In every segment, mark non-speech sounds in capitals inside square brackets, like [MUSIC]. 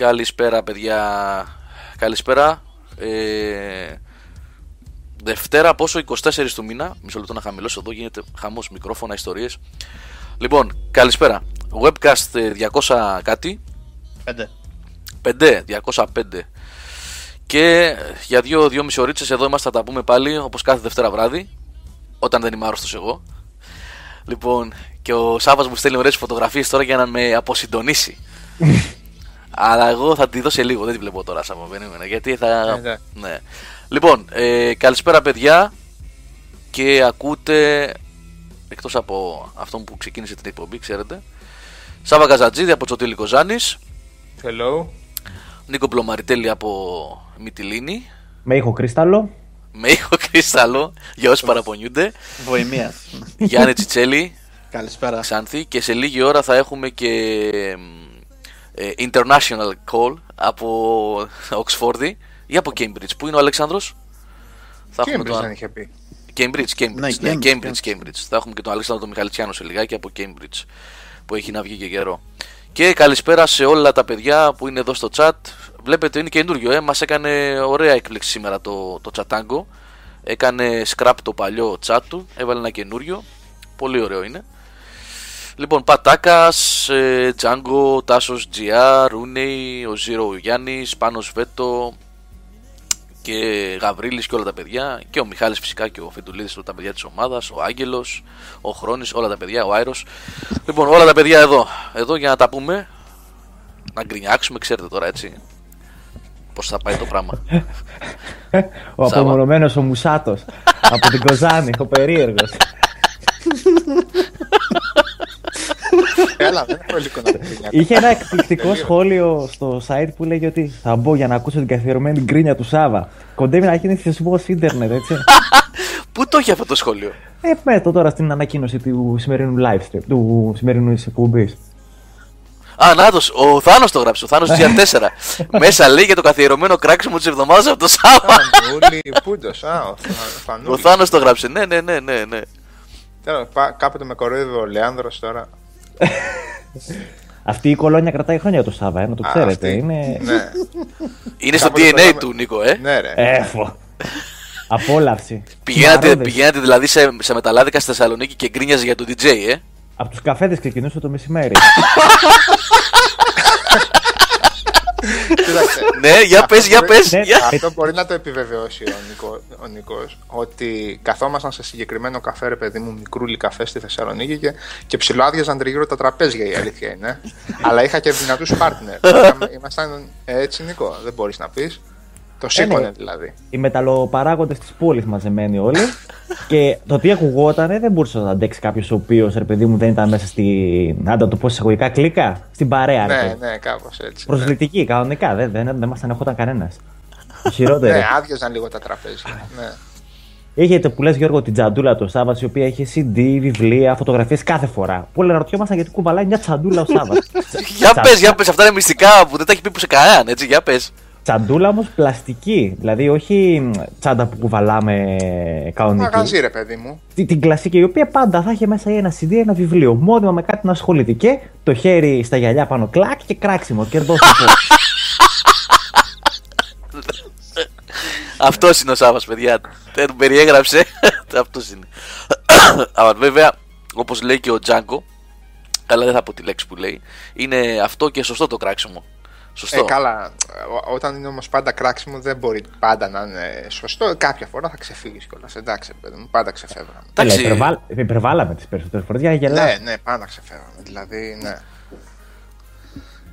Καλησπέρα, παιδιά. Καλησπέρα. Ε, Δευτέρα, πόσο 24 του μήνα. Μισό λεπτό να χαμηλώσω εδώ, γίνεται χαμός μικρόφωνα, ιστορίες. Λοιπόν, καλησπέρα. Webcast 200 ε, κάτι. 5. 5, 205. Και για δύο-δύο μισή ώρες εδώ είμαστε, θα τα πούμε πάλι όπως κάθε Δευτέρα βράδυ. Όταν δεν είμαι άρρωστος εγώ. Λοιπόν, και ο Σάββας μου στέλνει ωραίες φωτογραφίες τώρα για να με αποσυντονίσει. [LAUGHS] Αλλά εγώ θα τη δω σε λίγο, δεν τη βλέπω τώρα σαν περίμενα. Γιατί θα. Ναι, ναι. ναι. Λοιπόν, ε, καλησπέρα παιδιά και ακούτε εκτός από αυτό που ξεκίνησε την εκπομπή, ξέρετε. Σάβα Καζατζίδη από Τσοτήλη Κοζάνης, Hello. Νίκο Πλωμαριτέλη από Μυτιλίνη, Με ήχο κρίσταλο. με ήχο κρίσταλο για όσοι παραπονιούνται, Βοημίας. Γιάννη Τσιτσέλη, Καλησπέρα. Ξάνθη και σε λίγη ώρα θα έχουμε και ε, international call από Oxford ή από Cambridge. Πού είναι ο Αλέξανδρος; Θα έχουμε Cambridge τον- δεν είχε πει. Cambridge, Cambridge, Ναι, ναι, Cambridge, Cambridge, Cambridge. Θα έχουμε και τον Αλέξανδρο τον Μιχαλητσιάνο σε λιγάκι από Cambridge που έχει να βγει και καιρό. Και καλησπέρα σε όλα τα παιδιά που είναι εδώ στο chat. Βλέπετε είναι καινούριο, ε. μας έκανε ωραία έκπληξη σήμερα το, το τσατάγκο. Έκανε scrap το παλιό chat του, έβαλε ένα καινούριο. Πολύ ωραίο είναι. Λοιπόν, Πατάκας, ε, Τζάγκο, Τάσος GR, Ρούνεϊ, ο Ζήρο ο Γιάννης, Πάνος Βέτο και Γαβρίλης και όλα τα παιδιά. Και ο Μιχάλης φυσικά και ο Φεντουλίδης, όλα τα παιδιά της ομάδας, ο Άγγελος, ο Χρόνης, όλα τα παιδιά, ο Άιρος Λοιπόν, όλα τα παιδιά εδώ. Εδώ για να τα πούμε. Να γκρινιάξουμε, ξέρετε τώρα έτσι. Πώς θα πάει το πράγμα. [LAUGHS] Ο Σάβα. απομονωμένος ο Μουσάτος. από την Κοζάνη, ο περίεργος. Έλα, δεν έχω υλικό να πει. Είχε ένα εκπληκτικό σχόλιο στο site που λέγει ότι θα μπω για να ακούσω την καθιερωμένη γκρίνια του Σάβα. Κοντεύει να γίνει θεσμός ίντερνετ, έτσι. [LAUGHS] Πού το έχει αυτό το σχόλιο; ε, με το τώρα στην ανακοίνωση του σημερινού live stream, του σημερινού εκπομπής. Α, νάτος, ο Θάνος το γράψε, ο Θάνος GR4. [LAUGHS] Μέσα λέει για το καθιερωμένο κράξιμο της εβδομάδας από το Σάββα. Φανούλη, πούντος. Α, ο Θα- Ο Φανούλη. Θάνος το γράψε. Ναι, ναι, ναι, ναι. ναι. Τέλος, πά- Κάποτε με κοροϊδεύει ο Λεάνδρος τώρα. Αυτή η κολόνια κρατάει χρόνια το Σάβα, ε, να το Α, ξέρετε. αυτή. Είναι. Ναι, Είναι στο Κάποτε DNA πέραμε- του, Νίκο, ε. ναι ρε. Έφο. Απόλαυση. Πηγαίνατε, Μαρόδες. πηγαίνατε δηλαδή σε, σε μεταλλάδικα στη Θεσσαλονίκη και γκρίνιαζε για τον DJ, ε; Από τους καφέδες ξεκινούσε το μεσημέρι. [LAUGHS] Κοίταξε. ναι, για πες, για μπορεί- πες. Ναι. για- Αυτό μπορεί να το επιβεβαιώσει ο, Νικό, ο Νικός ότι καθόμασταν σε συγκεκριμένο καφέ, ρε παιδί μου, μικρούλι καφέ στη Θεσσαλονίκη και, και ψηλοάδιαζαν τριγύρω τα τραπέζια, η αλήθεια είναι. [LAUGHS] Αλλά είχα και δυνατούς partner. [LAUGHS] Είχαμε- Ήμασταν έτσι, Νικό, δεν μπορείς να πεις. Το σήκωνε ναι. δηλαδή. οι μεταλλοπαράγοντες της πόλης μαζεμένοι όλοι. [LAUGHS] και το τι ακουγότανε δεν μπορούσε να το αντέξει κάποιος ο οποίος ρε παιδί μου δεν ήταν μέσα στην. Άντα το πω εισαγωγικά κλίκα. Στην παρέα. ρε Ναι, παιδί. ναι, κάπως έτσι. ναι. Προσβλητική, κανονικά. Δεν, δεν, δεν μας ανεχόταν κανένας. Χειρότερο. [LAUGHS] Ναι, άδειαζαν λίγο τα τραπέζια. Ναι. Έχετε που λες Γιώργο την τσαντούλα του Σάβα, η οποία έχει CD, βιβλία, φωτογραφίες κάθε φορά. Που αναρωτιόμασταν γιατί κουβαλάει μια τσαντούλα ο Σάβα. [LAUGHS] Για πες, για πες, αυτά είναι μυστικά που δεν τα έχει πει που σε κανέναν, έτσι, για πες. Τσαντούλα όμως πλαστική. Δηλαδή όχι μ, τσάντα που κουβαλάμε κανονική. Μαγαζί, ρε παιδί μου. Την, την κλασική, η οποία πάντα θα είχε μέσα ή ένα CD, ένα βιβλίο. Μόνιμα με κάτι να ασχολείται. Και το χέρι στα γυαλιά πάνω κλακ και κράξιμο. Και εδώ Αυτός είναι ο Σάββας, παιδιά. Δεν τον περιέγραψε. Αυτός είναι. Αλλά βέβαια, όπως λέει και ο Τζάγκο, καλά δεν θα πω τη λέξη που λέει, είναι αυτό και σωστό το κράξιμο. Σωστό. Ε, καλά. Ό- Όταν είναι όμως πάντα κράξιμο, δεν μπορεί πάντα να είναι σωστό. Κάποια φορά θα ξεφύγεις κιόλας. Εντάξει, παιδί μου, πάντα ξεφεύγαμε. Εντάξει. υπερβάλ, υπερβάλαμε τις περισσότερες φορές. Για γελά. Ναι, ναι, πάντα ξεφεύγαμε. Δηλαδή, ναι.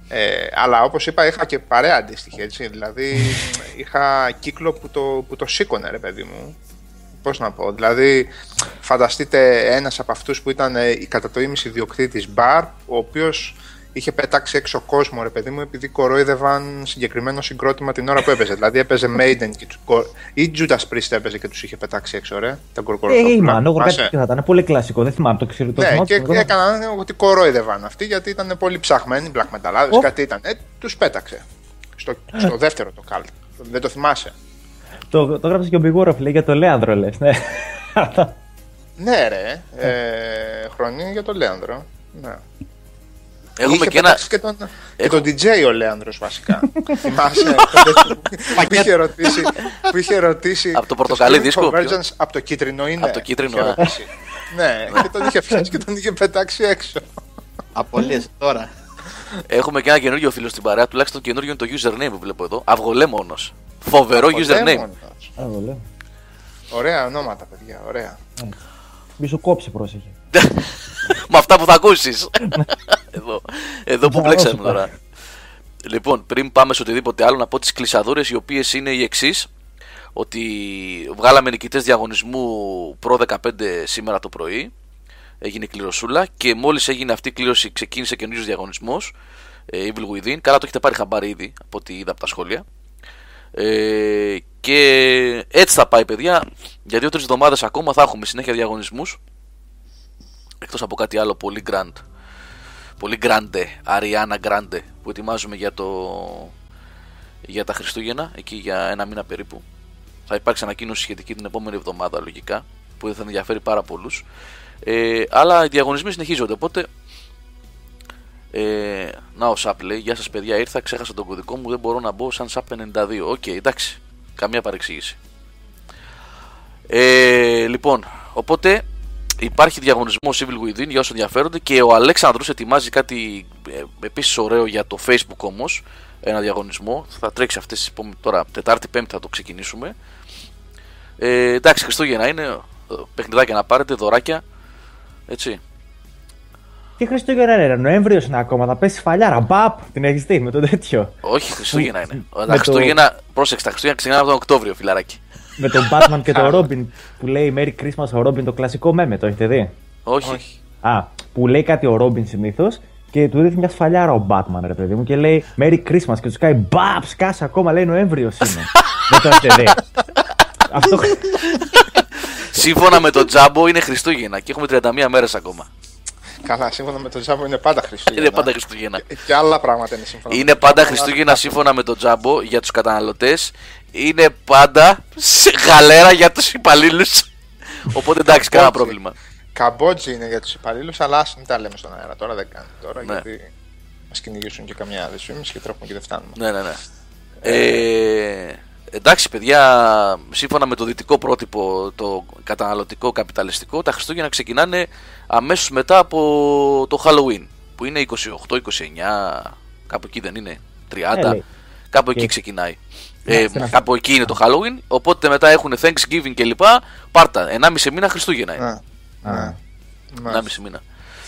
Ε, αλλά όπως είπα είχα και παρέα αντίστοιχη έτσι δηλαδή είχα κύκλο που το, που το σήκωνε ρε παιδί μου πώς να πω δηλαδή φανταστείτε ένας από αυτούς που ήταν ε, κατά το ίμιση ιδιοκτήτης μπαρ ο οποίος είχε πετάξει έξω κόσμο ρε παιδί μου επειδή κορόιδευαν συγκεκριμένο συγκρότημα την ώρα που έπαιζε δηλαδή έπαιζε Maiden και τους, κο- ή Judas Priest έπαιζε και τους είχε πετάξει έξω ρε τα Ε, κορκοροτόπουλα. η Μάνο, εγώ κάτι Θυμάσαι; τέτοιο θα ήταν. Πολύ κλασικό. Δεν θυμάμαι το ξέρω. Το Ναι, θυμάμαι, και το θυμάμαι. έκαναν ότι κορόιδευαν αυτοί γιατί ήταν πολύ ψαχμένοι, black metalάδες, Ω. κάτι ήταν. Ε, τους πέταξε. Στο, στο δεύτερο το καλτ. Δεν το θυμάσαι. Το, το γράψε και ο Μπιγούροφ, λέει για το Λέανδρο, λες. Ναι. Ναι, ρε. Ε, χρονία για τον Λέανδρο. Ναι. Έχουμε Είχε και ένα. πετάξει και τον, και τον DJ ο Λέανδρος βασικά. [LAUGHS] Θυμάσαι που, είχε ρωτήσει, που είχε ρωτήσει Από το πορτοκαλί Stream δίσκο, ποιο; Convergence από το κίτρινο είναι. Από το κίτρινο, είχε α. ρωτήσει. ναι, [LAUGHS] και τον είχε φτιάξει και τον είχε πετάξει έξω. Απολύεσαι τώρα. Έχουμε και ένα καινούριο φίλο στην παρέα. Τουλάχιστον καινούριο είναι το username που βλέπω εδώ. Αυγολέμονος. Φοβερό username. Δαίμονας. Άδω, λέω. Ωραία ονόματα, παιδιά, ωραία. Μη σου κόψει, πρόσεχε. Με αυτά που θα ακούσεις. εδώ, εδώ που Μπράβο μπλέξαμε σου, τώρα. Λοιπόν, πριν πάμε σε οτιδήποτε άλλο, να πω τις κλεισαδούρες οι οποίες είναι οι εξής. Ότι βγάλαμε νικητές διαγωνισμού προ 15 σήμερα το πρωί. Έγινε κληροσούλα και μόλις έγινε αυτή η κλήρωση ξεκίνησε καινούριο διαγωνισμός. Ε, Evil Within. Καλά το έχετε πάρει χαμπάρι ήδη από ό,τι είδα από τα σχόλια. Ε, και έτσι θα πάει, παιδιά. Για δύο-τρεις εβδομάδες ακόμα θα έχουμε συνέχεια διαγωνισμούς. Εκτός από κάτι άλλο πολύ grand Πολύ grande Ariana Grande Που ετοιμάζουμε για το Για τα Χριστούγεννα Εκεί για ένα μήνα περίπου Θα υπάρξει ανακοίνωση σχετική την επόμενη εβδομάδα Λογικά Που θα ενδιαφέρει πάρα πολλούς. Ε, Αλλά οι διαγωνισμοί συνεχίζονται Οπότε ε, Να ο Σαπ λέει Γεια σας παιδιά ήρθα ξέχασα τον κωδικό μου Δεν μπορώ να μπω σαν Σαπ 92 Οκ εντάξει Καμία παρεξήγηση. Ε, λοιπόν, οπότε υπάρχει διαγωνισμό Evil Within για όσους ενδιαφέρονται και ο Αλέξανδρος ετοιμάζει κάτι ε, επίσης ωραίο για το Facebook όμως ένα διαγωνισμό. Θα τρέξει αυτές τις επόμενες- τώρα Τετάρτη Πέμπτη θα το ξεκινήσουμε. Ε, εντάξει, Χριστούγεννα είναι. ε, Παιχνιδάκια να πάρετε, δωράκια. Έτσι. Τι Χριστούγεννα είναι, ρε, Νοέμβριος είναι ακόμα, θα πέσει φαλιάρα. Μπαπ, την έχεις δει με το τέτοιο; Όχι, Χριστούγεννα είναι. Με Τα το- Χριστούγεννα, πρόσεξε, τα Χριστούγεννα ξεκινάνε από τον Οκτώβριο, φιλαράκι. Με τον Batman και τον Robin που λέει Merry Christmas ο Robin, το κλασικό μέμε, το έχετε δει; Όχι. Όχι. Α, που λέει κάτι ο Robin συνήθως και του ρίχνει μια σφαλιάρα ο Batman, ρε παιδί μου, και λέει Merry Christmas και του κάνει Μπαπ, σκάσε ακόμα, λέει Νοέμβριος είναι. [LAUGHS] Δεν το έχετε δει. Αυτό. Σύμφωνα με τον Τζάμπο είναι Χριστούγεννα και έχουμε 31 μέρες ακόμα. Καλά, σύμφωνα με τον Τζάμπο είναι πάντα Χριστούγεννα. Είναι πάντα Χριστούγεννα. Και, και άλλα πράγματα είναι σύμφωνα. με Είναι τον πάντα Τζάμπο, Χριστούγεννα αλλά- σύμφωνα με τον Τζάμπο για τους καταναλωτές Είναι πάντα σε γαλέρα για τους υπαλλήλους Οπότε εντάξει, κανένα Καμπότζη. πρόβλημα. Καμπότζη είναι για τους υπαλλήλους, αλλά ας μην τα λέμε στον αέρα τώρα, δεν κάνει τώρα. Ναι. Γιατί μας κυνηγήσουν και καμιά δεσμήμιση και τρέχουμε και δεν φτάνουμε. Ναι, ναι, ναι. Ε, εντάξει, παιδιά, σύμφωνα με το δυτικό πρότυπο, το καταναλωτικό καπιταλιστικό, τα Χριστούγεννα ξεκινάνε αμέσως μετά από το Halloween, που είναι 28-29, κάπου εκεί δεν είναι, 30, Ε, λέει. κάπου εκεί Και- ξεκινάει. Ναι, Ε, στην κάπου εκεί είναι το Halloween, οπότε μετά έχουν Thanksgiving κλπ. Πάρτα, 1,5 μήνα Χριστούγεννα είναι. Ναι. Ναι. Α. Ναι. 1,5 μήνα.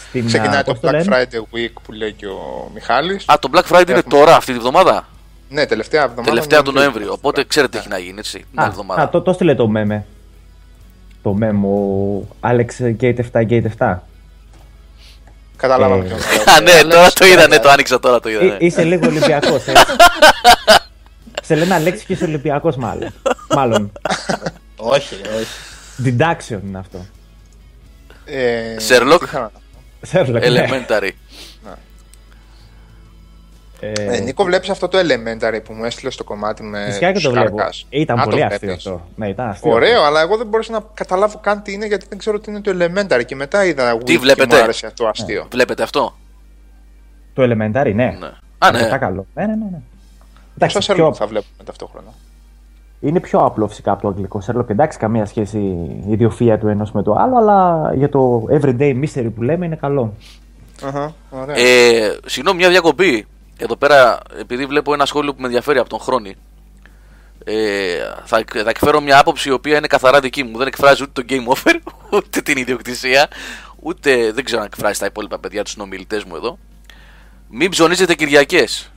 Στην, Ξεκινάει α, το πώς Black λένε; Friday Week που λέει και ο Μιχάλης. Α, το Black Friday είναι Έχουμε- τώρα, αυτή τη βδομάδα; Ναι, τελευταία εβδομάδα. Τελευταία του είναι Νοέμβρη. λίγο. Οπότε ξέρετε τι Ναι. έχει να γίνει, έτσι. Την Α, άλλη εβδομάδα. α, το, το στείλε το μέμε. Το μέμε ο Alex Gate 7 Gate 7. Καταλάβαμε Ε, ποιον Α, ναι, τώρα το είδα, ναι, το άνοιξα τώρα το είδα. Ε, ναι. είσαι λίγο Ολυμπιακός. [LAUGHS] Σε λένε Αλέξη και είσαι Ολυμπιακός, μάλλον. [LAUGHS] μάλλον. Όχι, ρε, όχι. Deduction είναι αυτό. Ε, Sherlock. τι είχα να- Sherlock, ναι. Elementary. Ε, Ε, Νίκο, βλέπεις αυτό το Elementary που μου έστειλες στο κομμάτι με. Φυσικά και το τους βλέπω. Καρκάς. Ήταν Α, πολύ το αστείο βλέπεις. αυτό. Ναι, ήταν αστείο. Ωραίο, αλλά εγώ δεν μπορούσα να καταλάβω καν τι είναι γιατί δεν ξέρω τι είναι το Elementary. Και μετά είδα Wiki και βλέπετε; μου άρεσε το αστείο. Βλέπετε αυτό; Το Elementary, ναι. Ναι. Α, ναι. Αρκετά καλό. Ναι, ναι, ναι. Ναι. Πόσα Εντάξει, Sherlock πιο... θα βλέπουμε ταυτόχρονα. Είναι πιο απλό φυσικά από το αγγλικό Sherlock. Εντάξει, καμία σχέση η ιδιοφία του ενός με το άλλο, αλλά για το everyday mystery που λέμε είναι καλό. Αχα, Ωραία. Ε, συγγνώμη, μια διακοπή. Εδώ πέρα, επειδή βλέπω ένα σχόλιο που με ενδιαφέρει από τον Χρόνη, ε, θα, εκ- θα εκφέρω μια άποψη η οποία είναι καθαρά δική μου. Δεν εκφράζει ούτε το game offer, [LAUGHS] ούτε την ιδιοκτησία, ούτε δεν ξέρω αν εκφράζει τα υπόλοιπα παιδιά τους συνομιλητέ μου εδώ. Μην ψωνίζετε Κυριακές.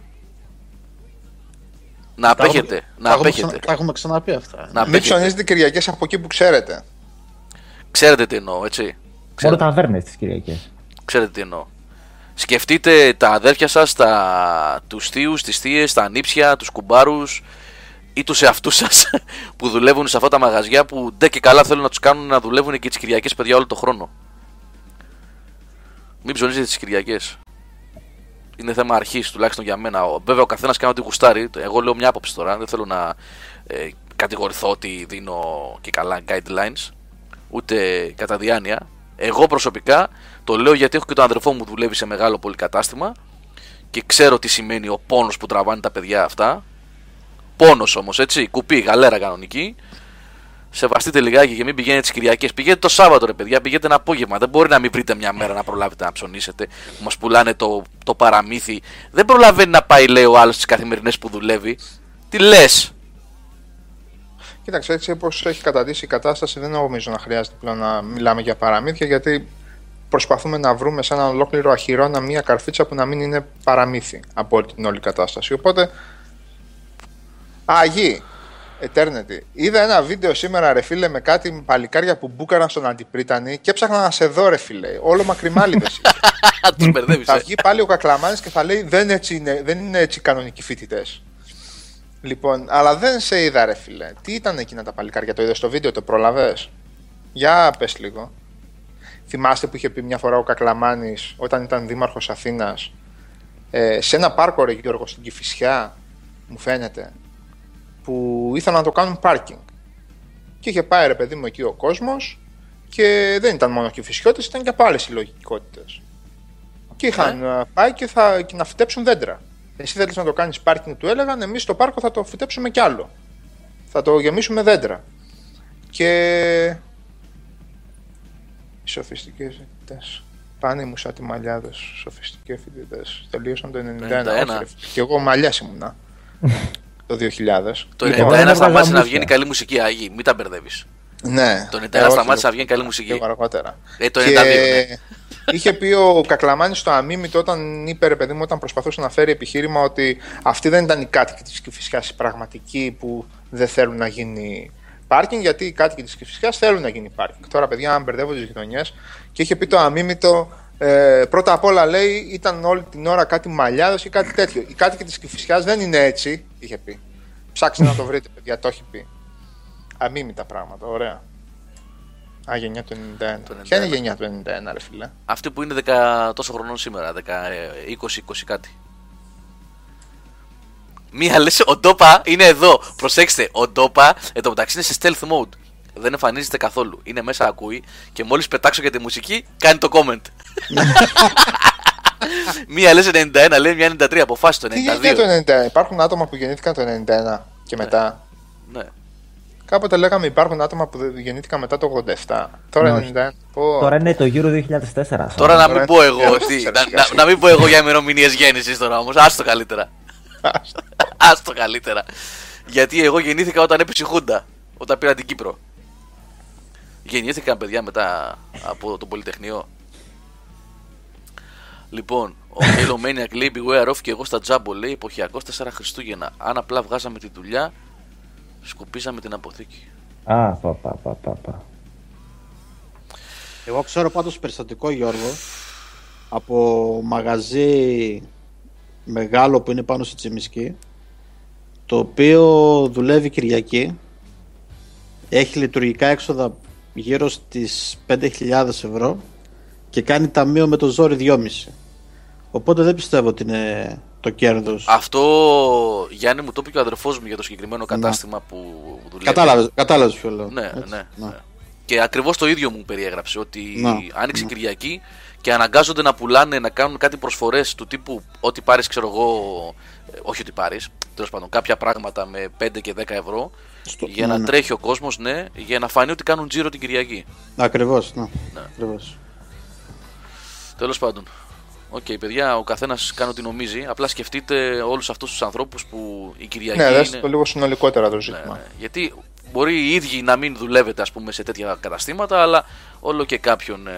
Να Τα έχουμε- απέχετε. τα Να έχουμε απέχετε. ξανα- Τα έχουμε ξαναπεί αυτά. Να Μην απέχετε. ψωνίζετε Κυριακές από εκεί που ξέρετε. Ξέρετε τι εννοώ, έτσι. Μόνο Ξέρετε, ταβέρνες τις Κυριακές. ξέρετε τι εννοώ. Σκεφτείτε τα αδέρφια σας, τα... τους θείους, τις θείες, τα ανήψια, τους κουμπάρους ή τους εαυτούς σας [LAUGHS] που δουλεύουν σε αυτά τα μαγαζιά που ντε και καλά θέλουν να τους κάνουν να δουλεύουν και τις Κυριακές παιδιά όλο το χρόνο. Μην ψωνίζετε τις Κυριακές. Είναι θέμα αρχής τουλάχιστον για μένα. Ο- Βέβαια ο καθένας κάνει ό,τι γουστάρει. Εγώ λέω μια άποψη τώρα. Δεν θέλω να ε, κατηγορηθώ ότι δίνω και καλά guidelines. Ούτε κατά διάνοια. Εγώ προσωπικά το λέω γιατί έχω και τον αδερφό μου δουλεύει σε μεγάλο πολυκατάστημα και ξέρω τι σημαίνει ο πόνος που τραβάνε τα παιδιά αυτά. Πόνος όμως έτσι, κουπί, γαλέρα κανονική. Σεβαστείτε λιγάκι και μην πηγαίνετε τις Κυριακές. Πηγαίνετε το Σάββατο, ρε παιδιά, πηγαίνετε ένα απόγευμα. Δεν μπορεί να μην βρείτε μια μέρα να προλάβετε να ψωνίσετε. Που μας πουλάνε το, το παραμύθι. Δεν προλαβαίνει να πάει, λέει ο άλλος, τι καθημερινές που δουλεύει. Τι λες; Κοίταξε, έτσι όπως έχει καταντήσει η κατάσταση, δεν νομίζω να χρειάζεται πλέον να μιλάμε για παραμύθια, γιατί προσπαθούμε να βρούμε σε έναν ολόκληρο αχυρώνα μία καρφίτσα που να μην είναι παραμύθι από όλη την όλη κατάσταση. Οπότε. Αγί, Eternity. Είδα ένα βίντεο σήμερα, ρε φίλε, με κάτι παλικάρια που μπούκαραν στον Αντιπρίτανη και έψαχνα να σε δω, ρε φίλε. Όλο μακριμάλιδε. [LAUGHS] Τους μπερδεύεις. θα βγει πάλι ο Κακλαμάνης και θα λέει δεν, έτσι είναι, δεν είναι έτσι οι κανονικοί φοιτητές. Λοιπόν, αλλά δεν σε είδα, ρε φίλε. Τι ήταν εκείνα τα παλικάρια, το είδες στο βίντεο, το προλαβέ. Για πες λίγο. Θυμάστε που είχε πει μια φορά ο Κακλαμάνης όταν ήταν δήμαρχος Αθήνας ε, σε ένα πάρκο, ρε Γιώργο, στην Κυφυσιά, μου φαίνεται, που ήθελαν να το κάνουν πάρκινγκ. Και είχε πάει ρε παιδί μου εκεί ο κόσμος και δεν ήταν μόνο και οι φυσιώτες, ήταν και από άλλες συλλογικότητε. Και είχαν ε, πάει και, θα, και να φυτέψουν δέντρα. Εσύ θέλεις να το κάνεις πάρκινγκ, του έλεγαν. Εμείς στο πάρκο θα το φυτέψουμε κι άλλο. Θα το γεμίσουμε δέντρα. Και. Οι σοφιστικές φοιτητές. Πάνε μου σαν τη μαλλιάδες. Σοφιστικοί φοιτητές. Τελείωσαν το 91. 91. Και εγώ μαλλιάς ήμουνα. [LAUGHS] το 2000. Το 91 σταμάτησε να βγαίνει καλή μουσική, Άγιοι. Μην τα μπερδεύεις. Ναι. Το 91 σταμάτησε να βγαίνει καλή μουσική. Λίγο αργότερα. Ε, το 92. Και Ναι. είχε πει ο Κακλαμάνης στο αμίμητο όταν είπε ρε παιδί μου, όταν προσπαθούσε να φέρει επιχείρημα ότι αυτοί δεν ήταν οι κάτοικοι της Κυφυσιάς οι πραγματικοί που δεν θέλουν να γίνει πάρκινγκ, γιατί οι κάτοικοι της Κυφυσιάς θέλουν να γίνει πάρκινγκ. Τώρα, παιδιά, αν μπερδεύω τις γειτονιές και είχε πει το αμίμητο. Ε, πρώτα απ' όλα λέει ήταν όλη την ώρα κάτι μαλλιάδε ή κάτι τέτοιο. Οι κάτοικοι της Κυφυσιάς δεν είναι έτσι, είχε πει. Ψάξτε να το βρείτε, παιδιά, το έχει πει. Αμίμητα πράγματα, ωραία. Α, γενιά του 91. Το Ποια είναι η 91. γενιά του 91, ρε φίλε; Αυτή που είναι 10 τόσο χρονών σήμερα, 10, ε, 20-20 κάτι. Μία λες, ο Ντόπα είναι εδώ. Προσέξτε, ο Ντόπα εν τω μεταξύ είναι σε stealth mode. Δεν εμφανίζεται καθόλου. Είναι μέσα, ακούει και μόλις πετάξω για τη μουσική, κάνει το comment. [LAUGHS] Μία λες 91, λέει μια 93, αποφάσισε το Τι γενιά 92. το 91. Υπάρχουν άτομα που γεννήθηκαν το 91 και μετά; Ναι. Κάποτε λέγαμε υπάρχουν άτομα που γεννήθηκαν μετά το 87. Τώρα Ναι, 91. Πω. Τώρα είναι το Euro 2004. σαν. Τώρα να Τώρα μην πω εγώ, είναι ότι, σιγά να, σιγά να, σιγά. να μην πω εγώ για ημερομηνίες γέννησης τώρα όμως. Άστο καλύτερα. Άστο καλύτερα. Γιατί εγώ γεννήθηκα όταν έπεσε η Χούντα. Όταν πήρα την Κύπρο. Γεννήθηκαν παιδιά μετά από το Πολυτεχνείο. Λοιπόν, ο Halo Maniac λέει Beware of και εγώ στα Τζάμπο λέει εποχιακός 4 Χριστούγεννα. Αν απλά βγάζαμε τη δουλειά, σκουπίζαμε την αποθήκη. Α, πα, πα, πα, πα, πα. Εγώ ξέρω πάντως περιστατικό Γιώργο από μαγαζί μεγάλο που είναι πάνω στη Τσιμισκή το οποίο δουλεύει Κυριακή έχει λειτουργικά έξοδα γύρω στις 5.000 ευρώ και κάνει ταμείο με το ζόρι 2,5 οπότε δεν πιστεύω ότι είναι το κέρδος Αυτό Γιάννη μου το είπε και ο αδερφός μου για το συγκεκριμένο κατάστημα που δουλεύει. κατάλαβες, κατάλαβες ποιο λέω Ναι, έτσι, ναι, ναι. Και ακριβώς το ίδιο μου περιέγραψε. Ότι Ναι, άνοιξε ναι. Κυριακή και αναγκάζονται να πουλάνε, να κάνουν κάτι προσφορές του τύπου ότι πάρεις, ξέρω εγώ. ε, Όχι ότι πάρεις, τέλος πάντων, κάποια πράγματα με 5 και 10 ευρώ Στο- για ναι, να ναι. τρέχει ο κόσμος, ναι, για να φανεί ότι κάνουν τζίρο την Κυριακή. Ακριβώς, ναι. Ναι. Ακριβώς. Τέλος πάντων. Οκ, παιδιά, ο καθένας κάνει ό,τι νομίζει. Απλά σκεφτείτε όλους αυτούς τους ανθρώπους που η Κυριακή. Ναι, δες είναι... το λίγο συνολικότερα το Ναι, ζήτημα. ναι. Γιατί μπορεί οι ίδιοι να μην δουλεύετε ας πούμε, σε τέτοια καταστήματα, αλλά όλο και κάποιον. Ε...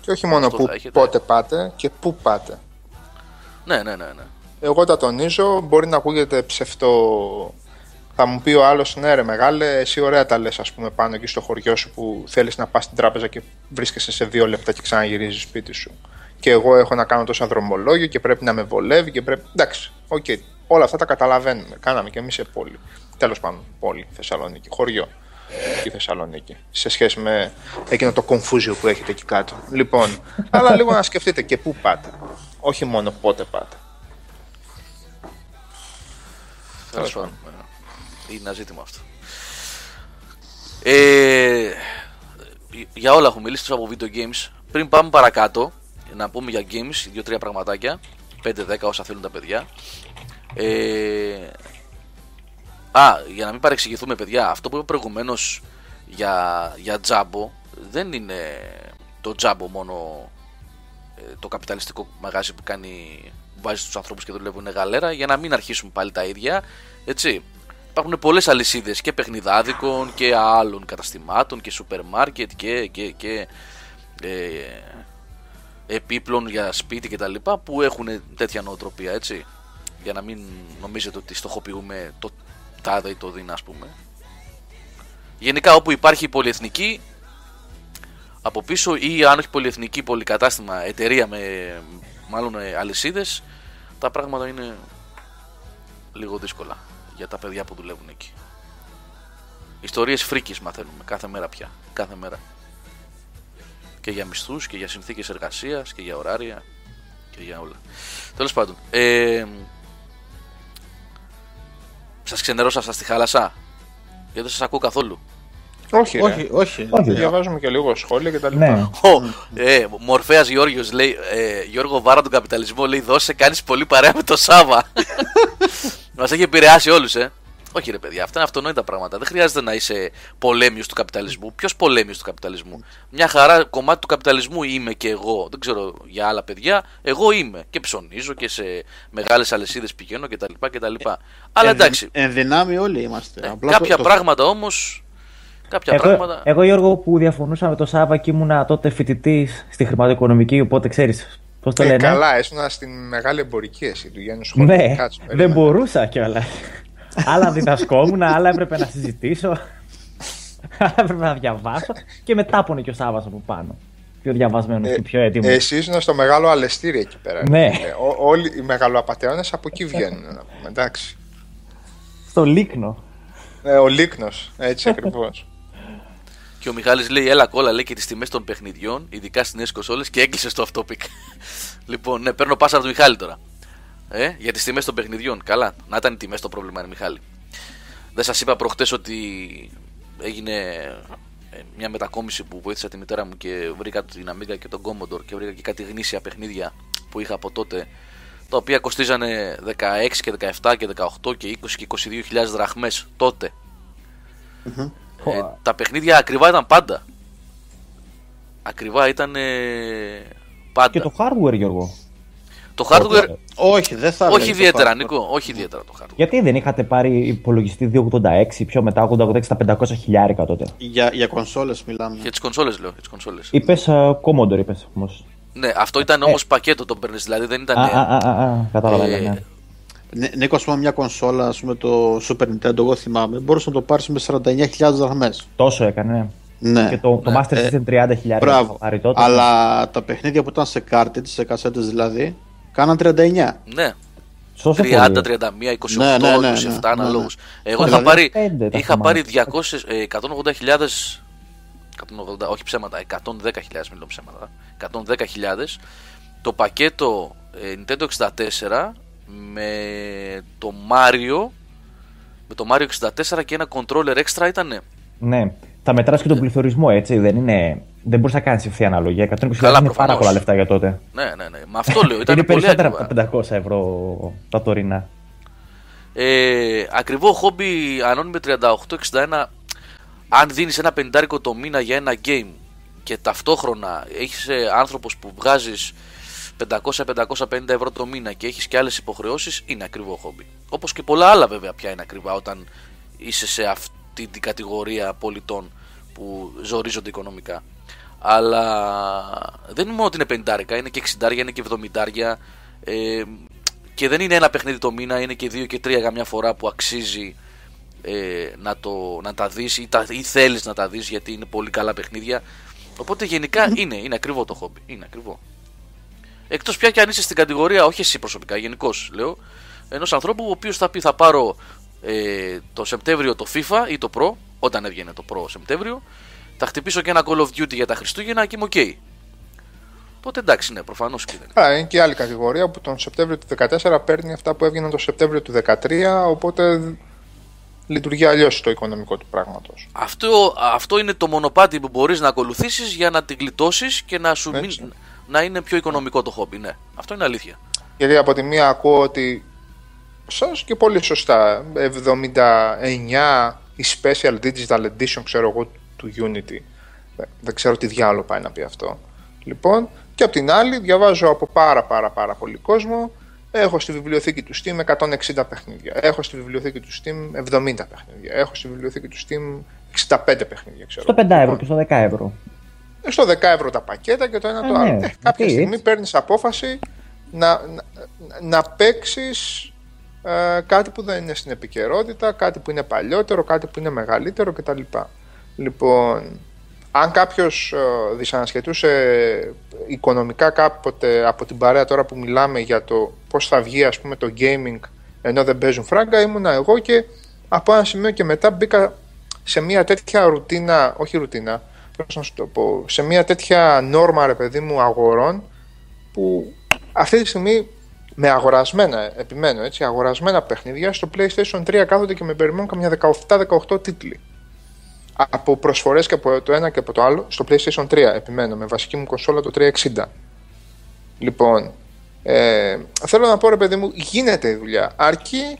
Και όχι μόνο αυτό που θα έχετε. πότε πάτε και πού πάτε. Ναι, ναι, ναι. ναι. Εγώ τα τονίζω, μπορεί να ακούγεται ψευτό. Θα μου πει ο άλλος, ναι, ρε μεγάλε, εσύ ωραία τα λες, ας πούμε, πάνω εκεί στο χωριό σου που θέλεις να πας στην τράπεζα και βρίσκεσαι σε δύο λεπτά και ξαναγυρίζεις σπίτι σου. Και εγώ έχω να κάνω τόσα δρομολόγια και πρέπει να με βολεύει και πρέπει. Εντάξει, οκ. Όλα αυτά τα καταλαβαίνουμε. Κάναμε και εμείς σε πόλη. Τέλος πάντων, πόλη, Θεσσαλονίκη, χωριό. Εκεί Θεσσαλονίκη. Σε σχέση με εκείνο το κομφούζιο που έχετε εκεί κάτω. Λοιπόν, αλλά λίγο να σκεφτείτε και πού πάτε. Όχι μόνο πότε πάτε. Τέλος πάντων. Ναι. Είναι ένα ζήτημα αυτό. Ε, για όλα έχω μιλήσει τόσο από video games. πριν πάμε παρακάτω, να πούμε για games, δύο-τρία πραγματάκια. 5-10 όσα θέλουν τα παιδιά. Ε, α, για να μην παρεξηγηθούμε, παιδιά, αυτό που είπα προηγουμένως για, για τζάμπο δεν είναι το τζάμπο μόνο ε, το καπιταλιστικό μαγάζι που κάνει που βάζει τους ανθρώπους και δουλεύουν γαλέρα για να μην αρχίσουν πάλι τα ίδια έτσι υπάρχουν πολλές αλυσίδες και παιχνιδάδικων και άλλων καταστημάτων και σούπερ μάρκετ και, και, και ε, επίπλων για σπίτι και τα λοιπά που έχουν τέτοια νοοτροπία έτσι. Για να μην νομίζετε ότι στοχοποιούμε το τάδε ή το δίνα ας πούμε. Γενικά όπου υπάρχει πολυεθνική από πίσω ή αν όχι πολυεθνική πολυκατάστημα εταιρεία με μάλλον ε, αλυσίδες τα πράγματα είναι λίγο δύσκολα για τα παιδιά που δουλεύουν εκεί. Ιστορίες φρίκης μαθαίνουμε κάθε μέρα πια. Κάθε μέρα. Και για μισθούς και για συνθήκες εργασίας και για ωράρια και για όλα. Τέλος πάντων. Ε, σας ξενερώσα σας στη χάλασα. Γιατί δεν σας ακούω καθόλου. Όχι, Όχι, ρε. όχι. Όχι. Διαβάζουμε και λίγο σχόλια και τα λοιπά. Ναι. Ο, ε, Μορφέας Γιώργος λέει, ε, Γιώργο Βάρα τον καπιταλισμό λέει δώσε κάνεις πολύ παρέα με το Σάβα. [LAUGHS] Μας έχει επηρεάσει όλους ε. Όχι ρε παιδιά, αυτά είναι αυτονόητα πράγματα. Δεν χρειάζεται να είσαι πολέμιος του καπιταλισμού. Ποιος πολέμιος του καπιταλισμού; Μια χαρά κομμάτι του καπιταλισμού είμαι και εγώ. Δεν ξέρω για άλλα παιδιά. Εγώ είμαι. Και ψωνίζω και σε μεγάλες αλυσίδες πηγαίνω κτλ. κτλ. Αλλά εντάξει. Εν δυνάμει όλοι είμαστε. ε, Απλά κάποια το- πράγματα όμως... Κάποια Εγώ, πράγματα... εγώ Γιώργο που διαφωνούσα με το Σάβα και ήμουνα τότε φοιτητής στη χρηματοοικονομική, οπότε ξέρεις πώς το Ε, λένε; καλά, ήσουν στην μεγάλη εμπορική εσύ του Γιάννου Σχολή. Ναι, Κάτσε, δεν περίμενε. μπορούσα κιόλας. άλλα διδασκόμουν, άλλα έπρεπε να συζητήσω. άλλα έπρεπε να διαβάσω. Και μετά πόνε και ο Σάβα από πάνω. Πιο διαβασμένος και πιο έτοιμος. Ε, Εσύ ήσουν στο μεγάλο αλεστήρι εκεί πέρα. Ναι. Ε, ό- όλοι οι μεγαλοαπαταιώνε από εκεί βγαίνουν. να πούμε, εντάξει. Στο Λίκνο. Ε, ο Λίκνος, έτσι [LAUGHS] ακριβώς. Και ο Μιχάλης λέει: Έλα κόλλα, λέει και τις τιμές των παιχνιδιών, ειδικά στις νέες κονσόλες και έκλεισε το off topic. [LAUGHS] λοιπόν, ναι, παίρνω πάσα από τον Μιχάλη τώρα. Ε, για τις τιμές των παιχνιδιών. Καλά, να ήταν οι τιμές το πρόβλημα, είναι Μιχάλη. Δεν σας είπα προχτές ότι έγινε ε, μια μετακόμιση που βοήθησα τη μητέρα μου και βρήκα την Amiga και τον Commodore και βρήκα και κάτι γνήσια παιχνίδια που είχα από τότε τα οποία κοστίζανε 16 και 17 και 18 και 20 και 22 δραχμές τότε. Ε, τα παιχνίδια ακριβά ήταν πάντα. Ακριβά ήταν ε, πάντα. Και το hardware, Γιώργο. Το hardware, Όχι, δεν θα όχι έλεγα το ιδιαίτερα, hardware. Νίκο, όχι ιδιαίτερα το hardware. Γιατί δεν είχατε πάρει υπολογιστή 286, πιο μετά 886 στα 500 χιλιάρικα τότε; Για, για κονσόλες μιλάμε. Για τις κονσόλες λέω, για τις κονσόλες. Είπες Commodore, είπες όμως. Ναι, αυτό ήταν όμως πακέτο το παίρνεις, δηλαδή δεν ήταν... Ε. Α, α, α, α, α, κατάλαβα. Ε, ναι. Ναι, Νίκο, ας πούμε, μια κονσόλα, ας πούμε, το Super Nintendo, εγώ θυμάμαι, μπορούσε να το πάρεις με 49.000 δραχμές. Τόσο έκανε. Ναι. Και το, το Ναι. Master System 30 χιλιάρικα. Μπράβο. πάρει τότε. Αλλά τα παιχνίδια που ήταν σε cartridge, σε κασέτες δηλαδή, κάναν 39. Ναι, Τόσο 30, 31, 28, Ναι, 27 ναι, ναι, ναι, 27 ναι, αναλόγως. ναι. Εγώ είχα Δηλαδή, πάρει, πέντε τα είχα θυμάμαι. πάρει 200, ε, 180.000 180, όχι ψέματα, 110.000 μιλώ ψέματα 110.000 το πακέτο ε, Nintendo 64 με το Mario με το Mario 64 και ένα controller extra ήταν Ναι. Θα μετράς και τον πληθωρισμό, έτσι. Δεν, είναι... δεν μπορείς να κάνεις ευθεία αναλογία. 120 Καλά, είναι πάρα προφανώς. πολλά λεφτά για τότε. ναι ναι ναι με αυτό λέω [LAUGHS] ήταν είναι πολύ περισσότερα ακριβά από τα 500 ευρώ τα τωρινά. Ε, ακριβό χόμπι ανώνυμη 3861 αν δίνεις ένα πεντάρικο το μήνα για ένα game και ταυτόχρονα έχεις ε, άνθρωπος που βγάζεις 500-550 ευρώ το μήνα και έχεις και άλλες υποχρεώσεις είναι ακριβό χόμπι όπως και πολλά άλλα βέβαια πια είναι ακριβά όταν είσαι σε αυτή την κατηγορία πολιτών που ζορίζονται οικονομικά αλλά δεν είναι μόνο ότι είναι πεντάρικα, είναι και 60 είναι και 70 ε, και δεν είναι ένα παιχνίδι το μήνα, είναι και δύο και τρία καμιά φορά που αξίζει ε, να, το, να τα δεις ή, τα, ή θέλεις να τα δεις γιατί είναι πολύ καλά παιχνίδια. Οπότε γενικά είναι, είναι ακριβό το χόμπι. Είναι ακριβό. Εκτός πια και αν είσαι στην κατηγορία, όχι εσύ προσωπικά, γενικώς λέω, ενός ανθρώπου ο οποίος θα πει θα πάρω ε, το Σεπτέμβριο το FIFA ή το Pro, όταν έβγαινε το Pro Σεπτέμβριο, θα χτυπήσω και ένα Call of Duty για τα Χριστούγεννα και είμαι οκ. Τότε εντάξει, ναι, προφανώς και δεν. Άρα είναι και άλλη κατηγορία που τον Σεπτέμβριο του 2014 παίρνει αυτά που έβγαιναν τον Σεπτέμβριο του 2013, οπότε λειτουργεί αλλιώς το οικονομικό του πράγματος. Αυτό, αυτό είναι το μονοπάτι που μπορείς να ακολουθήσεις για να την γλιτώσεις και να, σου Έτσι. μην- να είναι πιο οικονομικό το χόμπι. Ναι, αυτό είναι αλήθεια. Γιατί από τη μία ακούω ότι σας και πολύ σωστά 79 η Special Digital Edition ξέρω εγώ του Unity Δεν- δεν ξέρω τι διάλογο πάει να πει αυτό λοιπόν και από την άλλη διαβάζω από πάρα πάρα πάρα πολύ κόσμο έχω στη βιβλιοθήκη του Steam 160 παιχνίδια έχω στη βιβλιοθήκη του Steam 70 παιχνίδια έχω στη βιβλιοθήκη του Steam 65 παιχνίδια ξέρω Στο 5 εγώ. ευρώ και στο 10 ευρώ. Στο 10 ευρώ τα πακέτα και το ένα Ε, το ναι, άλλο. Ε, κάποια γιατί στιγμή έτσι. παίρνεις απόφαση να, να, να παίξεις κάτι που δεν είναι στην επικαιρότητα, κάτι που είναι παλιότερο, κάτι που είναι μεγαλύτερο κτλ. Λοιπόν, αν κάποιος ε, δυσανασχετούσε οικονομικά κάποτε από την παρέα τώρα που μιλάμε για το πώς θα βγει ας πούμε το gaming ενώ δεν παίζουν φράγκα, ήμουνα εγώ και από ένα σημείο και μετά μπήκα σε μια τέτοια ρουτίνα, όχι ρουτίνα, πώς να σου το πω, σε μια τέτοια νόρμα ρε παιδί μου αγορών που αυτή τη στιγμή με αγορασμένα, επιμένω έτσι, αγορασμένα παιχνίδια στο PlayStation 3 κάθονται και με περιμένουν καμιά 17-18 τίτλοι. Από προσφορές και από το ένα και από το άλλο στο PlayStation 3, επιμένω, με βασική μου κονσόλα το 360. Λοιπόν, ε, θέλω να πω ρε παιδί μου, γίνεται η δουλειά. Αρκεί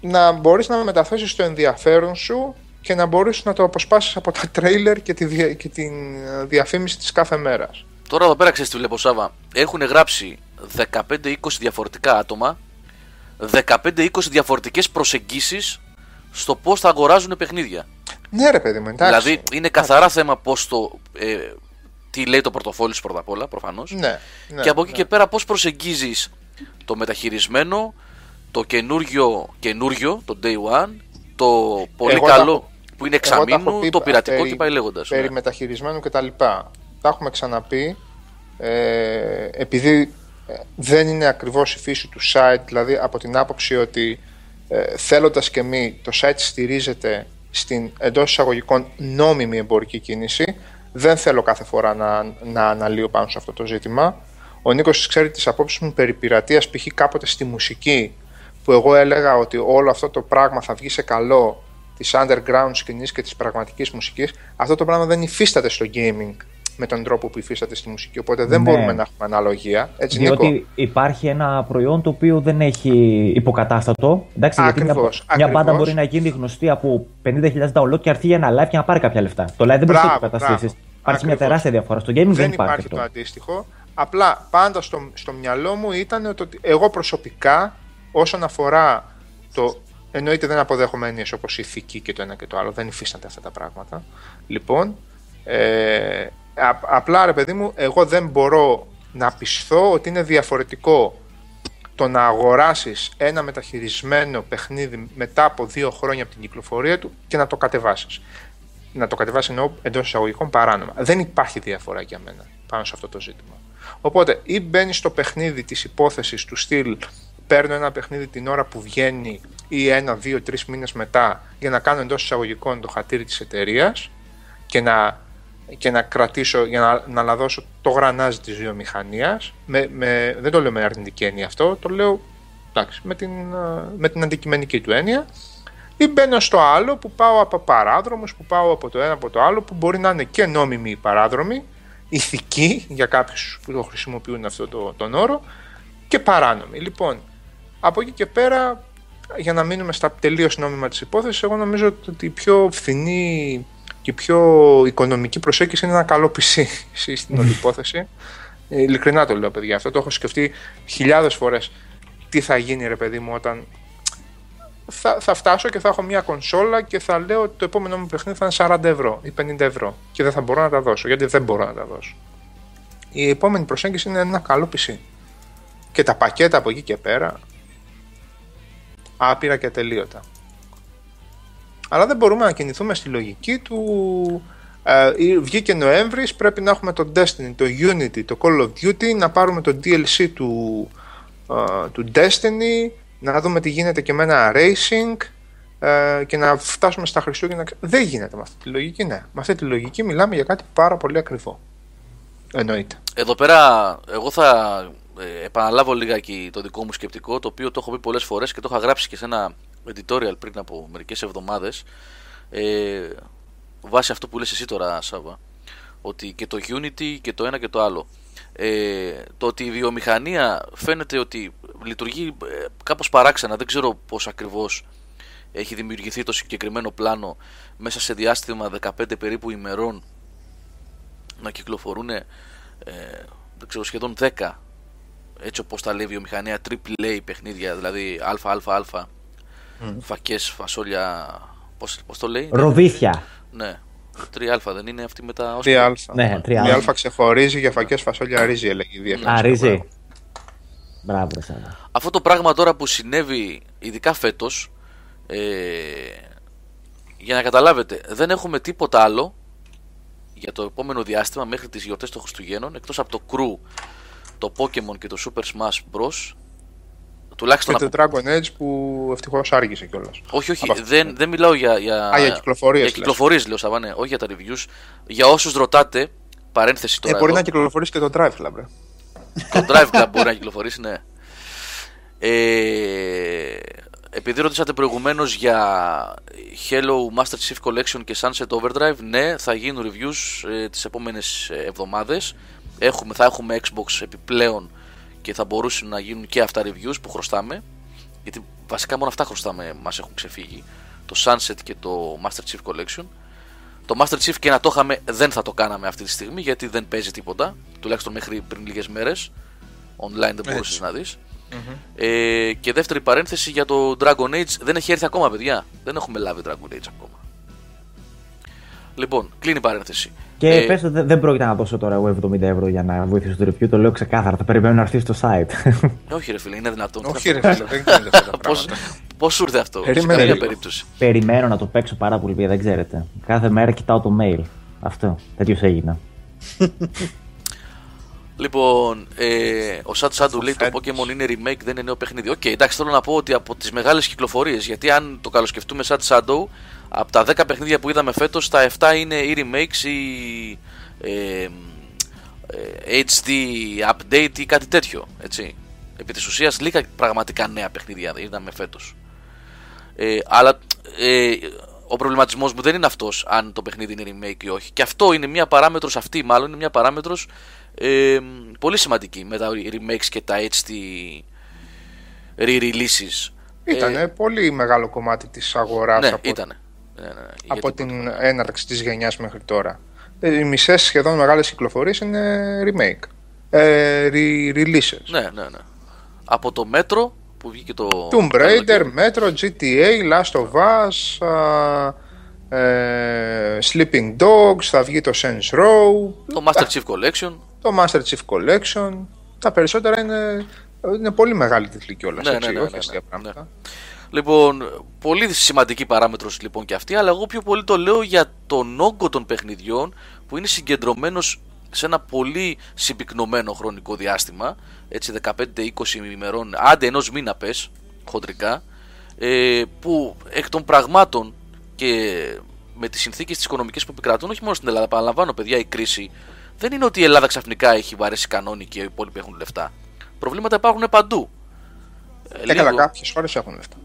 να μπορείς να μεταθέσεις το ενδιαφέρον σου και να μπορείς να το αποσπάσεις από τα τρέιλερ και, τη, δια- και την ε, διαφήμιση της κάθε μέρας. Τώρα εδώ πέρα ξέρεις τι βλέπω Σάβα. Έχουν γράψει 15-20 διαφορετικά άτομα, 15-20 διαφορετικές προσεγγίσεις στο πώς θα αγοράζουν παιχνίδια. Ναι ρε παιδί μου, εντάξει. Δηλαδή είναι καθαρά θέμα πώς το... Ε, τι λέει το πορτοφόλι σου πρώτα απ' όλα, προφανώς. Ναι, ναι, και από εκεί ναι. και πέρα πώς προσεγγίζεις το μεταχειρισμένο, το καινούριο, καινούριο, το day one, το πολύ Εγώ τα καλό έχω- που είναι Εγώ τα έχω εξαμήνου, πει το πειρατικό περί- και πάει λέγοντας. Περί ναι. μεταχειρισμένου και τα λοιπά. Τα έχουμε ξαναπεί. Ε, επειδή ε, δεν είναι ακριβώς η φύση του site, δηλαδή από την άποψη ότι ε, θέλοντας και μη το site στηρίζεται στην εντός εισαγωγικών νόμιμη εμπορική κίνηση, δεν θέλω κάθε φορά να, να αναλύω πάνω σε αυτό το ζήτημα. Ο Νίκος ξέρει τις απόψεις μου περί πειρατείας, π.χ. κάποτε στη μουσική, που εγώ έλεγα ότι όλο αυτό το πράγμα θα βγει σε καλό της underground σκηνής και της πραγματικής μουσικής, αυτό το πράγμα δεν υφίσταται στο gaming με τον τρόπο που υφίσταται στη μουσική. Οπότε δεν Ναι. μπορούμε να έχουμε αναλογία. Έτσι, Νίκο; Διότι υπάρχει ένα προϊόν το οποίο δεν έχει υποκατάστατο. Εντάξει, γιατί μια, Ακριβώς, μια μπάντα ακριβώς. μπορεί να γίνει γνωστή από 50.000 download και έρθει για ένα live και να πάρει κάποια λεφτά. Το live δεν μπορεί να το Μπράβο, υποκαταστήσει. μπράβο. Υπάρχει μια Ακριβώς. τεράστια διαφορά. Στο gaming δεν, δεν υπάρχει, υπάρχει αυτό. το αντίστοιχο. Απλά πάντα στο, στο μυαλό μου ήταν ότι εγώ προσωπικά όσον αφορά το. Εννοείται δεν αποδέχομαι έννοιες όπως η ηθική και το ένα και το άλλο. Δεν υφίστανται αυτά τα πράγματα. Λοιπόν, ε, α- απλά ρε παιδί μου, εγώ δεν μπορώ να πιστώ ότι είναι διαφορετικό το να αγοράσεις ένα μεταχειρισμένο παιχνίδι μετά από δύο χρόνια από την κυκλοφορία του και να το κατεβάσεις. Να το κατεβάσεις εννοώ εντός εισαγωγικών παράνομα. Δεν υπάρχει διαφορά για μένα πάνω σε αυτό το ζήτημα. Οπότε ή μπαίνεις στο παιχνίδι της υπόθεσης του στυλ παίρνω ένα παιχνίδι την ώρα που βγαίνει ή ένα, δύο, τρεις μήνες μετά για να κάνω εντός εισαγωγικών το χατήρι της εταιρείας και να, και να κρατήσω, για να, να λαδώσω το γρανάζι της βιομηχανίας. Με, με, δεν το λέω με αρνητική έννοια αυτό, το λέω εντάξει, με, την, ε, με την αντικειμενική του έννοια. Ή μπαίνω στο άλλο που πάω από παράδρομους, που πάω από το ένα από το άλλο, που μπορεί να είναι και νόμιμοι οι παράδρομοι, ηθικοί για κάποιους που το χρησιμοποιούν αυτό το, τον όρο, και παράνομοι. Λοιπόν, από εκεί και πέρα, για να μείνουμε στα τελείως νόμιμα της υπόθεσης, εγώ νομίζω ότι η πιο φθηνή και η πιο οικονομική προσέγγιση είναι ένα καλό PC [LAUGHS] στην όλη υπόθεση. Ε, Ειλικρινά το λέω, παιδιά. Αυτό το έχω σκεφτεί χιλιάδες φορές. Τι θα γίνει, ρε παιδί μου, όταν θα, θα φτάσω και θα έχω μια κονσόλα και θα λέω ότι το επόμενο μου παιχνίδι θα είναι 40 ευρώ ή 50 ευρώ και δεν θα μπορώ να τα δώσω γιατί δεν μπορώ να τα δώσω. Η επόμενη προσέγγιση είναι ένα καλό PC. Και τα πακέτα από εκεί και πέρα άπειρα και ατελείωτα. Αλλά δεν μπορούμε να κινηθούμε στη λογική του ε, ή βγήκε Νοέμβρης, πρέπει να έχουμε το Destiny, το Unity, το Call of Duty, να πάρουμε το DLC του, ε, του Destiny, να δούμε τι γίνεται και με ένα racing ε, και να φτάσουμε στα Χριστούγεννα. Δεν γίνεται με αυτή τη λογική, ναι. Με αυτή τη λογική μιλάμε για κάτι πάρα πολύ ακριβό. Εννοείται. Εδώ πέρα, εγώ θα ε, επαναλάβω λιγάκι το δικό μου σκεπτικό, το οποίο το έχω πει πολλές φορές και το είχα γράψει και σε ένα editorial πριν από μερικές εβδομάδες. Ε, βάσει αυτό που λες εσύ τώρα Σάβα ότι και το Unity και το ένα και το άλλο. Ε, το ότι η βιομηχανία φαίνεται ότι λειτουργεί ε, κάπως παράξενα δεν ξέρω πώς ακριβώς έχει δημιουργηθεί το συγκεκριμένο πλάνο μέσα σε διάστημα 15 περίπου ημερών να κυκλοφορούν ε, δεν ξέρω, σχεδόν 10 έτσι όπως τα λέει η βιομηχανία AAA παιχνίδια δηλαδή ΑΑΑ mm. φακές, φασόλια πώς, πώς το λέει; Ροβίθια ναι 3α δεν είναι αυτή με τα 3α. Ναι, 3α. Η α ξεχωρίζει για φακές φασόλια ρύζι έλεγε η διεύθυνση. Α, ρύζι. Μπράβο, ρε Αυτό το πράγμα τώρα που συνέβη ειδικά φέτος ε, για να καταλάβετε δεν έχουμε τίποτα άλλο για το επόμενο διάστημα μέχρι τις γιορτές των Χριστουγέννων εκτός από το Crew, το Pokemon και το Super Smash Bros. Τουλάχιστον και το Dragon Age που ευτυχώς άργησε κιόλας. Όχι, όχι, δεν, δεν μιλάω για. για... Α, για κυκλοφορίες. Για κυκλοφορίες, λέω Σαββάνε, όχι για τα reviews. Για όσους ρωτάτε, παρένθεση τώρα. Ε, μπορεί εδώ. να κυκλοφορήσει και το Drive Club, ρε. το Drive Club μπορεί να κυκλοφορήσει, ναι. Ε, επειδή ρωτήσατε προηγουμένως για Hello Master Chief Collection και Sunset Overdrive, ναι, θα γίνουν reviews ε, τις επόμενες εβδομάδες. Έχουμε, θα έχουμε Xbox επιπλέον και θα μπορούσαν να γίνουν και αυτά reviews που χρωστάμε. Γιατί βασικά μόνο αυτά χρωστάμε, μας έχουν ξεφύγει. Το Sunset και το Master Chief Collection. Το Master Chief και να το είχαμε δεν θα το κάναμε αυτή τη στιγμή γιατί δεν παίζει τίποτα. Τουλάχιστον μέχρι πριν λίγες μέρες. Online δεν μπορούσες να δεις. Ε, και δεύτερη παρένθεση για το Dragon Age δεν έχει έρθει ακόμα, παιδιά. Δεν έχουμε λάβει Dragon Age ακόμα. Λοιπόν, κλείνει η παρένθεση. Και ε, πες ότι δεν πρόκειται να δώσω τώρα εγώ 70 ευρώ για να βοηθήσω το review, το λέω ξεκάθαρα. Θα περιμένω να έρθει στο site. [LAUGHS] Όχι, ρε φίλε, είναι δυνατόν. Όχι, ρε φίλε, δεν γίνεται αυτό. Πώ σου ήρθε αυτό, σε καμία περίπτωση. Περιμένω να το παίξω πάρα πολύ, δεν ξέρετε. Κάθε μέρα κοιτάω το mail. Αυτό. Τέτοιος έγινα. [LAUGHS] Λοιπόν, ε, ο Σατ Σάντου λέει το Pokemon είναι remake, δεν είναι νέο παιχνίδι. Ok, okay, εντάξει, θέλω να πω ότι από τις μεγάλες κυκλοφορίες, γιατί αν το καλοσκεφτούμε Σατ Σάντου, από τα 10 παιχνίδια που είδαμε φέτος, τα 7 είναι ή remakes ή ε, ε, HD update ή κάτι τέτοιο. Έτσι. Επί της ουσίας, λίγα πραγματικά νέα παιχνίδια είδαμε φέτος. Ε, αλλά ε, ο προβληματισμός μου δεν είναι αυτός αν το παιχνίδι είναι remake ή όχι. Και αυτό είναι μια παράμετρος, αυτή μάλλον είναι μια παράμετρος ε, πολύ σημαντική με τα remakes και τα HD re-releases. Ήταν ε, πολύ μεγάλο κομμάτι της αγοράς ναι, από, ήτανε. Ναι, ναι, από την έναρξη της γενιάς μέχρι τώρα. Ε, οι μισές σχεδόν μεγάλες κυκλοφορίες είναι remake. Ε, re-releases. Ναι, ναι, ναι. Από το Metro που βγήκε το... Tomb Raider, Metro, GTA, Last of Us, ε, Sleeping Dogs, θα βγει το Saints Row. Το Master Chief Collection το Master Chief Collection. Τα περισσότερα είναι, είναι πολύ μεγάλη τίτλη κιόλας. Ναι, ναι, ναι, όχι ναι, ναι, πράγματα. Ναι. Λοιπόν, πολύ σημαντική παράμετρος λοιπόν και αυτή, αλλά εγώ πιο πολύ το λέω για τον όγκο των παιχνιδιών που είναι συγκεντρωμένος σε ένα πολύ συμπυκνωμένο χρονικό διάστημα, έτσι 15-20 ημερών, άντε ενός μήνα πες, χοντρικά, ε, που εκ των πραγμάτων και με τις συνθήκες τις οικονομικές που επικρατούν, όχι μόνο στην Ελλάδα, παραλαμβάνω παιδιά, η κρίση δεν είναι ότι η Ελλάδα ξαφνικά έχει βαρέσει κανόνι και οι υπόλοιποι έχουν λεφτά. Προβλήματα υπάρχουν παντού. Ε, καλά, κάποιες χώρες έχουν λεφτά.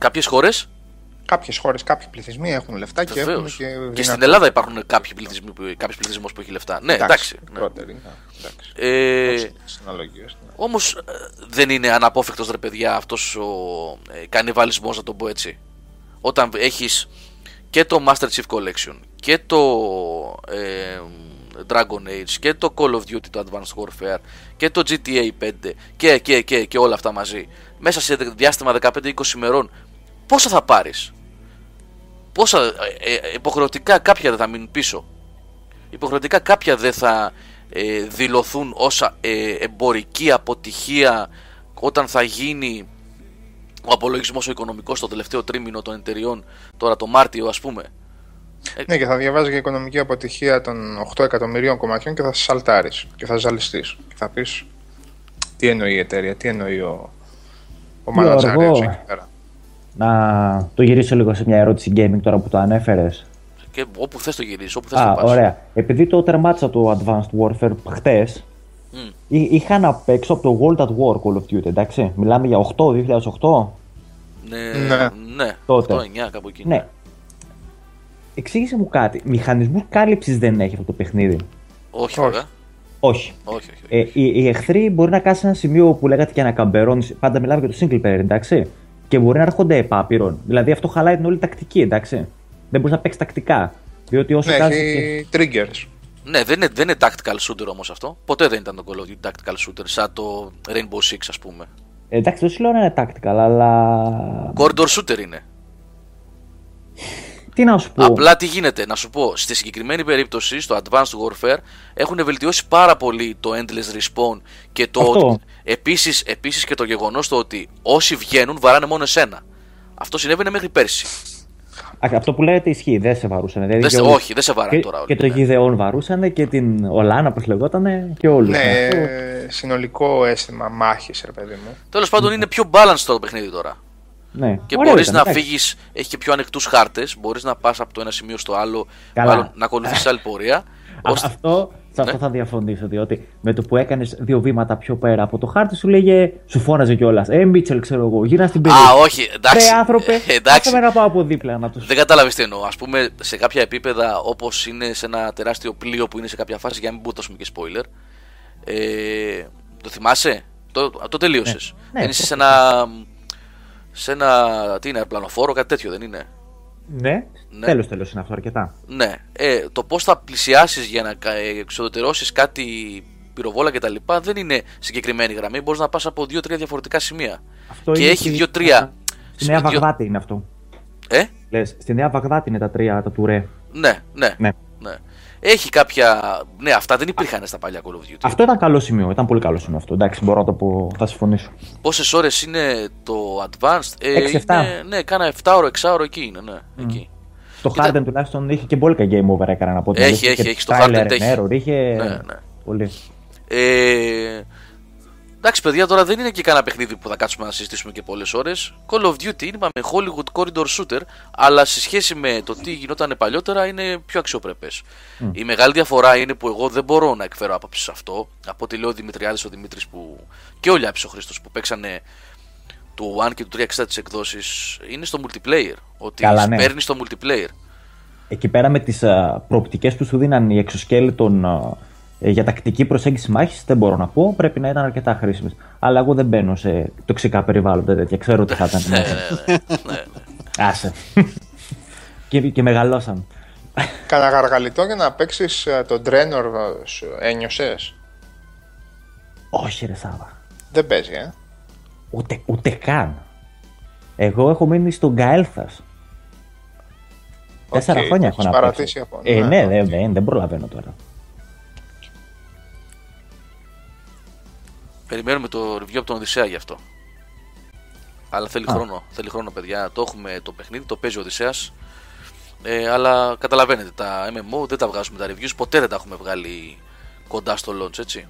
Κάποιες χώρες; Κάποιες χώρες, κάποιοι πληθυσμοί έχουν λεφτά και έχουν και. Και στην Ελλάδα υπάρχουν κάποιοι πληθυσμοί, κάποιο πληθυσμός που έχει λεφτά. Ναι, εντάξει. εντάξει, ναι. εντάξει. Ε, ναι. Όμως ε, δεν είναι αναπόφευκτος ρε παιδιά αυτός ο ε, κανιβαλισμός, να το πω έτσι. Όταν έχεις και το Master Chief Collection και το. Ε, Dragon Age και το Call of Duty το Advanced Warfare και το GTA 5 και, και, και, και όλα αυτά μαζί μέσα σε διάστημα 15-20 ημερών πόσα θα πάρεις; Πόσα ε, ε, υποχρεωτικά κάποια δεν θα μείνουν πίσω; Υποχρεωτικά κάποια δεν θα ε, δηλωθούν όσα ε, εμπορική αποτυχία όταν θα γίνει ο απολογισμός ο οικονομικός στο τελευταίο τρίμηνο των εταιριών τώρα το Μάρτιο ας πούμε; Ε, ναι, και θα διαβάζεις για οικονομική αποτυχία των 8 εκατομμυρίων κομματιών και θα σαλτάρεις και θα ζαλιστείς. Και θα πεις τι εννοεί η εταιρεία, τι εννοεί ο, ο μανατζάριο εκεί πέρα. Να το γυρίσω λίγο σε μια ερώτηση gaming τώρα που το ανέφερες. Και όπου θες το γυρίσει, όπου θες το πας. Ωραία. Επειδή το τερμάτισα το Advanced Warfare χτες, mm. είχα να παίξω από το World at War Call of Duty, εντάξει. Μιλάμε για 8, 2008. Ναι, Ναι. ναι. Τότε. 8-9 κάπου εκεί. Ναι. Εξήγησε μου κάτι. Μηχανισμούς κάλυψης δεν έχει αυτό το παιχνίδι. Όχι, Όχι. βέβαια. Όχι. Όχι, όχι. Ε, οι, οι εχθροί μπορεί να κάτσει σε ένα σημείο που λέγατε και να καμπερώνει. Πάντα μιλάμε για το single player, εντάξει. Και μπορεί να έρχονται επάπειρον. Δηλαδή αυτό χαλάει την όλη τακτική, εντάξει. Δεν μπορείς να παίξεις τακτικά. Διότι όσο Ναι, κάτσεις- έχει triggers. Ναι, δεν είναι, δεν είναι tactical shooter όμως αυτό. Ποτέ δεν ήταν το Call of Duty tactical shooter, σαν το Rainbow Six, ας πούμε. Ε, εντάξει, δεν σου λέω να είναι tactical, αλλά. Corridor shooter είναι. Τι να σου πω; Απλά τι γίνεται, να σου πω, στη συγκεκριμένη περίπτωση, στο Advanced Warfare, έχουν βελτιώσει πάρα πολύ το Endless Respawn και το Αυτό. ότι, επίσης, επίσης και το γεγονός το ότι όσοι βγαίνουν βαράνε μόνο εσένα. Αυτό συνέβαινε μέχρι πέρσι. Α, αυτό που λέτε ισχύει, δεν σε βαρούσαν. Δηλαδή, Δεν και σε- όλους- όχι, δεν σε βαράνε και, τώρα όλοι, Και το ναι. Γιδεόν βαρούσαν και την Ολάνα, όπως λεγότανε, και όλους. Ναι, συνολικό αίσθημα μάχης, ρε παιδί μου. Τέλος πάντων είναι πιο balanced το παιχνίδι τώρα. Ναι. Και Ωραίο μπορείς ήταν, να εντάξει. φύγεις, έχει και πιο ανοιχτούς χάρτες. Μπορείς να πας από το ένα σημείο στο άλλο, Καλά. μάλλον να ακολουθήσεις άλλη πορεία. Α, ώστε- αυτό, σε αυτό Ναι. θα διαφωνήσω, διότι με το που έκανες δύο βήματα πιο πέρα από το χάρτη σου λέγε, σου φώναζε κιόλας. Ε, Μίτσελ, ξέρω εγώ, γύρνα στην περιοχή. Α, όχι, εντάξει. Ρε άνθρωπε, Ε, εντάξει. άσε με να πάω από δίπλα να τους. Δεν κατάλαβες τι εννοώ. Α πούμε, σε κάποια επίπεδα, όπως είναι σε ένα τεράστιο πλοίο που είναι σε κάποια φάση, για να μην πω δώσουμε και spoiler. Ε, το θυμάσαι, το, το τελείωσες. Ναι, είσαι το σε ένα. Σε ένα. Τι είναι, αεροπλανοφόρο, κάτι τέτοιο δεν είναι; Ναι, Ναι. τέλος τέλος είναι αυτό αρκετά. Ναι. Ε, το πώς θα πλησιάσεις για να κα- ε, εξοδετερώσεις κάτι πυροβόλα κτλ. δεν είναι συγκεκριμένη γραμμή. Μπορείς να πας από δύο-τρία διαφορετικά σημεία. Αυτό και είναι έχει στη- δύο-τρία. Στη Νέα Βαγδάτη είναι αυτό. Ε, Λες, στη Νέα Βαγδάτη είναι τα τρία, τα τουρέ. ναι, ναι. Ναι. Ναι. Έχει κάποια. Ναι, αυτά δεν υπήρχαν στα παλιά Call of Duty. Αυτό ήταν καλό σημείο, ήταν πολύ καλό σημείο αυτό. Εντάξει, μπορώ να το πω, θα συμφωνήσω. Πόσες ώρες είναι το Advanced, ε, Έξι-εφτά. είναι, ναι, κάνα 7 ώρο, 6 ώρο εκεί είναι. Ναι, εκεί. Το Κοίτα- Harden τουλάχιστον είχε και μπόλικα game over έκανα να πω. την Έχει, αλήθεια, έχει, και έχει, στο trailer Harden έχει. error, είχε. Ναι, ναι. Πολύ. Ε, εντάξει, παιδιά, τώρα δεν είναι και κανένα παιχνίδι που θα κάτσουμε να συζητήσουμε και πολλές ώρες. Call of Duty είναι είπαμε Hollywood Corridor Shooter, αλλά σε σχέση με το τι γινόταν παλιότερα είναι πιο αξιοπρεπέ. Η μεγάλη διαφορά είναι που εγώ δεν μπορώ να εκφέρω άποψη σε αυτό. Από ό,τι λέει ο Δημητριάδης ο Δημήτρης που. και ο Λιάπη ο Χρήστος που παίξανε του 1 και του 360 τι εκδόσεις είναι στο multiplayer. Ότι Καλά, ναι. παίρνεις το multiplayer. Εκεί πέρα με τις προοπτικές που σου δίναν οι εξωσκέλετον ε, για τακτική προσέγγιση μάχης, δεν μπορώ να πω. Πρέπει να ήταν αρκετά χρήσιμες. Αλλά εγώ δεν μπαίνω σε τοξικά περιβάλλοντα τέτοια. Ξέρω τι θα ήταν. ναι, μέσα. ναι, ναι, ναι. Άσε. και, και μεγαλώσαν. Κάνα γαργαλιτό για να παίξεις τον Draenor σου ένιωσες; Όχι, ρε Σάβα. Δεν παίζει, ε. Ούτε, ούτε καν. Εγώ έχω μείνει στον Γκαέλθα. Τέσσερα Οκ, χρόνια το έχω έχεις να παρατήσει παίξω. από- Ε, ναι, ναι, οκ. δεν, δεν, δεν προλαβαίνω τώρα. Περιμένουμε το review από τον Οδυσσέα γι' αυτό. Αλλά θέλει Α. χρόνο. Θέλει χρόνο, παιδιά. Το έχουμε το παιχνίδι, το παίζει ο Οδυσσέας. Ε, αλλά καταλαβαίνετε, τα MMO δεν τα βγάζουμε τα reviews. Ποτέ δεν τα έχουμε βγάλει κοντά στο launch, έτσι.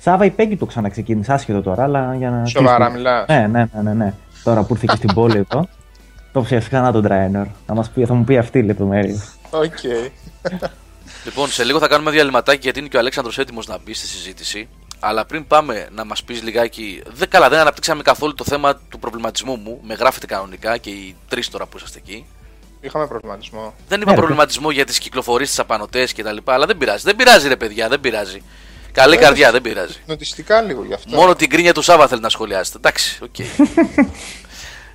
Σάβα η Πέγγι το ξαναξεκίνησε, άσχετο τώρα, αλλά για να. Σοβαρά κλείσουμε. μιλάς; Ναι, ναι, ναι, ναι, ναι. Τώρα που ήρθε και στην πόλη εδώ, [LAUGHS] το ψεύσει ξανά τον Trainer. Θα, μας πει, θα μου πει αυτή η λεπτομέρεια. Οκ. Λοιπόν, σε λίγο θα κάνουμε διαλειμματάκι γιατί είναι και ο Αλέξανδρος έτοιμος να μπει στη συζήτηση. Αλλά πριν πάμε να μας πεις λιγάκι. Δεν, καλά, δεν αναπτύξαμε καθόλου το θέμα του προβληματισμού μου. Με γράφετε κανονικά και οι τρεις τώρα που είσαστε εκεί. Είχαμε προβληματισμό. Δεν είπα Ναι, ρε, προβληματισμό για τις κυκλοφορίες, τις απανωτές κτλ. Αλλά δεν πειράζει. Δεν πειράζει, ρε παιδιά, δεν πειράζει. Καλή Ε, καρδιά, δεν πειράζει. Νοτιστικά λίγο γι' αυτό. Μόνο την γκρίνια του Σάβα θέλει να σχολιάσετε. Εντάξει, οκ. [LAUGHS]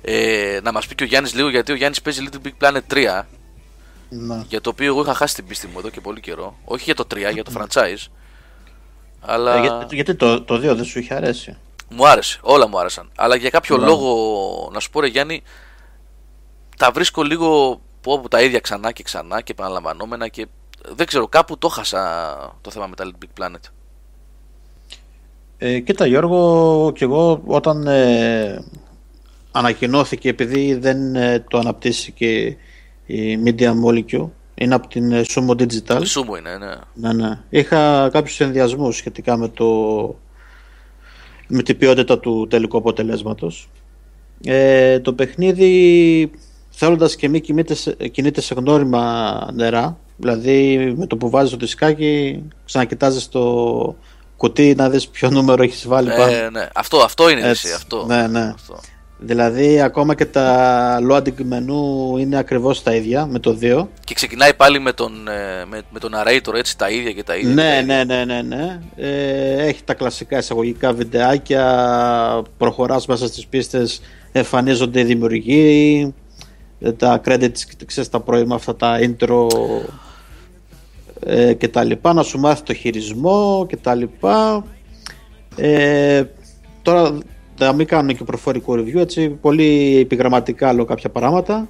ε, να μας πει και ο Γιάννης λίγο γιατί ο Γιάννης παίζει Little Big Planet 3. Ναι. Για το οποίο εγώ είχα χάσει την πίστη μου εδώ και πολύ καιρό. Όχι για το 3, για το franchise. Αλλά Ε, για- γιατί το, το 2 δεν σου είχε αρέσει; μου άρεσε. Όλα μου άρεσαν. Αλλά για κάποιο Ναι. λόγο, να σου πω ρε Γιάννη, τα βρίσκω λίγο πω, πω, τα ίδια ξανά και ξανά και επαναλαμβανόμενα και δεν ξέρω, κάπου το χάσα το θέμα με τα Little Big Planet. Ε, κοίτα Γιώργο, και εγώ όταν ε, ανακοινώθηκε επειδή δεν ε, το αναπτύσσηκε η Media Molecule είναι από την ε, Sumo Digital Το Sumo είναι, ναι. ναι, ναι. είχα κάποιους ενδιασμούς σχετικά με, το, με την ποιότητα του τελικού αποτελέσματος ε, το παιχνίδι θέλοντας και μη κινείται σε, κινείται σε γνώριμα νερά δηλαδή με το που βάζεις το δισκάκι ξανακοιτάζεις το κουτί να δεις ποιο νούμερο έχεις βάλει πάνω Ε, ναι. Αυτό, αυτό είναι Έτσι. εσύ, αυτό. Ναι, ναι. αυτό. Δηλαδή ακόμα και τα loading μενού είναι ακριβώς τα ίδια με το 2. Και ξεκινάει πάλι με τον, ε, με, με τον narrator έτσι τα ίδια και τα ίδια. Ναι, ναι, ναι, ναι, ναι. Ε, έχει τα κλασικά εισαγωγικά βιντεάκια, προχωράς μέσα στις πίστες, εμφανίζονται οι δημιουργοί, ε, τα credits, ξέρεις τα πρώιμα αυτά τα intro ε, και τα λοιπά, να σου μάθει το χειρισμό και τα λοιπά. Ε, τώρα θα μην κάνουμε και προφορικό review, έτσι, πολύ επιγραμματικά λέω κάποια πράγματα.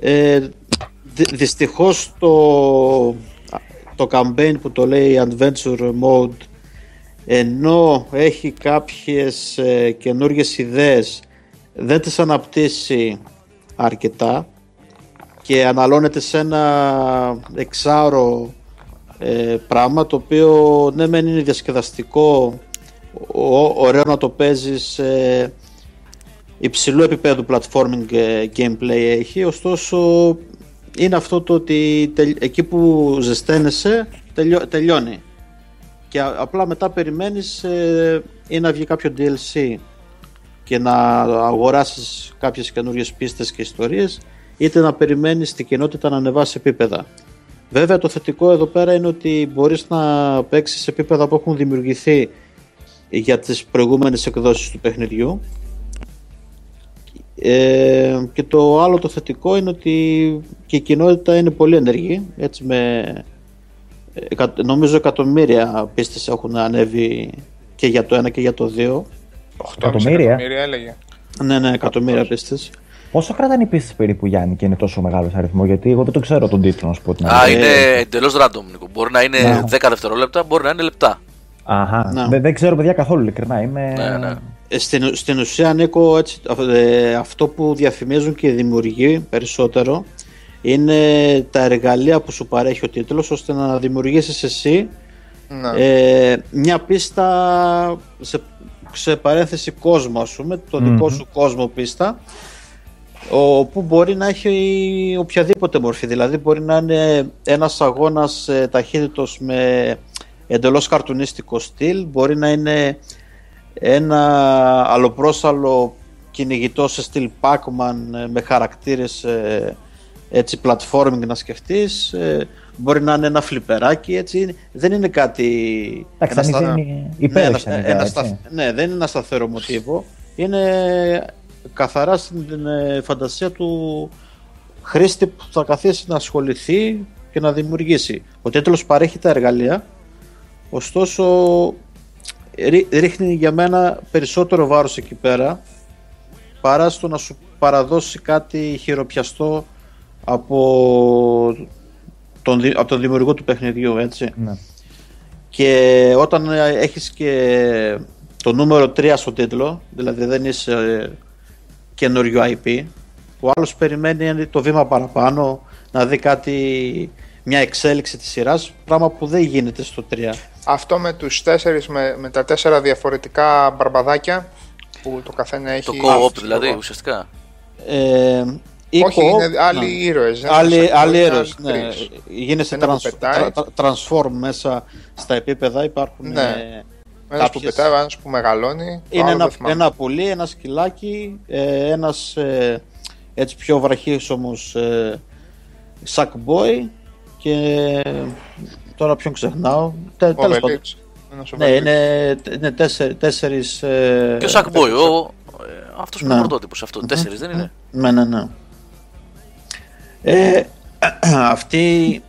Ε, δυ, δυστυχώς το, το campaign που το λέει Adventure Mode ενώ έχει κάποιες ε, καινούργιες ιδέες δεν τις αναπτύσσει αρκετά και αναλώνεται σε ένα εξάρο ε, πράγμα το οποίο ναι μεν είναι διασκεδαστικό ωραίο να το παίζεις σε υψηλού επίπεδου platforming ε, gameplay έχει ωστόσο είναι αυτό το ότι εκεί που ζεσταίνεσαι τελειώνει και απλά μετά περιμένεις ε, ή να βγει κάποιο DLC και να αγοράσεις κάποιες καινούριες πίστες και ιστορίες είτε να περιμένεις την κοινότητα να ανεβάσει επίπεδα. Βέβαια το θετικό εδώ πέρα είναι ότι μπορείς να παίξεις σε επίπεδα που έχουν δημιουργηθεί για τις προηγούμενες εκδόσεις του παιχνιδιού. Ε, και το άλλο το θετικό είναι ότι και η κοινότητα είναι πολύ ενεργή έτσι με νομίζω εκατομμύρια πίστες έχουν ανέβει και για το ένα και για το δύο. 8 εκατομμύρια. έλεγε. Ναι ναι εκατομμύρια πίστες. Πόσο κρατάνε οι πίστες περίπου Γιάννη και είναι τόσο μεγάλος αριθμός, Γιατί εγώ δεν το ξέρω τον τίτλο, να σου πω την Α, είναι εντελώς random. Μπορεί να είναι ναι. 10 δευτερόλεπτα, μπορεί να είναι λεπτά. Αχα. Ναι. Δεν, δεν ξέρω, παιδιά, καθόλου ειλικρινά. Είμαι... Ναι, ναι. Ε, στην, στην ουσία, Νίκο, έτσι, ε, αυτό που διαφημίζουν και οι δημιουργοί περισσότερο είναι τα εργαλεία που σου παρέχει ο τίτλος ώστε να δημιουργήσεις εσύ ναι. ε, μια πίστα σε, σε παρένθεση κόσμο ας πούμε, το δικό σου κόσμο πίστα όπου μπορεί να έχει οποιαδήποτε μορφή δηλαδή μπορεί να είναι ένας αγώνας ε, ταχύτητος με εντελώς καρτουνίστικο στυλ. Μπορεί να είναι ένα αλλοπρόσαλο κυνηγητό σε στυλ Pac-Man ε, με χαρακτήρες ε, έτσι platforming να σκεφτείς. Μπορεί να είναι ένα φλιπεράκι έτσι. Δεν είναι κάτι Εντάξει, ένα, ναι, ένα, ναι, δεν είναι ένα σταθερό μοτίβο. Είναι καθαρά στην ε, φαντασία του χρήστη που θα καθίσει να ασχοληθεί και να δημιουργήσει. Ο τίτλος παρέχει τα εργαλεία, ωστόσο ρίχνει για μένα περισσότερο βάρος εκεί πέρα παρά στο να σου παραδώσει κάτι χειροπιαστό από τον, από τον δημιουργό του παιχνιδιού, έτσι. Ναι. Και όταν έχεις και το νούμερο 3 στο τίτλο, δηλαδή δεν είσαι καινούριο IP. Ο άλλος περιμένει το βήμα παραπάνω, να δει κάτι, μια εξέλιξη της σειράς, πράγμα που δεν γίνεται στο 3. Αυτό με τους τέσσερις, με, με τα τέσσερα διαφορετικά μπαρμπαδάκια που το καθένα έχει... Το co-op δηλαδή, ουσιαστικά. Ε, Όχι, είναι άλλοι ναι. ήρωες. Άλλοι, άλλοι ήρωες, ναι. Γίνεσαι transform μέσα στα επίπεδα, υπάρχουν... Ναι. Ένας που πετάει, ένας που μεγαλώνει. Είναι ένα, ένα πουλί, ένα σκυλάκι, ε, ένας ε, έτσι πιο βραχή όμω ε, boy και τώρα ποιον ξεχνάω. Τέλος πάντων. Ναι, είναι, είναι τέσσερι, τέσσερις... Ε, και ο Sackboy, ο, ε, αυτός που είναι πρωτότυπος αυτό, τέσσερις δεν είναι; Ναι, ναι, ναι. Ε, [CLEARS THROAT] αυτή...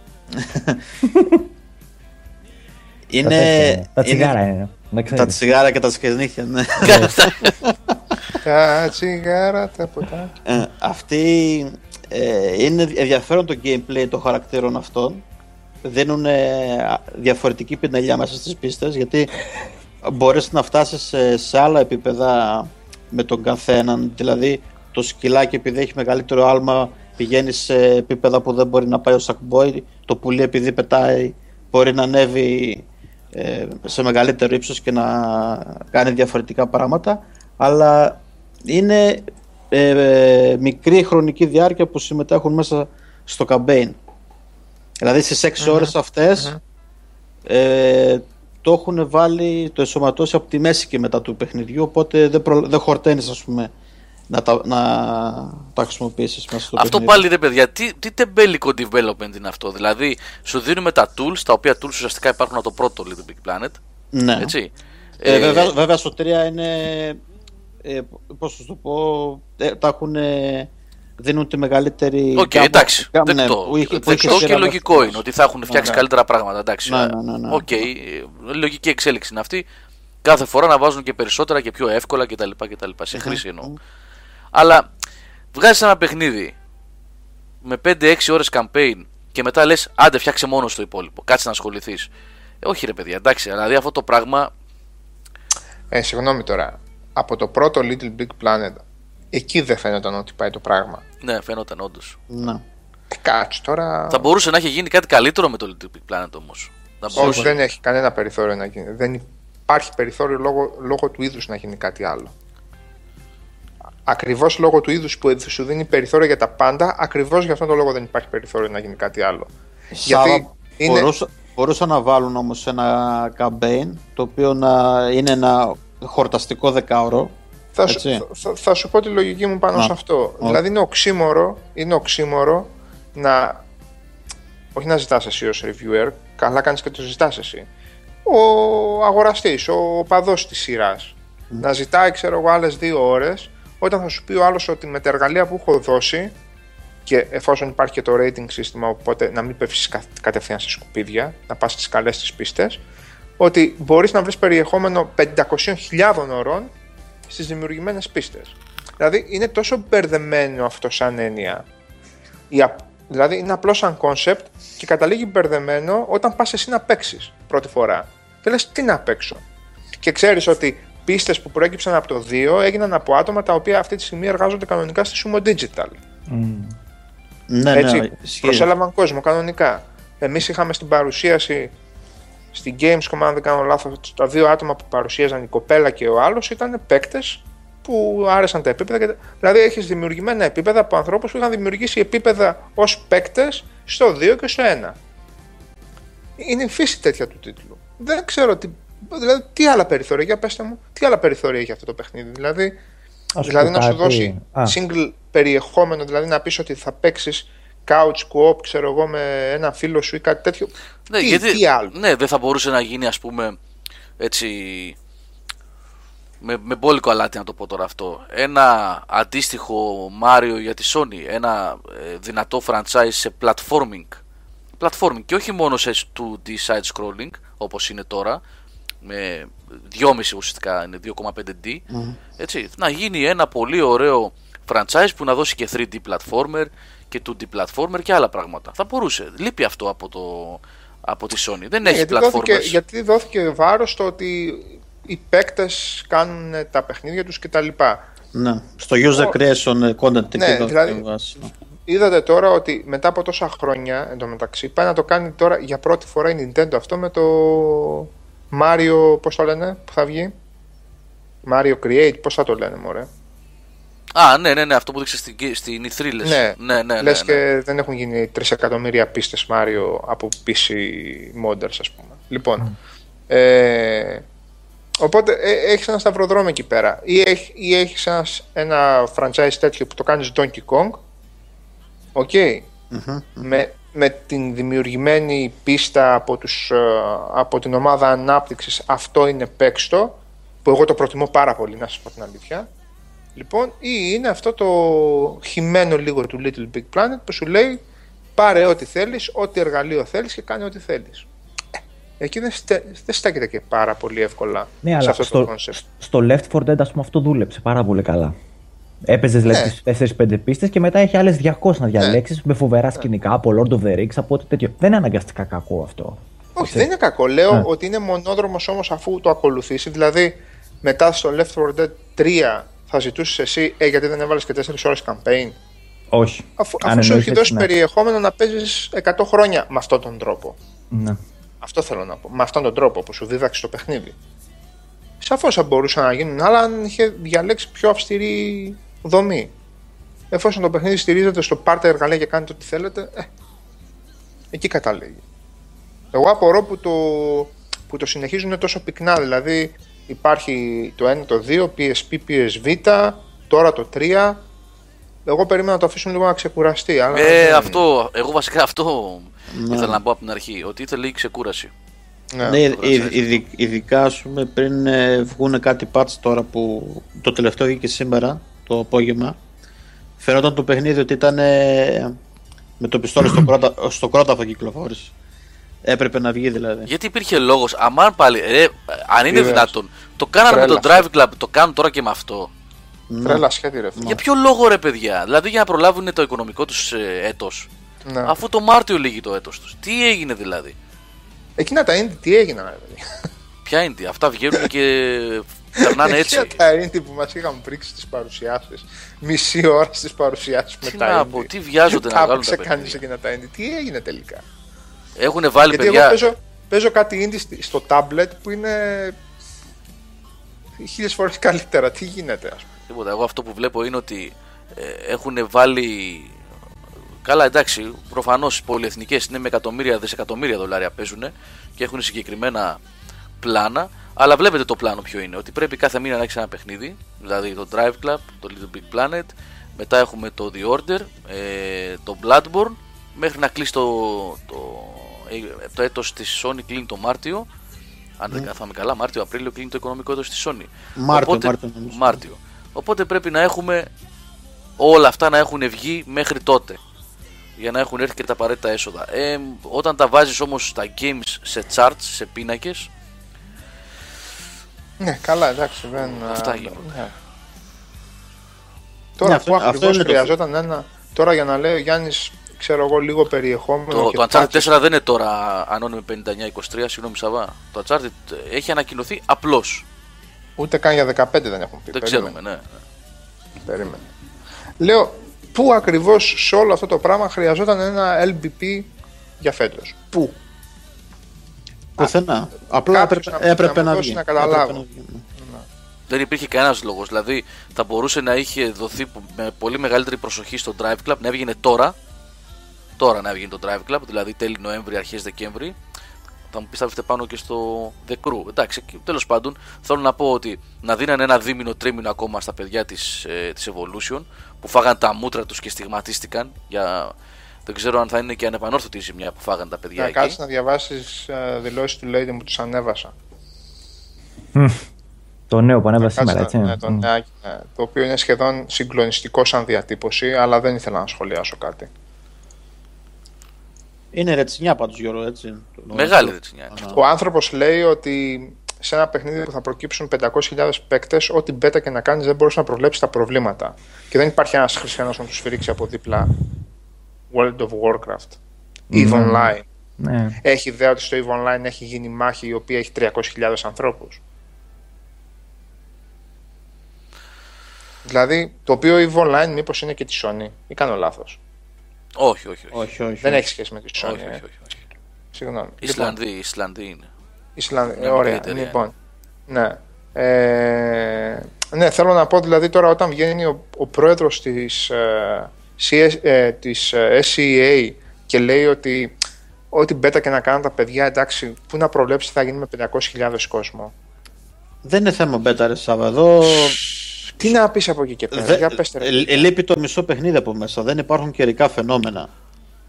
είναι... Τα τσιγάρα είναι. Τα τσιγάρα και τα σκερνίχια, ναι. [LAUGHS] τα τσιγάρα, τα ποτά. Ε, αυτή ε, είναι ενδιαφέρον το gameplay των χαρακτήρων αυτών. Δίνουν διαφορετική πινελιά μέσα στις πίστες γιατί μπορείς να φτάσεις σε, σε άλλα επίπεδα με τον καθέναν. Δηλαδή το σκυλάκι επειδή έχει μεγαλύτερο άλμα πηγαίνεις σε επίπεδα που δεν μπορεί να πάει ο Sackboy. Το πουλί επειδή πετάει μπορεί να ανέβει ε, σε μεγαλύτερο ύψος και να κάνει διαφορετικά πράγματα αλλά είναι ε, μικρή χρονική διάρκεια που συμμετέχουν μέσα στο campaign δηλαδή στις 6 mm ώρες αυτες ε, το έχουν βάλει, το εσωματώσει από τη μέση και μετά του παιχνιδιού οπότε δεν, προ, δεν χορταίνεις ας πούμε να τα, να τα χρησιμοποιήσεις μέσα στο Αυτό παιχνίδι. πάλι ρε παιδιά, τι, τι τεμπέλικο development είναι αυτό. Δηλαδή, σου δίνουμε τα tools, τα οποία tools ουσιαστικά υπάρχουν από το πρώτο Little Big Planet. Ναι. Έτσι. Ε, Ε, βέβαια, βέβαια στο 3 είναι. Ε, πώς θα το πω. Ε, τα έχουν. Δίνουν τη μεγαλύτερη. Οκ, γκάμα- εντάξει. γκάμα, ναι, δεκτό. που είχε- που Δεκτό είχε και σειρά λογικό δεύτερος. είναι ότι θα έχουν φτιάξει Ναι. καλύτερα πράγματα. Εντάξει. Ναι, ναι, ναι, ναι. Οκ, ε, λογική εξέλιξη είναι αυτή. Κάθε φορά να βάζουν και περισσότερα και πιο εύκολα κτλ. κτλ. Σε χρήση εννοώ. Αλλά βγάζεις ένα παιχνίδι με 5-6 ώρες campaign και μετά λες: Άντε, φτιάξε μόνος το υπόλοιπο. Κάτσε να ασχοληθείς. Ε, όχι, ρε παιδιά, εντάξει. Δηλαδή αυτό το πράγμα. Ε, συγγνώμη τώρα. Από το πρώτο Little Big Planet, εκεί δεν φαίνονταν ότι πάει το πράγμα. Ναι, φαίνονταν όντως. Ναι. Ε, κάτσε τώρα. Θα μπορούσε να έχει γίνει κάτι καλύτερο με το Little Big Planet όμως. Όχι, δεν έχει κανένα περιθώριο να γίνει. Δεν υπάρχει περιθώριο λόγω, λόγω του είδους να γίνει κάτι άλλο. Ακριβώς λόγω του είδους που σου δίνει περιθώριο για τα πάντα, ακριβώς για αυτόν τον λόγο δεν υπάρχει περιθώριο να γίνει κάτι άλλο. Σάβα, Γιατί είναι. μπορούσα, μπορούσαν να βάλουν όμως ένα campaign το οποίο να είναι ένα χορταστικό δεκάωρο Θα σου, έτσι. θα, θα σου πω τη λογική μου πάνω Α. σε αυτό. Α. Δηλαδή είναι οξύμορο, είναι οξύμορο να. Όχι να ζητάς εσύ ως reviewer, καλά κάνεις και το ζητάς εσύ. Ο αγοραστής, ο παδός της σειράς. Να ζητάει, ξέρω εγώ, άλλες δύο ώρες, όταν θα σου πει ο άλλος ότι με τα εργαλεία που έχω δώσει και εφόσον υπάρχει και το rating σύστημα, οπότε να μην πέφτεις κα- κατευθείαν σε σκουπίδια, να πας στις καλές τις πίστες, ότι μπορείς να βρεις περιεχόμενο 500.000 ώρων στις δημιουργημένες πίστες. Δηλαδή είναι τόσο μπερδεμένο αυτό σαν έννοια. Η απ- δηλαδή είναι απλό σαν concept και καταλήγει μπερδεμένο όταν πας εσύ να παίξεις πρώτη φορά. Και λες τι να παίξω. Και ξέρεις ότι πίστες που προέκυψαν από το 2 έγιναν από άτομα τα οποία αυτή τη στιγμή εργάζονται κανονικά στη Sumo Digital. Ναι, Έτσι, ναι, ισχύει. προσέλαβαν κόσμο κανονικά. Εμείς είχαμε στην παρουσίαση στην Gamescom, αν δεν κάνω λάθος, τα δύο άτομα που παρουσίαζαν η κοπέλα και ο άλλος ήταν παίκτες που άρεσαν τα επίπεδα. Και... Δηλαδή έχεις δημιουργημένα επίπεδα από ανθρώπους που είχαν δημιουργήσει επίπεδα ως παίκτες στο 2 και στο 1. Είναι η φύση τέτοια του τίτλου. Δεν ξέρω τι, δηλαδή, τι άλλα περιθώρια, για πέστε μου, τι άλλα περιθώρια έχει αυτό το παιχνίδι. Δηλαδή, Ας δηλαδή πω να σου κάτι. δώσει Α. single περιεχόμενο, δηλαδή να πεις ότι θα παίξεις couch co-op, ξέρω εγώ, με ένα φίλο σου ή κάτι τέτοιο. Ναι, τι, γιατί, τι άλλο; ναι, δεν θα μπορούσε να γίνει ας πούμε έτσι με, με μπόλικο αλάτι να το πω τώρα αυτό. Ένα αντίστοιχο Mario για τη Sony, ένα ε, δυνατό franchise σε platforming. Platforming και όχι μόνο σε 2D side scrolling όπως είναι τώρα με 2,5 ουσιαστικά είναι 2,5D έτσι, να γίνει ένα πολύ ωραίο franchise που να δώσει και 3D platformer και 2D platformer και άλλα πράγματα. Θα μπορούσε. Λείπει αυτό από, το, από τη Sony. Δεν έχει Ναι, γιατί, platformers. δόθηκε, γιατί δόθηκε βάρος στο ότι οι παίκτες κάνουν τα παιχνίδια τους κτλ. Ναι. Στο user creation ε, content εκεί Ναι, εδώ δηλαδή- στη βάση. Είδατε τώρα ότι μετά από τόσα χρόνια εντωμεταξύ πάει να το κάνει τώρα για πρώτη φορά η Nintendo αυτό με το Mario, πώς το λένε, που θα βγει; Mario Create, πώς θα το λένε μωρέ; Α, ναι, ναι, ναι, αυτό που δείξε στην, στην E3 λες. Ναι, ναι, ναι, ναι, λες ναι. και δεν έχουν γίνει 3 εκατομμύρια πίστες Mario από PC modders ας πούμε. Λοιπόν, ε, οπότε ε, έχεις ένα σταυροδρόμιο εκεί πέρα ή, έχ, ή έχεις ένας, ένα franchise τέτοιο που το κάνεις Donkey Kong OK με, με την δημιουργημένη πίστα από, τους, ε, από την ομάδα ανάπτυξης αυτό είναι παίξτο που εγώ το προτιμώ πάρα πολύ να σας πω την αλήθεια Λοιπόν, ή είναι αυτό το χυμένο λίγο του Little Big Planet που σου λέει πάρε ό,τι θέλεις, ό,τι εργαλείο θέλεις και κάνε ό,τι θέλεις. Ε, Εκεί δεν, στε, δεν στέκεται και πάρα πολύ εύκολα Ναι, σε αλλά αυτό στο, το concept. στο Left 4 Dead, ας πούμε, αυτό δούλεψε πάρα πολύ καλά. Έπαιζες δηλαδή Ναι. τις 4-5 πίστες και μετά έχει άλλες 200 να διαλέξεις με φοβερά σκηνικά από Lord of the Rings, από ό,τι τέτοιο. Δεν είναι αναγκαστικά κακό αυτό. Όχι, δεν είναι κακό. Λέω Ναι. ότι είναι μονόδρομος όμως αφού το ακολουθήσει. Δηλαδή, μετά στο Left 4 Dead 3 θα ζητούσες εσύ, ε, γιατί δεν έβαλες και 4 ώρες campaign; Όχι. Αφού, Αν αφού σου εννοείς έχει έτσι, δώσει ναι. περιεχόμενο να παίζεις 100 χρόνια με αυτόν τον τρόπο. Ναι. Αυτό θέλω να πω. Με αυτόν τον τρόπο που σου δίδαξε το παιχνίδι. Σαφώς θα μπορούσαν να γίνουν, αλλά αν είχε διαλέξει πιο αυστηρή δομή. Εφόσον το παιχνίδι στηρίζεται στο πάρτε εργαλεία και κάνετε ό,τι θέλετε, ε, εκεί καταλήγει. Εγώ απορώ που το, που το συνεχίζουν τόσο πυκνά. Δηλαδή υπάρχει το 1, το 2, PSP, PSV, τώρα το 3 εγώ περίμενα να το αφήσουν λίγο να ξεκουραστεί. Αλλά Ε, δεν- αυτό, εγώ βασικά αυτό Ναι. ήθελα να πω από την αρχή. Ότι ήθελε λίγη ξεκούραση. Ναι. Ναι, το ειδ- κρατάει. ειδι- ειδικά ας πούμε πριν ε, βγουν κάτι patch τώρα που το τελευταίο βγήκε σήμερα το απόγευμα φαινόταν το παιχνίδι ότι ήταν ε, με το πιστόλι στο, κρώτα, στο κρόταφο κυκλοφόρησε. Έπρεπε να βγει δηλαδή. Γιατί υπήρχε λόγος, αμάν πάλι, ρε, αν είναι Είδες. δυνατόν, το κάνανε με Τρέλα. το Drive Club, το κάνουν τώρα και με αυτό. Τρέλα σχέδι ρε φίλε. Για ποιο λόγο ρε παιδιά, δηλαδή για να προλάβουν το οικονομικό τους έτος. Ναι. Αφού το Μάρτιο λύγει το έτος τους. Τι έγινε δηλαδή; Εκείνα τα indie τι έγιναν ρε παιδιά; Ποια είναι, τι, αυτά βγαίνουν και περνάνε έτσι. Εκείνα τα indie που μας είχαν πρίξει στις παρουσιάσεις. Μισή ώρα στις παρουσιάσεις με Τι τα να indie. πω, τι βιάζονται να Τα βγάλουν τα έπαιξε κανείς παιχνίδια. εκείνα τα indie. Τι έγινε τελικά; Έχουν βάλει Γιατί παιδιά. εγώ παίζω, παίζω κάτι indie στη- στο tablet που είναι χίλιες φορές καλύτερα. Τι γίνεται ας πούμε. Τίποτα. Εγώ αυτό που βλέπω είναι ότι ε, έχουν βάλει. Καλά, εντάξει, προφανώς οι πολυεθνικές είναι με εκατομμύρια, δισεκατομμύρια δολάρια παίζουν και έχουν συγκεκριμένα πλάνα. Αλλά βλέπετε το πλάνο ποιο είναι. Ότι πρέπει κάθε μήνα να έχεις ένα παιχνίδι. Δηλαδή το Drive Club, το Little Big Planet. Μετά έχουμε το The Order, ε, το Bloodborne. Μέχρι να κλείσει το, το, ε, το έτος της Sony κλείνει το Μάρτιο. Αν δεν καθάμε καλά, Μάρτιο-Απρίλιο κλείνει το οικονομικό έτος της Sony. Μάρτιο, Οπότε, Μάρτιο νομίζω. Μάρτιο. Οπότε πρέπει να έχουμε όλα αυτά να έχουν βγει μέχρι τότε. Για να έχουν έρθει και τα απαραίτητα έσοδα. Ε, όταν τα βάζεις όμως τα games σε charts, σε πίνακες, Ναι, καλά, εντάξει. Δεν, Αυτά α, γίνονται. ναι. Τώρα Ναι, αυτό- που αυτό ακριβώς είναι το- χρειαζόταν ένα. Τώρα για να λέει ο Γιάννης, ξέρω εγώ, λίγο περιεχόμενο. το, και το Uncharted patches. 4 δεν είναι τώρα ανώνυμη 59-23, συγγνώμη Σαββά. Το Uncharted έχει ανακοινωθεί απλώς. Ούτε καν για 15 δεν έχουν πει. Δεν Περίμενε, ξέρουμε, ναι. Περίμενε. Λέω, πού ακριβώς σε όλο αυτό το πράγμα χρειαζόταν ένα LBP για φέτος; Πού; Πουθενά. Απλά κάποιος έπρεπε, να- έπρεπε να να, μου βγει. δώσει να καταλάβω. Έπρεπε να βγει, ναι. Δεν υπήρχε κανένας λόγος. Δηλαδή θα μπορούσε να είχε δοθεί με πολύ μεγαλύτερη προσοχή στο Drive Club να έβγαινε τώρα. Τώρα να έβγαινε το Drive Club, δηλαδή τέλη Νοέμβρη, αρχές Δεκέμβρη. Θα μου πεις θα έρθετε πάνω και στο The Crew. Εντάξει, τέλος πάντων θέλω να πω ότι να δίνανε ένα δίμηνο, τρίμηνο ακόμα στα παιδιά της ε, της Evolution που φάγαν τα μούτρα τους και στιγματίστηκαν. Για... Δεν ξέρω αν θα είναι και ανεπανόρθωτη η ζημιά που φάγαν τα παιδιά Να εκεί. κάτσεις να διαβάσεις ε, δηλώσεις του Lady μου, τους ανέβασα. Το νέο που ανέβασε Κάτσε σήμερα, να- έτσι. ναι, το, Μμ. νεάκι, ναι, το οποίο είναι σχεδόν συγκλονιστικό σαν διατύπωση, αλλά δεν ήθελα να σχολιάσω κάτι. Είναι ρετσινιά πάντως Γιώργο, έτσι. Το- Μεγάλη ρετσινιά. Α, Ο άνθρωπος λέει ότι σε ένα παιχνίδι που θα προκύψουν 500.000 παίκτες, ό,τι μπέτα και να κάνεις δεν μπορείς να προβλέψεις τα προβλήματα. Και δεν υπάρχει ένας χριστιανός να τους σφυρίξει από δίπλα World of Warcraft. EVE Online. Ναι. Έχει ιδέα ότι στο EVE Online έχει γίνει μάχη η οποία έχει 300.000 ανθρώπους. Δηλαδή, το οποίο EVE Online μήπως είναι και τη Sony ή κάνω λάθος. Όχι, όχι, όχι. Όχι, όχι. Δεν έχει σχέση με τη Sony. όχι, ε. όχι, όχι, όχι. Συγγνώμη. Ισλανδοί, Ισλανδοί είναι. Ισλανδία. Μια Ωραία, μικρή εταιρεία. λοιπόν. Ναι. Ε, ναι, θέλω να πω δηλαδή τώρα όταν βγαίνει ο, ο πρόεδρος της, ε, CS, ε, της ε, SCA και λέει ότι ό,τι μπέτα και να κάνουν τα παιδιά, εντάξει, πού να προβλέψει τι θα γίνει με 500.000 κόσμο. Δεν είναι θέμα μπέτα ρε Σάβα. Εδώ Τι να πεις από εκεί και πέρα, δε- για πέστε ρε. ε, ε, λείπει το μισό παιχνίδι από μέσα. Δεν υπάρχουν καιρικά φαινόμενα.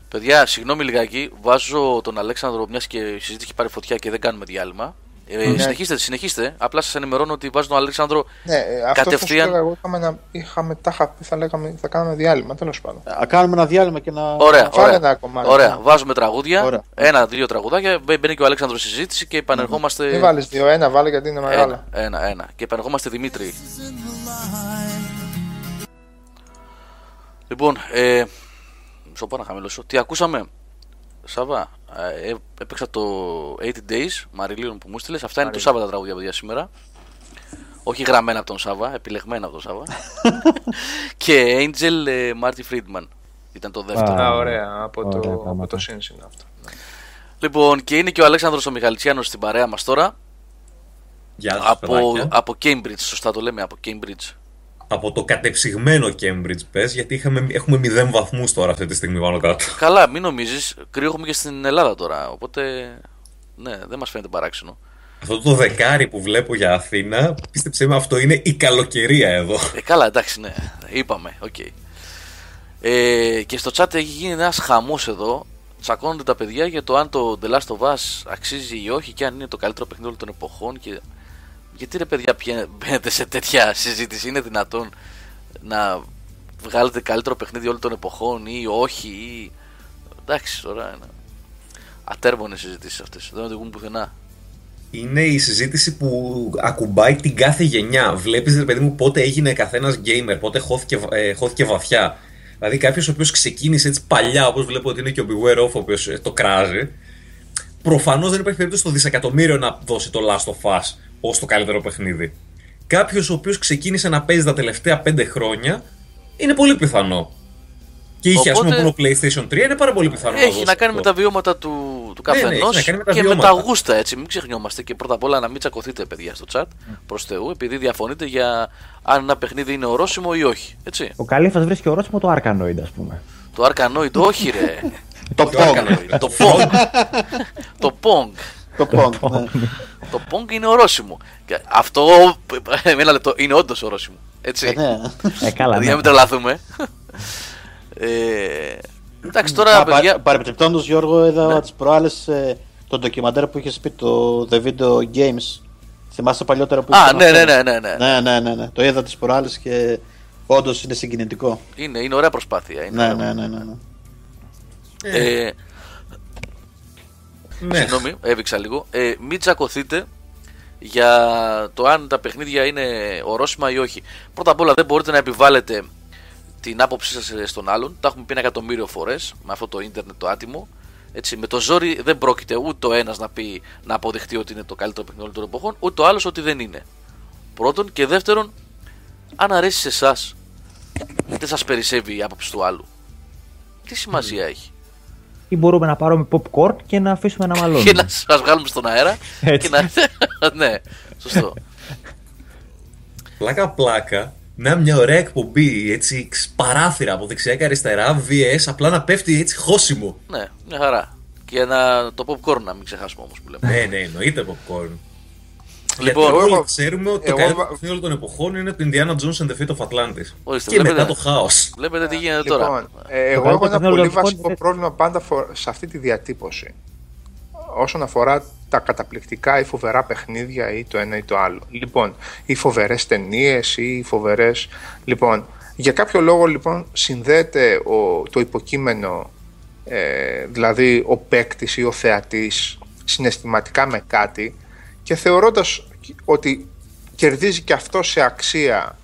Παιδιά, συγγνώμη λιγάκι, βάζω τον Αλέξανδρο μιας και η συζήτηση έχει πάρει φωτιά και δεν κάνουμε διάλειμμα. Ε, Συνεχίστε, συνεχίστε. Απλά σας ενημερώνω ότι βάζω τον Αλέξανδρο Ναι, ε, αυτό θα σου κατευθείαν. έλεγα, εγώ είχαμε, να, είχαμε τα είχα πει, θα, λέγαμε, θα κάνουμε διάλειμμα, τέλος πάντων. Α κάνουμε ένα διάλειμμα και να. Ωραία, Βάλε ωραία. ένα κομμάτι. ωραία. Βάζουμε τραγούδια. Ωραία. Ένα-δύο τραγουδάκια. Μπαι- Μπαίνει και ο Αλέξανδρος στη συζήτηση και επανερχόμαστε. Μην βάλεις δύο, ένα βάλε γιατί είναι μεγάλα. ένα, ένα, ένα. Και επανερχόμαστε Δημήτρη. Λοιπόν, ε, μισό πάω να χαμηλώσω. Τι ακούσαμε, Σάβα. Ε, ε, έπαιξα το 80 Days, Μαριλίων που μου στείλες. Αυτά είναι το Σάββα τα τραγούδια, παιδιά, σήμερα. Όχι γραμμένα από τον Σάβα, επιλεγμένα από τον Σάβα. [LAUGHS] και Angel ε, Marty Friedman ήταν το δεύτερο. Α, Α, ωραία, από ωραία το, από πράγματα. το Sins είναι αυτό. Λοιπόν, και είναι και ο Αλέξανδρος ο Μιχαλητσιάνος στην παρέα μας τώρα. Γεια σας, Από, παιδάκια. από Cambridge, σωστά το λέμε, από Cambridge. Από το κατεψυγμένο Cambridge πες, γιατί είχαμε, έχουμε μηδέν βαθμούς τώρα αυτή τη στιγμή πάνω κάτω. Καλά, μην νομίζεις, κρύο έχουμε και στην Ελλάδα τώρα, οπότε ναι, δεν μας φαίνεται παράξενο. Αυτό το δεκάρι που βλέπω για Αθήνα, πίστεψέ με, αυτό είναι η καλοκαιρία εδώ. Ε, καλά, εντάξει, ναι. Είπαμε, οκ. Ε, και στο chat έχει γίνει ένας χαμός εδώ. Τσακώνονται τα παιδιά για το αν το The Last of Us αξίζει ή όχι και αν είναι το καλύτερο παιχνίδι όλων των εποχών. Και... Γιατί ρε παιδιά πιέ- μπαίνετε [LAUGHS] σε τέτοια συζήτηση, είναι δυνατόν να βγάλετε καλύτερο παιχνίδι όλων των εποχών ή όχι ή... Εντάξει, τώρα είναι ατέρμονες συζητήσεις αυτές, δεν οδηγούν πουθενά. Είναι η συζήτηση που ακουμπάει την κάθε γενιά. Βλέπεις, ρε παιδί μου, πότε έγινε καθένας gamer, πότε χώθηκε, ε, χώθηκε βαθιά. Δηλαδή, κάποιος ο οποίος ξεκίνησε έτσι παλιά, όπως βλέπω ότι είναι και ο Beware of, ο οποίος το κράζει, προφανώς δεν υπάρχει περίπτωση στο δισεκατομμύριο να δώσει το Last of Us ως το καλύτερο παιχνίδι. Κάποιος ο οποίος ξεκίνησε να παίζει τα τελευταία πέντε χρόνια, είναι πολύ πιθανό. Και είχε, ας πούμε, Οπότε- μόνο PlayStation 3, είναι πάρα πολύ πιθανό. Έχει δώσει να κάνει με αυτό. τα βιώματα του, του Ναι, ναι, καθενό έχει να κάνει με τα και με βιώματα. τα γούστα έτσι. Μην ξεχνιόμαστε και πρώτα απ' όλα να μην τσακωθείτε, παιδιά, στο chat προς Θεού, επειδή διαφωνείτε για αν ένα παιχνίδι είναι ορόσημο ή όχι. Έτσι. Ο Καλήφα βρίσκει ορόσημο το Arkanoid, ας πούμε. Το Arkanoid, όχι ρε. [LAUGHS] Το Pong. το Pong. το Pong. Το Pong. ναι. Το Pong είναι ορόσημο. Και αυτό, ένα λεπτό, είναι όντως ορόσημο. Έτσι. Ε, ναι. Ε, καλά. Δηλαδή, ναι. να μην τρελαθούμε. ε, εντάξει, τώρα, Α, παιδιά. Παρεπιπτόντω, Γιώργο, είδα τις προάλλες το ντοκιμαντέρ που είχε πει το The Video Games. Θυμάσαι παλιότερα που Α, ήταν ναι, αυτό; ναι, ναι, ναι, ναι. ναι, ναι, ναι, ναι. Το είδα τις προάλλες και όντως είναι συγκινητικό. Είναι, είναι ωραία προσπάθεια. Είναι Ναι, ωραία. ναι, ναι, ναι. Ναι. Ε, Ναι. Συγγνώμη, έβηξα λίγο. Ε, μην τσακωθείτε για το αν τα παιχνίδια είναι ορόσημα ή όχι. Πρώτα απ' όλα δεν μπορείτε να επιβάλλετε την άποψή σας στον άλλον. Τα έχουμε πει ένα εκατομμύριο φορές με αυτό το ίντερνετ το άτιμο. Έτσι, με το ζόρι δεν πρόκειται ούτε ο ένας να πει να αποδεχτεί ότι είναι το καλύτερο παιχνίδι όλων των εποχών, ούτε ο άλλος ότι δεν είναι. Πρώτον και δεύτερον, αν αρέσει σε εσάς, δεν σας περισσεύει η άποψη του άλλου. Τι σημασία έχει; Ή μπορούμε να πάρουμε popcorn και να αφήσουμε να μαλώνει. και να σας βγάλουμε στον αέρα Έτσι. και να... [LAUGHS] ναι, σωστό. Πλάκα πλάκα, να είναι μια ωραία εκπομπή, έτσι, ξ- παράθυρα από δεξιά και αριστερά, VS, απλά να πέφτει έτσι χώσιμο. ναι, μια χαρά. Και να, το popcorn να μην ξεχάσουμε όμως που λέμε. ναι, ναι, εννοείται popcorn. Λοιπόν, Γιατί όλοι εγώ- ξέρουμε ότι το εγώ- καλύτερο παιχνίδι όλων των εποχών είναι το Indiana Jones and the Fate of Atlantis. Ορίστε, και βλέπετε. μετά το χάος. Βλέπετε τι γίνεται Λοιπόν, τώρα. ε, εγώ Το έχω καλύτερο ένα παιχνίδι πολύ όλων των βασικό εποχών πρόβλημα πάντα φο- σε αυτή τη διατύπωση. Όσον αφορά τα καταπληκτικά ή φοβερά παιχνίδια ή το ένα ή το άλλο. Λοιπόν, ή φοβερές ταινίες ή φοβερέ. Λοιπόν, για κάποιο λόγο λοιπόν συνδέεται ο, το υποκείμενο, ε, δηλαδή ο παίκτης ή ο θεατής συναισθηματικά με κάτι και θεωρώντας ότι κερδίζει και αυτό σε αξία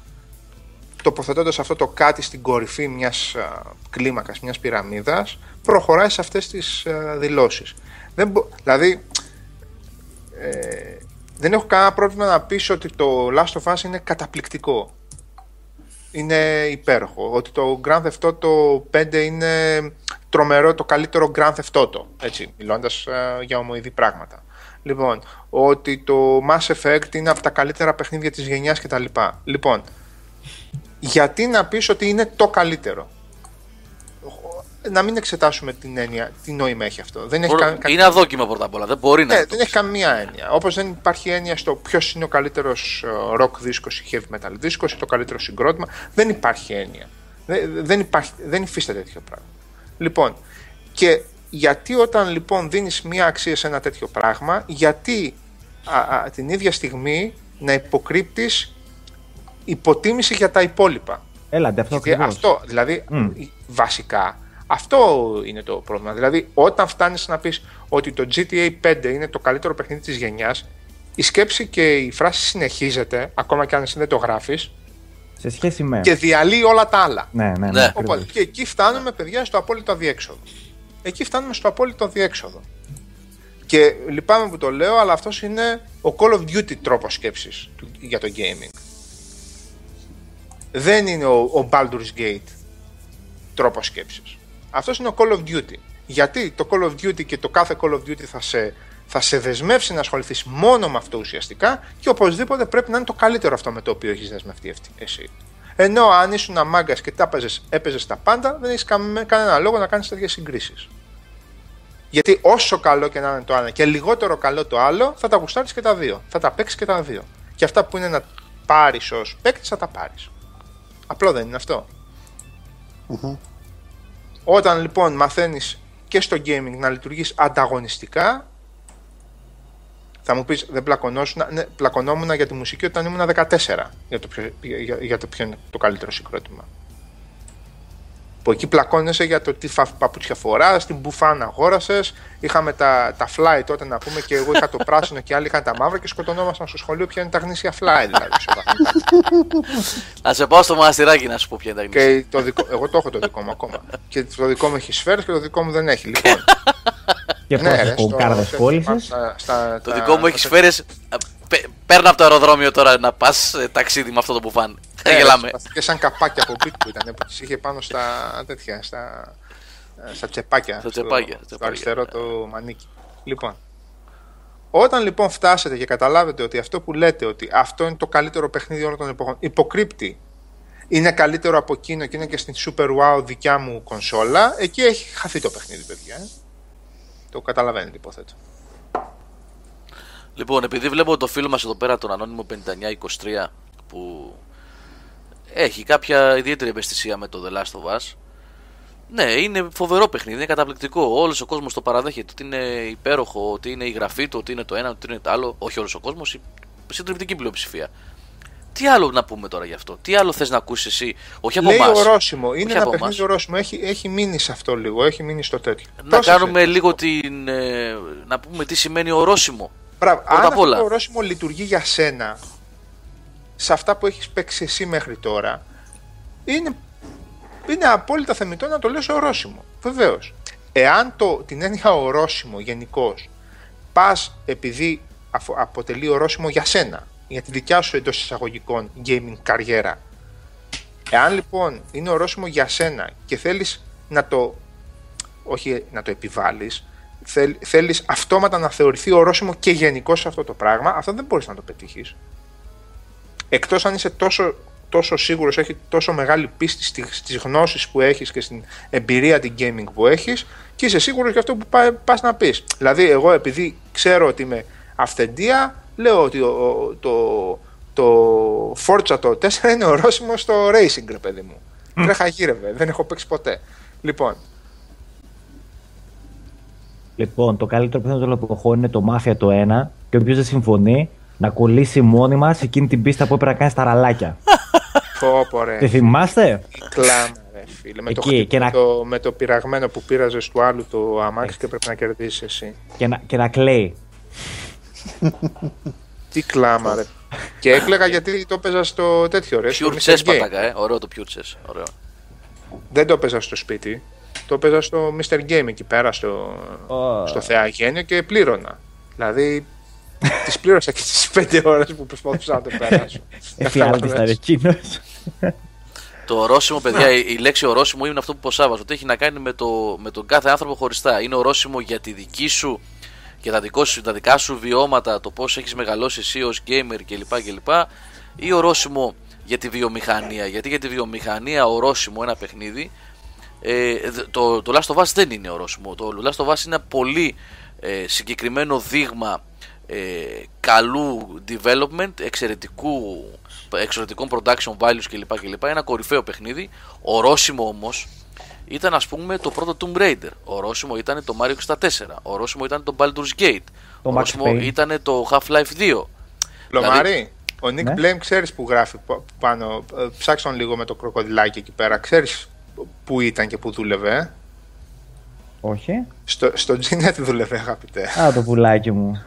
τοποθετώντας αυτό το κάτι στην κορυφή μιας α, κλίμακας, μιας πυραμίδας, προχωράει σε αυτές τις α, δηλώσεις. Δεν μπο- δηλαδή, ε, δεν έχω κανένα πρόβλημα να πεις ότι το Last of Us είναι καταπληκτικό. Είναι υπέροχο. Ότι το Grand Theft Auto 5 είναι τρομερό, το καλύτερο Grand Theft Auto. Έτσι, μιλώντας α, για ομοειδή πράγματα. Λοιπόν, ότι το Mass Effect είναι από τα καλύτερα παιχνίδια της γενιάς κτλ. Λοιπόν, γιατί να πεις ότι είναι το καλύτερο; Να μην εξετάσουμε την έννοια, τι νόημα έχει αυτό. Δεν έχει, κα- κα- Είναι αδόκιμο πρώτα απ' όλα. Δεν μπορεί να ναι, είναι το δεν έχει καμία έννοια. Όπως δεν υπάρχει έννοια στο ποιος είναι ο καλύτερος rock δίσκο ή heavy metal δίσκο ή το καλύτερο συγκρότημα. Δεν υπάρχει έννοια. Δεν, δεν, υπάρχει, δεν υφίσταται τέτοιο πράγμα. Λοιπόν, και γιατί όταν λοιπόν δίνεις μία αξία σε ένα τέτοιο πράγμα, γιατί α, α, την ίδια στιγμή να υποκρύπτεις υποτίμηση για τα υπόλοιπα. Έλατε, αυτό Γιατί ακριβώς. αυτό, δηλαδή, Μμ. βασικά, αυτό είναι το πρόβλημα. Δηλαδή, όταν φτάνεις να πεις ότι το GTA 5 είναι το καλύτερο παιχνίδι της γενιάς, η σκέψη και η φράση συνεχίζεται, ακόμα και αν εσύ δεν το γράφεις, Σε σχέση με. και διαλύει όλα τα άλλα. Ναι, ναι, ναι. Ναι. ακριβώς. Οπότε, και εκεί φτάνουμε, παιδιά, στο απόλυτο αδιέξοδο. Εκεί φτάνουμε στο απόλυτο αδιέξοδο. Και λυπάμαι που το λέω, αλλά αυτός είναι ο Call of Duty τρόπος σκέψης του- για το gaming. Δεν είναι ο, ο Baldur's Gate τρόπος σκέψης. Αυτός είναι ο Call of Duty. Γιατί το Call of Duty και το κάθε Call of Duty θα σε, θα σε δεσμεύσει να ασχοληθείς μόνο με αυτό ουσιαστικά και οπωσδήποτε πρέπει να είναι το καλύτερο αυτό με το οποίο έχεις δεσμευτεί αυτή- εσύ. Ενώ αν ήσουν αμάγκας και τα έπαιζες τα πάντα, δεν έχεις κανένα λόγο να κάνεις τέτοιες συγκρίσεις. Γιατί όσο καλό και να είναι το ένα και λιγότερο καλό το άλλο, θα τα γουστάρεις και τα δύο. Θα τα παίξεις και τα δύο. Και αυτά που είναι να πάρεις ως παίκτη, θα τα πάρεις. Απλό δεν είναι αυτό. Όταν λοιπόν μαθαίνεις και στο gaming να λειτουργείς ανταγωνιστικά, θα μου πεις, δεν πλακωνόσουν. Ναι, πλακωνόμουν για τη μουσική όταν ήμουν 14 για το, ποιο, για, για το ποιο είναι το καλύτερο συγκρότημα. Που εκεί πλακώνεσαι για το τι παπούτσια φοράς, την μπουφάν αγόρασες. Είχαμε τα, τα fly τότε να πούμε και εγώ είχα το πράσινο και άλλοι είχαν τα μαύρα και σκοτωνόμασταν στο σχολείο ποια είναι τα γνήσια fly δηλαδή. Να σε πάω στο μοναστηράκι να σου πω ποια είναι τα γνήσια. Και το δικό, εγώ το έχω το δικό μου ακόμα. Και το δικό μου έχει σφαίρες και το δικό μου δεν έχει. Λοιπόν, [LAUGHS] Και ναι, ρε, πόσε στο- κοκκάρδε στο- πώλησε. στα- στα- Το τα- δικό μου έχεις τα- σφαίρε. Παίρνω από το αεροδρόμιο τώρα να πας ταξίδι με αυτό το μπουφάν. Ναι, Γελάμε. Και σαν καπάκια από πίτ που ήταν που τις είχε πάνω στα τέτοια, στα, στα τσεπάκια. Στα τσεπάκια, Στο, τσεπάκια, στο αριστερό ναι. το μανίκι. Λοιπόν, όταν λοιπόν φτάσετε και καταλάβετε ότι αυτό που λέτε ότι αυτό είναι το καλύτερο παιχνίδι όλων των εποχών, υποκρύπτει, είναι καλύτερο από εκείνο και είναι και στην Super Wow δικιά μου κονσόλα, εκεί έχει χαθεί το παιχνίδι, παιδιά. Ε. Το καταλαβαίνετε, υποθέτω. Λοιπόν, επειδή βλέπω το φίλο μας εδώ πέρα, τον Ανώνυμο 5923, που έχει κάποια ιδιαίτερη ευαισθησία με το The Last of Us. Ναι, είναι φοβερό παιχνίδι, είναι καταπληκτικό. Όλος ο κόσμος το παραδέχεται ότι είναι υπέροχο, ότι είναι η γραφή του, ότι είναι το ένα, ότι είναι το άλλο. Όχι όλος ο κόσμος, η συντριπτική πλειοψηφία. Τι άλλο να πούμε τώρα γι' αυτό, τι άλλο θες να ακούσεις εσύ, όχι από Λέει εμάς. ορόσημο, είναι Όχι ένα από παιχνίδι εμάς. ορόσημο, έχει, έχει μείνει σε αυτό λίγο, έχει μείνει στο τέτοιο. Να Πρόσεξε. κάνουμε λίγο την. ε, να πούμε τι σημαίνει ορόσημο. Μπράβο. Πρώτα Αν απ' αυτό όλα. το ορόσημο λειτουργεί για σένα, σε αυτά που έχεις παίξει εσύ μέχρι τώρα, είναι, είναι απόλυτα θεμητό να το λες ορόσημο. Βεβαίως. Εάν το, την έννοια ορόσημο γενικώς πας επειδή αφο- αποτελεί ορόσημο για σένα, για τη δικιά σου εντός εισαγωγικών gaming καριέρα, εάν λοιπόν είναι ορόσημο για σένα και θέλεις να το όχι να το επιβάλλεις, θέλ, θέλεις αυτόματα να θεωρηθεί ορόσημο και γενικό σε αυτό το πράγμα, αυτό δεν μπορείς να το πετύχεις. Εκτός αν είσαι τόσο, τόσο σίγουρος, έχει τόσο μεγάλη πίστη στις, στις γνώσεις που έχεις και στην εμπειρία την gaming που έχεις και είσαι σίγουρος για αυτό που πά, πας να πεις. Δηλαδή εγώ επειδή ξέρω ότι είμαι αυθεντία, λέω ότι ο- ο- το, το Forza το 4 είναι ορόσημο στο racing, ρε παιδί μου. Τρέχα γύρευε, δεν έχω παίξει ποτέ. Λοιπόν, Λοιπόν, το καλύτερο παιχνίδι των εποχών είναι το Mafia το 1 και όποιος δεν συμφωνεί να κολλήσει μόνιμα σε εκείνη την πίστα που έπρεπε να κάνεις στα ραλάκια. [LAUGHS] πω πω ρε. Τη θυμάστε; Κλάμα, ρε φίλε. Με, το, Εκεί, χτυπ- και με, να- το, με το πειραγμένο που πήραζες του άλλου το αμάξι και πρέπει να κερδίσεις εσύ. Και να, και να κλαίει. Τι κλάμα, ρε. και έκλαιγα γιατί το έπαιζα στο τέτοιο, ρε. Στο Pure Mr. chess Game. πατάκα, ε. Ωραίο το pure chess. Ωραίο. Δεν το έπαιζα στο σπίτι. Το έπαιζα στο Mr. Game εκεί πέρα στο, Ω. στο Θεαγένιο και πλήρωνα. Δηλαδή, [LAUGHS] τις πλήρωσα και τις 5 ώρες που προσπαθούσα να το περάσω. Εφιάλτη ήταν εκείνος. Το ορόσημο, παιδιά, η, η λέξη ορόσημο είναι αυτό που ποσάβαζε. Ότι έχει να κάνει με, το, με τον κάθε άνθρωπο χωριστά. Είναι ορόσημο για τη δική σου για τα, δικό σου, τα δικά σου βιώματα, το πώς έχεις μεγαλώσει εσύ ως gamer κλπ. κλπ. Ή ορόσημο για τη βιομηχανία. Γιατί για τη βιομηχανία ορόσημο ένα παιχνίδι. Ε, δ- το, το Last of Us δεν είναι ορόσημο. Το Last of Us είναι ένα πολύ ε, συγκεκριμένο δείγμα ε, καλού development, εξαιρετικού, εξαιρετικών production values κλπ. κλπ. Ένα κορυφαίο παιχνίδι. Ορόσημο όμως ήταν ας πούμε το πρώτο Tomb Raider. Ορόσημο ήταν το Mario 64. Ορόσημο ήταν το Baldur's Gate. Το Max Ορόσημο Payne. ήταν το Half-Life 2. Λομάρι, ο Nick Ναι. Blame ξέρεις που γράφει π- πάνω. Ε, Ψάξε τον λίγο με το κροκοδιλάκι εκεί πέρα. Ξέρεις που ήταν και που δούλευε. ε; Όχι. Στο, στο Gnet δούλευε, αγαπητέ. Α, το πουλάκι μου.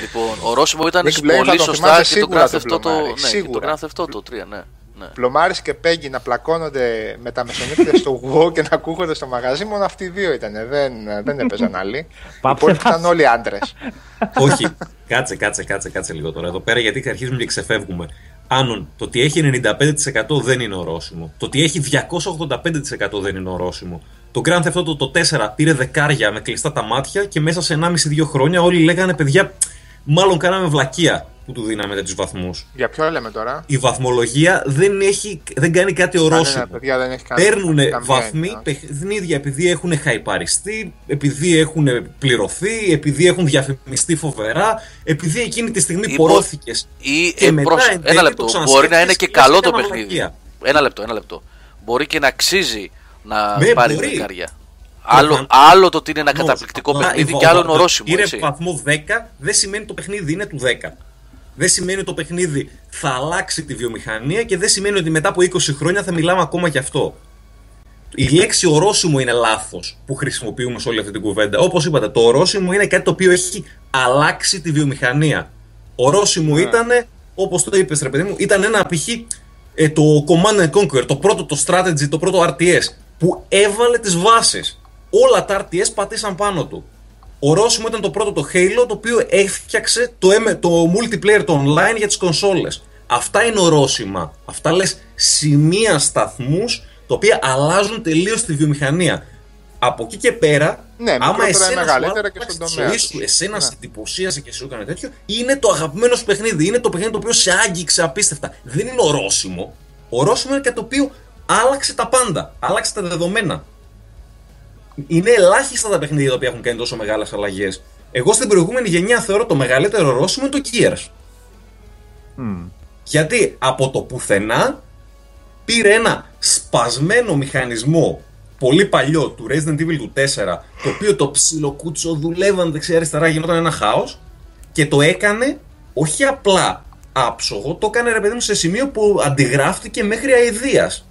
Λοιπόν, ορόσημο ήταν Nick Blame θα πολύ τον σωστά θυμάσαι και το σίγουρα Grand τον Theft Auto, Blomari, ναι, και το σίγουρα. Grand Theft Auto 3, ναι. Ναι. Πλωμάρης και Πέγγι να πλακώνονται με τα μεσονύχτια στο [LAUGHS] WoW και να ακούγονται στο μαγαζί, μόνο αυτοί οι δύο ήταν. Δεν, δεν έπαιζαν άλλοι. Οι Πάψε υπόλοιποι μας. ήταν όλοι άντρες. [LAUGHS] Όχι, κάτσε, κάτσε, κάτσε, κάτσε λίγο τώρα εδώ πέρα γιατί αρχίζουμε και ξεφεύγουμε. Άνων, το ότι έχει 95% δεν είναι ορόσημο. Το ότι έχει 285% δεν είναι ορόσημο. Το Grand Theft Auto το 4 πήρε δεκάρια με κλειστά τα μάτια και μέσα σε 1,5-2 χρόνια όλοι λέγανε παιδιά μάλλον κάναμε βλακεία που του δίναμε τέτοιου βαθμούς. Για ποιο λέμε τώρα; Η βαθμολογία δεν, έχει, δεν κάνει κάτι Κανένα, ορόσημο. παιδιά, δεν έχει κάνει Παίρνουν καμία βαθμοί έννοια. παιχνίδια επειδή έχουν χαϊπαριστεί, επειδή έχουν πληρωθεί, επειδή έχουν διαφημιστεί φοβερά, επειδή εκείνη τη στιγμή Ή πορώθηκες. Ή Και ε, μετά προς- εν τέλει ένα το λεπτό. ξανασκέφτεσαι Μπορεί να είναι και και λες, καλό το «Έκανα παιχνίδι. μαλακία». Ένα λεπτό, ένα λεπτό. Μπορεί και να αξίζει να Ναι, πάρει μπορεί. δεκάρια. Άλλο, Προφανώς. άλλο το ότι είναι ένα Προφανώς. καταπληκτικό Απλά παιχνίδι η και άλλο βα- είναι ορόσημο. Πήρε έτσι. βαθμό 10, δεν σημαίνει το παιχνίδι είναι του 10. Δεν σημαίνει ότι το παιχνίδι θα αλλάξει τη βιομηχανία και δεν σημαίνει ότι μετά από 20 χρόνια θα μιλάμε ακόμα γι' αυτό. Η λέξη ορόσημο είναι λάθος που χρησιμοποιούμε σε όλη αυτή την κουβέντα. Όπως είπατε, το ορόσημο είναι κάτι το οποίο έχει αλλάξει τη βιομηχανία. Ορόσημο ήταν, όπως το είπες, ρε παιδί μου, ήταν ένα π.χ. ε, το Command and Conquer, το πρώτο το strategy, το πρώτο RTS, που έβαλε τις βάσεις. Όλα τα RTS πατήσαν πάνω του. Ορόσημο ήταν το πρώτο το Halo, το οποίο έφτιαξε το, M- το multiplayer, το online για τις κονσόλες. Αυτά είναι ορόσημα. Αυτά λες σημεία σταθμούς, τα οποία αλλάζουν τελείως τη βιομηχανία. Από εκεί και πέρα, Ναι, άμα μικρότερα ή εσένα μεγαλύτερα σου και άλλαξε στον τη τομέα ζωή τους. σου, εσένα Ναι. σε εντυπωσίασε και σου έκανε τέτοιο, είναι το αγαπημένο σου παιχνίδι. Είναι το παιχνίδι το οποίο σε άγγιξε απίστευτα. Δεν είναι ορόσημο. Ορόσημο είναι κάτι το οποίο άλλαξε τα πάντα. Άλλαξε τα δεδομένα. Είναι ελάχιστα τα παιχνίδια τα οποία έχουν κάνει τόσο μεγάλες αλλαγές. Εγώ στην προηγούμενη γενιά θεωρώ το μεγαλύτερο ορόσημο είναι το Gears. Μμ. Γιατί από το πουθενά πήρε ένα σπασμένο μηχανισμό πολύ παλιό του Resident Evil του 4, το οποίο το ψιλοκούτσο δουλεύαν δεξιά-αριστερά, γινόταν ένα χάος και το έκανε όχι απλά άψογο, το έκανε ρε παιδί μου σε σημείο που αντιγράφτηκε μέχρι αηδίας.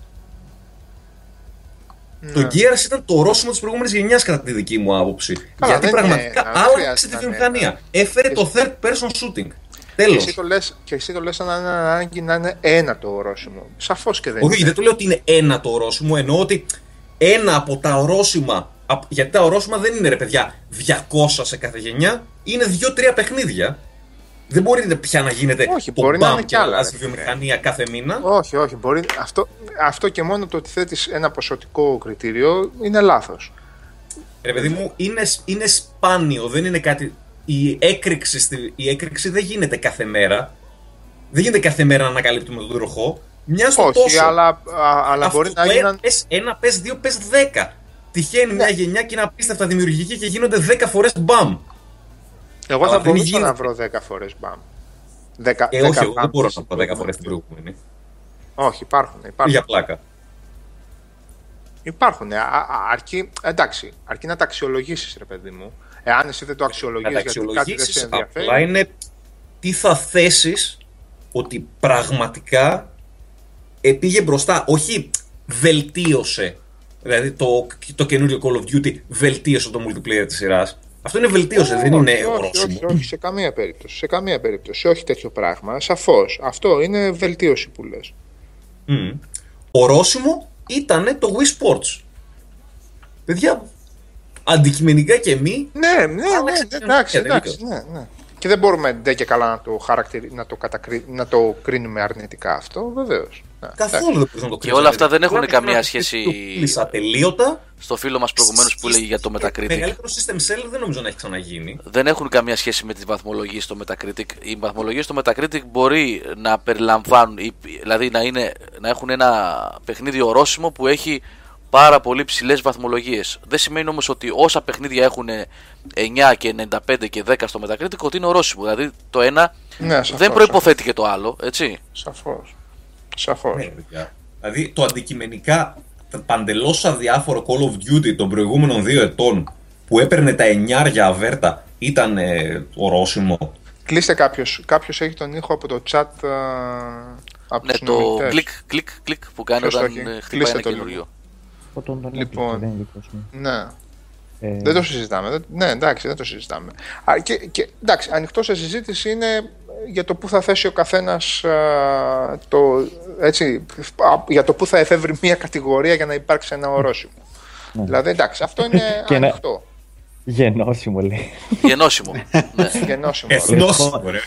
Ναι. Το Gears ήταν το ορόσημο της προηγούμενης γενιάς, κατά τη δική μου άποψη. Καλά, Γιατί δεν είναι πραγματικά ένα, δεν άλλαξε χρειάζεται τη να είναι βιομηχανία. Έφερε το third person shooting. Και Τέλος. εσύ, το λες, και εσύ το λες σαν να είναι ανάγκη να είναι ένα το ορόσημο. Σαφώς και δεν Όχι, είναι. δεν το λέω ότι είναι ένα το ορόσημο, εννοώ ότι ένα από τα ορόσημα. απ- Γιατί τα ορόσημα δεν είναι ρε παιδιά 200 σε κάθε γενιά, είναι 2-3 παιχνίδια. Δεν μπορεί πια να γίνεται Όχι, το μπορεί να μπαμ είναι και κι να άλλα, αλλάζει ρε η φίλε. βιομηχανία κάθε μήνα. Όχι, όχι. Μπορεί, αυτό, αυτό και μόνο το ότι θέτεις ένα ποσοτικό κριτήριο είναι λάθος. Ρε παιδί μου, είναι, είναι σπάνιο, δεν είναι κάτι. Η έκρηξη, στη- η έκρηξη δεν γίνεται κάθε μέρα. Δεν γίνεται κάθε μέρα να ανακαλύπτουμε τον τροχό. Μια στο όχι, τόσο. αλλά, α, αλλά Αυτό μπορεί να το γίναν... πες ένα, πες δύο, πες δέκα. Τυχαίνει μια γενιά και είναι απίστευτα δημιουργική και γίνονται 10 φορές μπαμ. Εγώ αλλά θα δεν μπορούσα γίνεται. να βρω 10 φορές μπαμ. 10, Ε, όχι, 10 εγώ δεν μπαμ μπορώ στην να πω 10 φορές προηγούμενη. την προηγούμενη. Όχι, υπάρχουν. υπάρχουν. Για πλάκα. Υπάρχουν. Α, α, αρκεί, εντάξει, αρκεί να τα αξιολογήσεις, ρε παιδί μου. Εάν εσύ δεν το αξιολογήσει Να τα γιατί κάτι δεν σε αξιολογήσεις, ενδιαφέρει. απλά είναι τι θα θέσεις ότι πραγματικά ε, πήγε μπροστά, όχι βελτίωσε. Δηλαδή το, το καινούριο Call of Duty βελτίωσε το multiplayer της σειράς. Αυτό είναι βελτίωσε, δεν είναι όχι, όχι, ορόσημο. όχι, όχι, σε καμία περίπτωση. Σε καμία περίπτωση. Όχι τέτοιο πράγμα. Σαφώς. Αυτό είναι βελτίωση που λες. Μμμ. Ορόσημο ήταν το Wii Sports. Παιδιά, αντικειμενικά και μη, Ναι, ναι, ναι, Άλλαξε ναι, την εντάξει, ουσία, εντάξει, ναι, ναι. Και δεν μπορούμε ντε και καλά να το, χαρακτηρι... να το, κατακρι... να το κρίνουμε αρνητικά αυτό, βεβαίως. Καθόλου δεν μπορείς να το Και όλα αυτά δεν έχουν Μπορεί να καμία είναι σχέση- Το πούλησα τελείωτα. Στο φίλο μας προηγουμένως που έλεγε για το Metacritic. Μεγαλύτερο system seller δεν νομίζω να έχει ξαναγίνει. δεν έχουν καμία σχέση με τις βαθμολογίες στο Metacritic. Οι βαθμολογίες στο Metacritic μπορεί να περιλαμβάνουν, ή- δηλαδή να, είναι, να έχουν ένα παιχνίδι ορόσημο που έχει πάρα πολύ ψηλές βαθμολογίες. Δεν σημαίνει όμως ότι όσα παιχνίδια έχουν 9 και 95 και 10 στο Metacritic ότι είναι ορόσημο. Δηλαδή το ένα Ναι, σαφώς, δεν προϋποθέτει και το άλλο, έτσι. Σαφώς. Σαφώς. Ναι, παιδιά. Δηλαδή το αντικειμενικά παντελώς αδιάφορο Call of Duty των προηγούμενων δύο ετών που έπαιρνε τα εννιάρια αβέρτα ήταν ε, ορόσημο. Κλείστε κάποιος. Κάποιος έχει τον ήχο από το chat. α, από Ναι, τους το συνομιλητές. κλικ, κλικ, κλικ που κάνει Ποιος το όταν έχει; ε, χτυπάει Κλείστε ένα το καινούριο. λίγο. Από τον τον Λοιπόν. έκλεισε, δεν είναι δικός μου. Ναι. Ε, Δεν το συζητάμε. Δεν- Ναι, εντάξει, δεν το συζητάμε. Α, και, και, εντάξει, ανοιχτός σε συζήτηση είναι για το πού θα θέσει ο καθένας το. Έτσι, α, για το πού θα εφεύρει μια κατηγορία για να υπάρξει ένα ορόσημο. Δηλαδή, εντάξει, αυτό είναι [LAUGHS] Και να- ανοιχτό. Γενώσιμο λέει. Γενώσιμο. [LAUGHS] ναι. Γενώσιμο. Εθνόσημο, ρε.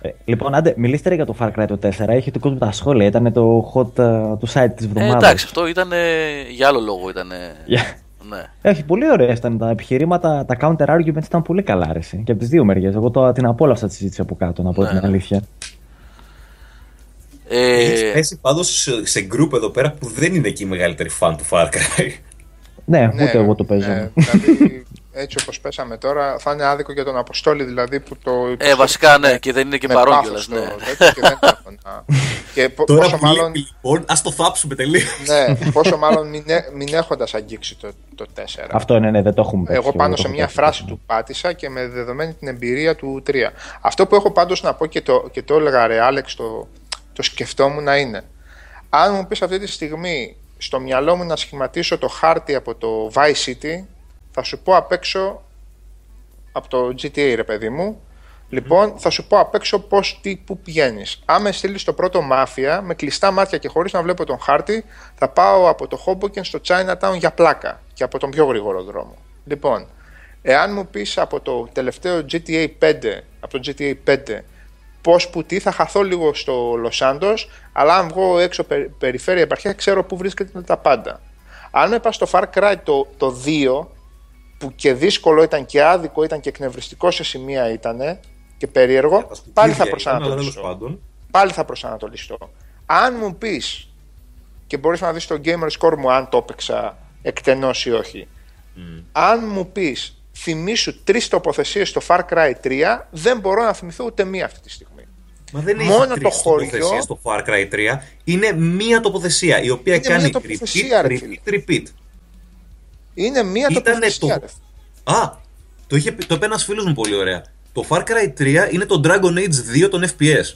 Ε, λοιπόν, άντε, μιλήστε ρε για το Far Cry το 4. Έχει του κόσμου τα σχόλια. Ήταν το hot ε, του site της Ε, εβδομάδας. εντάξει, αυτό ήταν ε, για άλλο λόγο. Ήταν, Για- Ναι. Έχει πολύ ωραία ήταν τα επιχειρήματα, τα counter arguments ήταν πολύ καλά αρέσει. Και από τις δύο μεριές. Εγώ το, την απόλαυσα τη συζήτηση από κάτω, να πω Ναι, την ναι. αλήθεια. Έχεις Ε, πέσει πάντως σε, σε group εδώ πέρα που δεν είναι εκεί η μεγαλύτερη fan του Far Cry. Ναι, Ναι, ούτε εγώ το παίζω. ναι, δηλαδή, έτσι όπως πέσαμε τώρα, θα είναι άδικο για τον Αποστόλη δηλαδή που το. ε, βασικά ναι, και δεν είναι και με παρόν πάθος κιόλας. το Ναι. τέτοιο και δεν έχω να- Και πο- Τώρα πόσο που μάλλον, λείπει, λοιπόν, ας το θάψουμε τελείως. ναι, πόσο μάλλον μην, έ- μην έχοντας αγγίξει το, το 4. Αυτό ναι, ναι, δεν το έχουμε παίξει. Εγώ πάνω το σε έχω μια παίξει. φράση του πάτησα και με δεδομένη την εμπειρία του 3. Αυτό που έχω πάντως να πω και το, και το έλεγα ρε Άλεξ, το, το σκεφτόμουν να είναι. Αν μου πεις αυτή τη στιγμή στο μυαλό μου να σχηματίσω το χάρτη από το Vice City, θα σου πω απ' έξω από το GTA ρε παιδί μου, Λοιπόν, θα σου πω απ' έξω πώς, τι, πού πηγαίνεις. Αν με στείλεις στο πρώτο μάφια, με κλειστά μάτια και χωρίς να βλέπω τον χάρτη, θα πάω από το Hoboken στο Chinatown για πλάκα και από τον πιο γρήγορο δρόμο. Λοιπόν, εάν μου πεις από το τελευταίο GTA 5, από το GTA 5, πώς που τι, θα χαθώ λίγο στο Los Santos, αλλά αν βγω έξω περι- περιφέρεια επαρχία, ξέρω πού βρίσκεται τα πάντα. Αν με πας στο Far Cry το, το 2, που και δύσκολο ήταν και άδικο ήταν και εκνευριστικό σε σημεία ήταν και περίεργο, πάλι θα προσανατολιστώ. πάντων. Πάλι θα προσανατολιστώ. Αν μου πεις και μπορείς να δεις το gamer score μου αν το έπαιξα εκτενώς ή όχι. Αν μου πεις θυμήσου τρεις τοποθεσίες στο Far Cry 3, δεν μπορώ να θυμηθώ ούτε μία αυτή τη στιγμή. Μα δεν Μόνο έχει το τρεις χωριό- τοποθεσίες στο Far Cry 3. Είναι μία τοποθεσία η οποία Είναι κάνει μία τοποθεσία, ρε repeat, φίλε. repeat, repeat. Είναι μία Ήτανε τοποθεσία. το- ρε. Α, το, είχε, πει- το είπε ένας φίλος μου πολύ ωραία. Το Far Cry 3 είναι το Dragon Age 2 των FPS.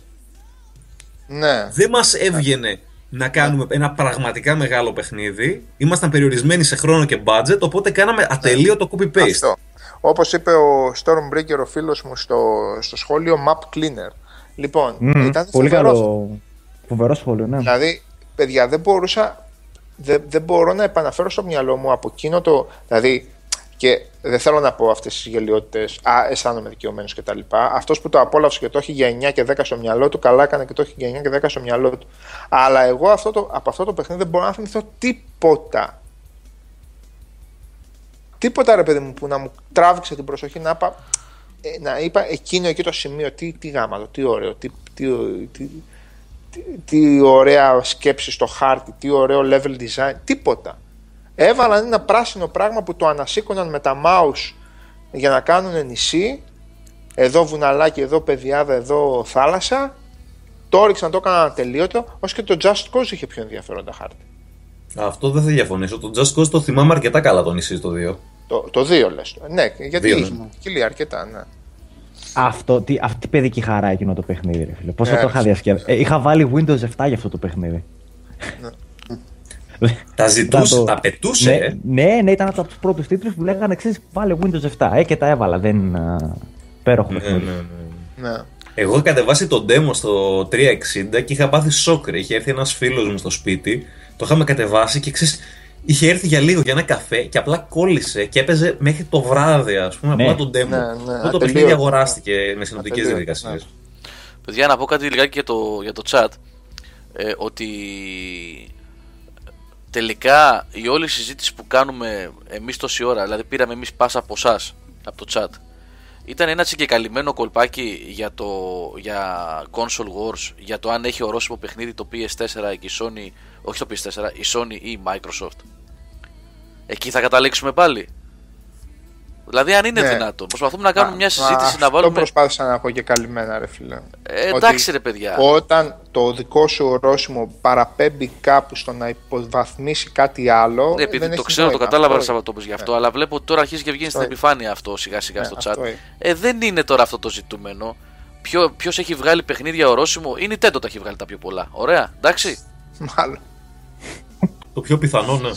Ναι. Δεν μας έβγαινε να κάνουμε ένα πραγματικά μεγάλο παιχνίδι. Ήμασταν περιορισμένοι σε χρόνο και budget, οπότε κάναμε ατελείωτο copy-paste. Ναι. Αυτό. Όπως είπε ο Stormbreaker ο φίλος μου στο, στο σχόλιο Map Cleaner. Λοιπόν, Μμμ, ήταν πολύ φοβερός καλό. Φοβερό σχόλιο, ναι. Δηλαδή, παιδιά, δεν μπορούσα. Δεν, δεν μπορώ να επαναφέρω στο μυαλό μου από εκείνο το. Δηλαδή, και δεν θέλω να πω αυτές τις γελιότητες. Α, αισθάνομαι δικαιωμένος κτλ. Αυτός που το απόλαυσε και το έχει για 9 και 10 στο μυαλό του, καλά έκανε και το έχει για 9 και 10 στο μυαλό του. Αλλά εγώ αυτό το, από αυτό το παιχνίδι δεν μπορώ να θυμηθώ τίποτα. Τίποτα ρε παιδί μου που να μου τράβηξε την προσοχή να είπα, ε, να είπα εκείνο εκεί το σημείο, τι, τι γάμα το, τι ωραίο, τι, τι, τι, τι, τι ωραία σκέψη στο χάρτη, τι ωραίο level design, τίποτα. Έβαλαν ένα πράσινο πράγμα που το ανασήκωναν με τα mouse για να κάνουν νησί, εδώ βουναλάκι, εδώ παιδιάδα, εδώ θάλασσα, το έριξαν, το έκαναν ατελείωτο, όσο και το Just Cause είχε πιο ενδιαφέροντα χάρτη. Αυτό δεν θα διαφωνήσω. Το Just Cause το θυμάμαι αρκετά καλά το νησί στο 2. Το, το 2 λες. Ναι, γιατί Δύο, είχε ναι. ποικιλία αρκετά, ναι. Αυτό, τι, αυτή η παιδική χαρά εκείνο το παιχνίδι, ρε φίλε. Πώ θα Ε, το είχα διασκεδάσει. Ε, είχα βάλει Windows 7 για αυτό το παιχνίδι. Τα ζητούσε, το- τα πετούσε. Ναι, ε. ναι, ναι, ήταν από τους πρώτους τίτλους που λέγανε εξή: Βάλε Windows 7. Ε, και τα έβαλα. Δεν. α, Πέροχο Ναι, παιχνίδι. ναι, ναι. ναι. Εγώ είχα κατεβάσει το demo στο 360 και είχα πάθει σοκ. ρε. Είχε έρθει ένας φίλος μου στο σπίτι, το είχαμε κατεβάσει και ξέρεις, είχε έρθει για λίγο για ένα καφέ και απλά κόλλησε και έπαιζε μέχρι το βράδυ, ας πούμε, Ναι. απλά το demo. Ναι, ναι, Αυτό το ατελείωτο. παιχνίδι αγοράστηκε με συνοπτικές Ατελείωτο, διαδικασίες. ναι. Παιδιά, να πω κάτι λιγάκι για το, για το chat. Ε, ότι τελικά η όλη συζήτηση που κάνουμε εμείς τόση ώρα, δηλαδή πήραμε εμείς πάσα από εσάς από το chat, ήταν ένα συγκεκαλυμμένο κολπάκι για, το, για console wars, για το αν έχει ορόσημο παιχνίδι το PS4 και η Sony, όχι το PS4, η Sony ή η Microsoft. Εκεί θα καταλήξουμε πάλι. Δηλαδή αν είναι Ναι. δυνατόν. Προσπαθούμε να κάνουμε Μα- μια συζήτηση μα να Αυτό βάλουμε... προσπάθησα να πω και καλυμμένα, ρε φίλε. Ε, Ότι εντάξει ρε παιδιά. Όταν το δικό σου ορόσημο παραπέμπει κάπου στο να υποβαθμίσει κάτι άλλο. Ναι, επειδή δεν το έχεις ξέρω, το νόημα. κατάλαβα Αυτό- ρε Σαββατόπουλος γι' αυτό, αλλά βλέπω ότι τώρα αρχίζει και βγαίνει στην Αυτό επιφάνεια αυτό σιγά σιγά Ναι, στο αυτό chat. είναι. Ε, δεν είναι τώρα αυτό το ζητούμενο. Ποιο έχει βγάλει παιχνίδια ορόσημο, είναι η Nintendo τα έχει βγάλει τα πιο πολλά. Ωραία, εντάξει. Μάλλον. Το πιο πιθανό, ναι.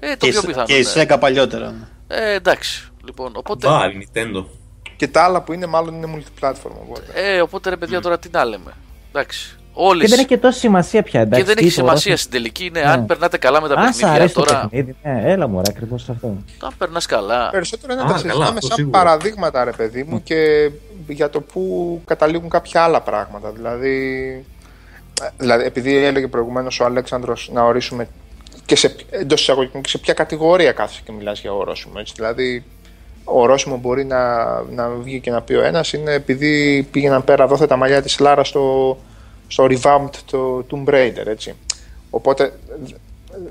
Ε, το Και, πιο η- πιθανό. και η ναι. Σέκα παλιότερα. ναι. Ε, εντάξει. Λοιπόν, οπότε, Μπα, η Nintendo. Και τα άλλα που είναι, μάλλον είναι multiplatform. Οπότε. ε, οπότε ρε παιδιά τώρα τι να λέμε. Εντάξει. Όλοι Και δεν έχει και τόση σημασία πια. και Εντάξει, δεν τι έχει το σημασία ορόσημο- στην τελική. Είναι Ναι. αν περνάτε καλά με τα Αν σ' παιχνίδια αρέσει το τώρα. παιχνίδι, ναι, έλα μου, ακριβώς αυτό. Αν περνάς καλά. Περισσότερο είναι Α, να τα καλά, συζητάμε αυτό σαν σίγουρα. παραδείγματα, ρε παιδί μου, και για το πού καταλήγουν κάποια άλλα πράγματα. Δηλαδή, δηλαδή επειδή έλεγε προηγουμένως ο Αλέξανδρος να ορίσουμε και σε, εντός εισαγωγικών και σε ποια κατηγορία κάθεσαι και μιλάς για ορόσημο. Έτσι. Δηλαδή, ορόσημο μπορεί να, να βγει και να πει ο ένας είναι επειδή πήγαιναν πέρα δόθε τα μαλλιά της Λάρας στο, στο revamped το Tomb Raider. Έτσι. Οπότε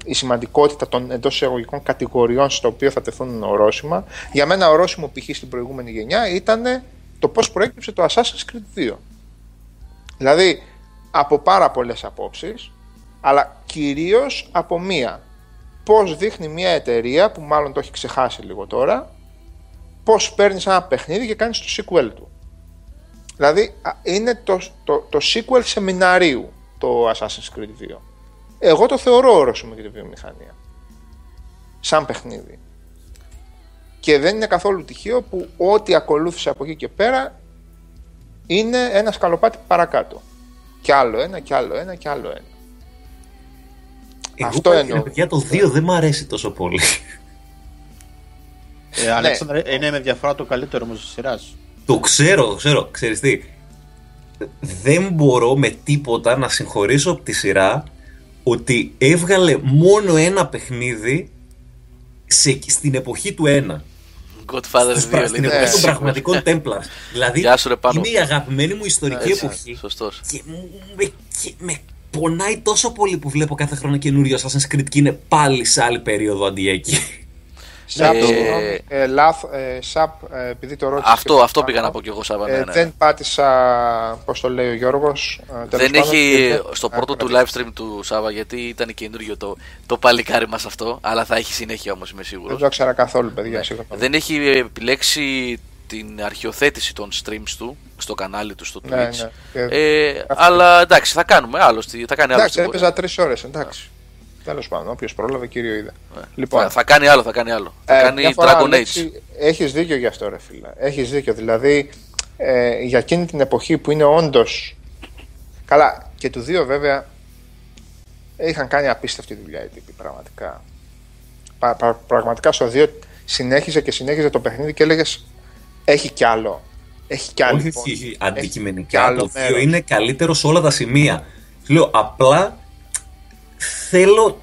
η σημαντικότητα των εντός εισαγωγικών κατηγοριών στο οποίο θα τεθούν ορόσημα. Για μένα ορόσημο π.χ. στην προηγούμενη γενιά ήταν το πώς προέκυψε το Assassin's Creed 2. Δηλαδή, από πάρα πολλές απόψεις, αλλά κυρίως από μία. Πώς δείχνει μια εταιρεία, που μάλλον το έχει ξεχάσει λίγο τώρα, πώς παίρνεις ένα παιχνίδι και κάνεις το sequel του. Δηλαδή, είναι το, το, το sequel σεμιναρίου το Assassin's Creed 2. Εγώ το θεωρώ όροσημο για τη βιομηχανία. Σαν παιχνίδι. Και δεν είναι καθόλου τυχαίο που ό,τι ακολούθησε από εκεί και πέρα είναι ένα σκαλοπάτι παρακάτω. Κι άλλο ένα, κι άλλο ένα, κι άλλο ένα. Εγώ Αυτό εννοώ. Για το 2 δεν μου αρέσει τόσο πολύ. Ε, Αλέξανδρα, ναι. είναι με διαφορά το καλύτερο όμως της σειράς. Το ξέρω, το ξέρω. Ξέρεις τι. Δεν μπορώ με τίποτα να συγχωρήσω από τη σειρά ότι έβγαλε μόνο ένα παιχνίδι σε, στην εποχή του 1. Godfather 2, Στην εποχή των πραγματικών Templars. δηλαδή, είναι η αγαπημένη μου ιστορική εποχή. Σωστός. Και με, και με πονάει τόσο πολύ που βλέπω κάθε χρόνο καινούριο Assassin's Creed και είναι πάλι σε άλλη περίοδο αντί εκεί. Σαπ, ε, ε, λάθ, ε, σαπ, ε, επειδή το ρώτησα. Αυτό, αυτό πήγα να πω κι εγώ, Σάβα. Ναι, ναι. Δεν πάτησα, πώς το λέει ο Γιώργος. Δεν έχει στο πρώτο του live stream του Σάβα, γιατί ήταν καινούριο το, το παλικάρι μας αυτό, αλλά θα έχει συνέχεια όμως, είμαι σίγουρος. Δεν το ήξερα καθόλου, παιδιά. Ναι. Δεν έχει επιλέξει την αρχιοθέτηση των streams του στο κανάλι του στο Twitch. Ναι, ναι. Ε, αλλά εντάξει, θα κάνουμε άλλο. Θα κάνει άλλο. Εντάξει, έπαιζα τρεις ώρες, εντάξει. Τέλος πάντων, όποιος πρόλαβε, κύριο είδε. Ε, λοιπόν, θα, θα, κάνει άλλο, θα κάνει άλλο. Ε, θα κάνει Dragon Age. Έχεις δίκιο γι' αυτό, ρε φίλε. Έχεις δίκιο. Δηλαδή, ε, για εκείνη την εποχή που είναι όντω. Καλά, και του δύο βέβαια είχαν κάνει απίστευτη δουλειά οι τύποι, πραγματικά. Πα, πα, πραγματικά στο δύο συνέχιζε και συνέχιζε το παιχνίδι και έλεγες Έχει κι άλλο. Έχει κι άλλο. Όχι, λοιπόν. αντικειμενικά το δύο είναι καλύτερο σε όλα τα σημεία. Λέω απλά θέλω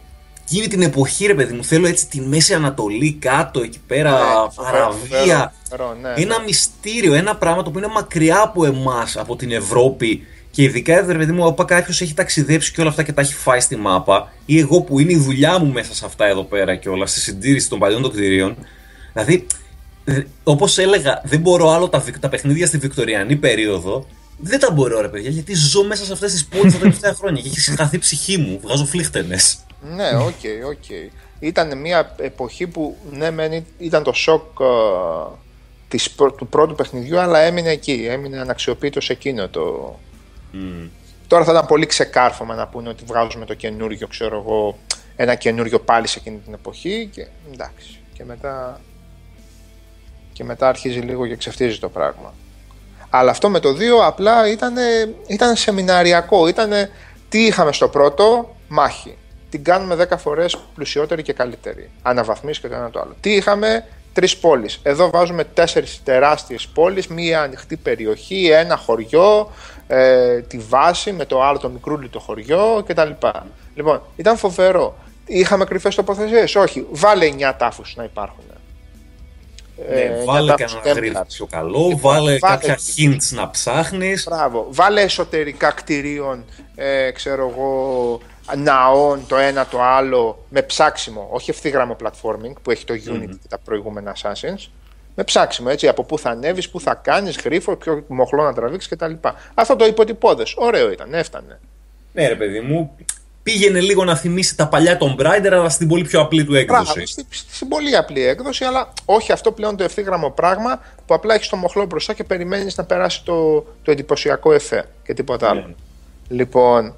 εκείνη την εποχή, ρε παιδί μου, θέλω έτσι τη Μέση Ανατολή κάτω, εκεί πέρα, ναι, Αραβία. Ναι, ένα ναι. μυστήριο, ένα πράγμα το οποίο είναι μακριά από εμάς, από την Ευρώπη. Και ειδικά, ρε παιδί μου, όταν κάποιος έχει ταξιδέψει και όλα αυτά και τα έχει φάει στη μάπα, ή εγώ που είναι η δουλειά μου μέσα σε αυτά εδώ πέρα και όλα, στη συντήρηση των παλιών των κτηρίων. Δηλαδή, όπως έλεγα, δεν μπορώ άλλο τα, τα παιχνίδια στη Βικτωριανή περίοδο δεν τα μπορώ, ρε παιδιά, γιατί ζω μέσα σε αυτές τις πόλεις τα τελευταία χρόνια και έχει χαθεί η ψυχή μου. Βγάζω φλύκταινες. Ναι, OK, okay, OK. Okay. Ήταν μια εποχή που ναι, μεν ήταν το σοκ ε, της, του πρώτου παιχνιδιού, αλλά έμεινε εκεί. Έμεινε αναξιοποίητο σε εκείνο το. Mm. Τώρα θα ήταν πολύ ξεκάρφωμα να πούνε ότι βγάζουμε το καινούριο, ξέρω εγώ, ένα καινούριο πάλι σε εκείνη την εποχή και εντάξει. Και μετά, και μετά αρχίζει λίγο και ξεφτίζει το πράγμα. Αλλά αυτό με το 2 απλά ήταν, ήταν σεμιναριακό. Ήταν τι είχαμε στο πρώτο, μάχη. Την κάνουμε 10 φορές πλουσιότερη και καλύτερη. Αναβαθμίσεις και το ένα το άλλο. Τι είχαμε, τρεις πόλεις. Εδώ βάζουμε τέσσερις τεράστιες πόλεις, μία ανοιχτή περιοχή, ένα χωριό, ε, τη βάση με το άλλο το μικρούλι το χωριό κτλ. Λοιπόν, ήταν φοβερό. Είχαμε κρυφές τοποθεσίες, όχι. Βάλε 9 τάφους να υπάρχουν. Ναι, ε, βάλε κανένα γρήγορα πιο καλό, λοιπόν, βάλε, κάποια hints να ψάχνεις. Μπράβο, βάλε εσωτερικά κτηρίων, ε, ξέρω εγώ, ναών το ένα το άλλο με ψάξιμο, όχι ευθύγραμμο platforming που έχει το Unity και τα προηγούμενα Assassins, με ψάξιμο έτσι, από πού θα ανέβεις, πού θα κάνεις, γρήφο, ποιο μοχλό να τραβήξεις κτλ. Αυτό το υποτυπώδες. Ωραίο ήταν, έφτανε. Ναι, ρε παιδί μου, πήγαινε λίγο να θυμίσει τα παλιά των Brider, αλλά στην πολύ πιο απλή του έκδοση. Πράγμα, στην, στην πολύ απλή έκδοση, αλλά όχι αυτό πλέον το ευθύγραμμο πράγμα που απλά έχεις το μοχλό μπροστά και περιμένεις να περάσει το, το εντυπωσιακό εφέ και τίποτα άλλο. Ναι. Λοιπόν,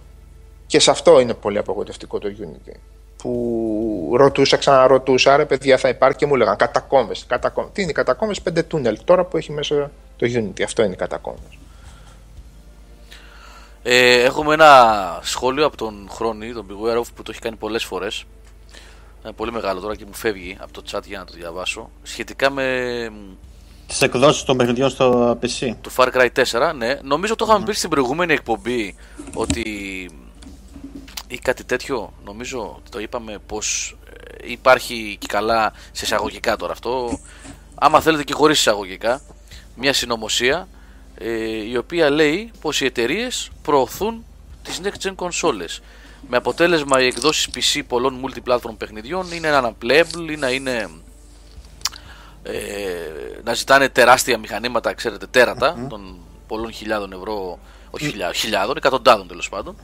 και σε αυτό είναι πολύ απογοητευτικό το Unity. Που ρωτούσα, ξαναρωτούσα, ρε παιδιά θα υπάρχει και μου έλεγαν κατακόμβε. Τι είναι οι κατακόμβε, πέντε τούνελ τώρα που έχει μέσα το Unity. Αυτό είναι οι κατακόμβε. Ε, έχουμε ένα σχόλιο από τον Χρόνη, τον Beware που το έχει κάνει πολλές φορές. Είναι πολύ μεγάλο τώρα και μου φεύγει από το chat για να το διαβάσω. Σχετικά με... Τις εκδόσεις των παιχνιδιών στο PC. Του Far Cry 4, ναι. Νομίζω το είχαμε πει στην προηγούμενη εκπομπή ότι ή κάτι τέτοιο. Νομίζω το είπαμε πως ε, υπάρχει και καλά σε εισαγωγικά τώρα αυτό. Άμα θέλετε και χωρίς εισαγωγικά, μια συνωμοσία ε, η οποία λέει πως οι εταιρείες προωθούν τις next gen consoles με αποτέλεσμα οι εκδόσεις PC πολλών multiplatform παιχνιδιών είναι unplayable ή να είναι ε, να ζητάνε τεράστια μηχανήματα, ξέρετε, τέρατα των πολλών χιλιάδων ευρώ, όχι χιλιάδων, χιλιάδων εκατοντάδων τέλος πάντων.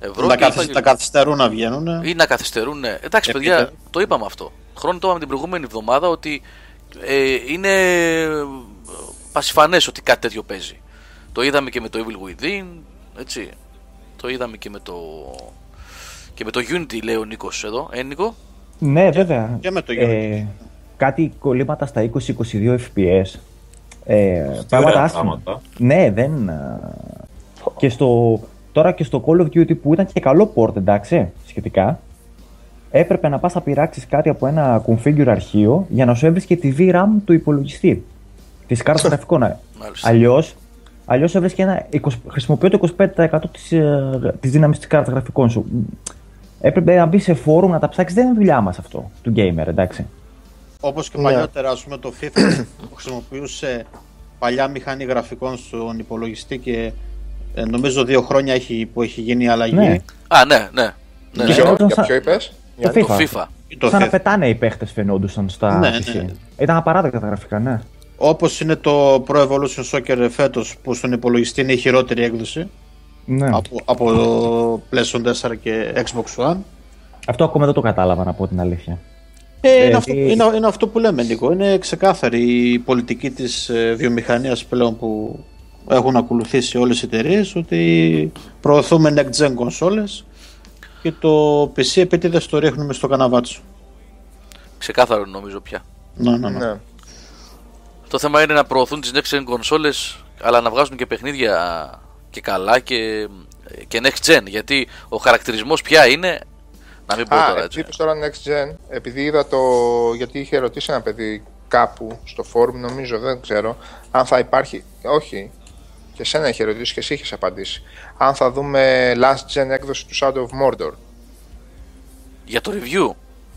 Ευρώ τα, και καθυσ... είπα- τα καθυστερούν να βγαίνουν. ή να καθυστερούν. ναι. Εντάξει, παιδιά, Επίτε. το είπαμε αυτό. Χρόνο το είπαμε την προηγούμενη εβδομάδα ότι ε, είναι πασιφανέ ότι κάτι τέτοιο παίζει. Το είδαμε και με το Evil Within, έτσι. Το είδαμε και με το. Και με το Unity, λέει ο Νίκος εδώ. Ε, Νίκο; Ναι, βέβαια. και με το ε, κάτι κολλήματα στα 20-22 FPS. Ε, Ωραία πράγματα άσχημα. πράγματα. Ναι, δεν. α, Και στο, τώρα και στο Call of Duty που ήταν και καλό port, εντάξει, σχετικά. Έπρεπε να πας να πειράξεις κάτι από ένα configure αρχείο για να σου έβρισκε τη VRAM του υπολογιστή. Της κάρτας [LAUGHS] γραφικών. Μάλιστα. Αλλιώς, αλλιώς έβρισκε ένα 20, χρησιμοποιώ το 25% της, ε, της δύναμης της κάρτας γραφικών σου. Έπρεπε να μπει σε φόρουμ να τα ψάξεις. Δεν είναι δουλειά μας αυτό του gamer, εντάξει. Όπως και Ναι. παλιότερα, ας πούμε, το FIFA που [CLEARS THROAT] χρησιμοποιούσε παλιά μηχανή γραφικών στον υπολογιστή και ε, νομίζω δύο χρόνια έχει, που έχει γίνει η αλλαγή. Ναι. Α, ναι, ναι. ναι, ναι. Και Ποιο, όταν για σα- ποιο είπες; Το Για- Το FIFA. FIFA. Το Σαν να FIFA. πετάνε οι παίχτες φαινόντουσαν στα Ναι, PC. ναι. Ήταν απαράδεκτα τα γραφικά, ναι. Όπως είναι το Pro Evolution Soccer φέτος που στον υπολογιστή είναι η χειρότερη έκδοση ναι. από, από το PlayStation 4 και Xbox One. Αυτό ακόμα δεν το κατάλαβα να πω την αλήθεια. Ε, Ε, είναι, αυτό, τι- είναι, είναι αυτό που λέμε Νίκο, είναι ξεκάθαρη η πολιτική της ε, βιομηχανίας πλέον που έχουν ακολουθήσει όλες οι εταιρείες ότι προωθούμε next gen consoles και το PC επίτηδες το ρίχνουμε στο καναβάτσο. Ξεκάθαρο νομίζω πια. Ναι, ναι, ναι. Ναι. Το θέμα είναι να προωθούν τις next gen consoles αλλά να βγάζουν και παιχνίδια και καλά και, και next gen γιατί ο χαρακτηρισμός πια είναι να μην πω Α, τώρα επειδή έτσι. είπες τώρα Next Gen, επειδή είδα το. Γιατί είχε ρωτήσει ένα παιδί κάπου στο forum, νομίζω, δεν ξέρω, αν θα υπάρχει. Όχι. Και σένα είχε ρωτήσει και εσύ είχες απαντήσει. Αν θα δούμε last gen έκδοση του Shadow of Mordor. Για το review;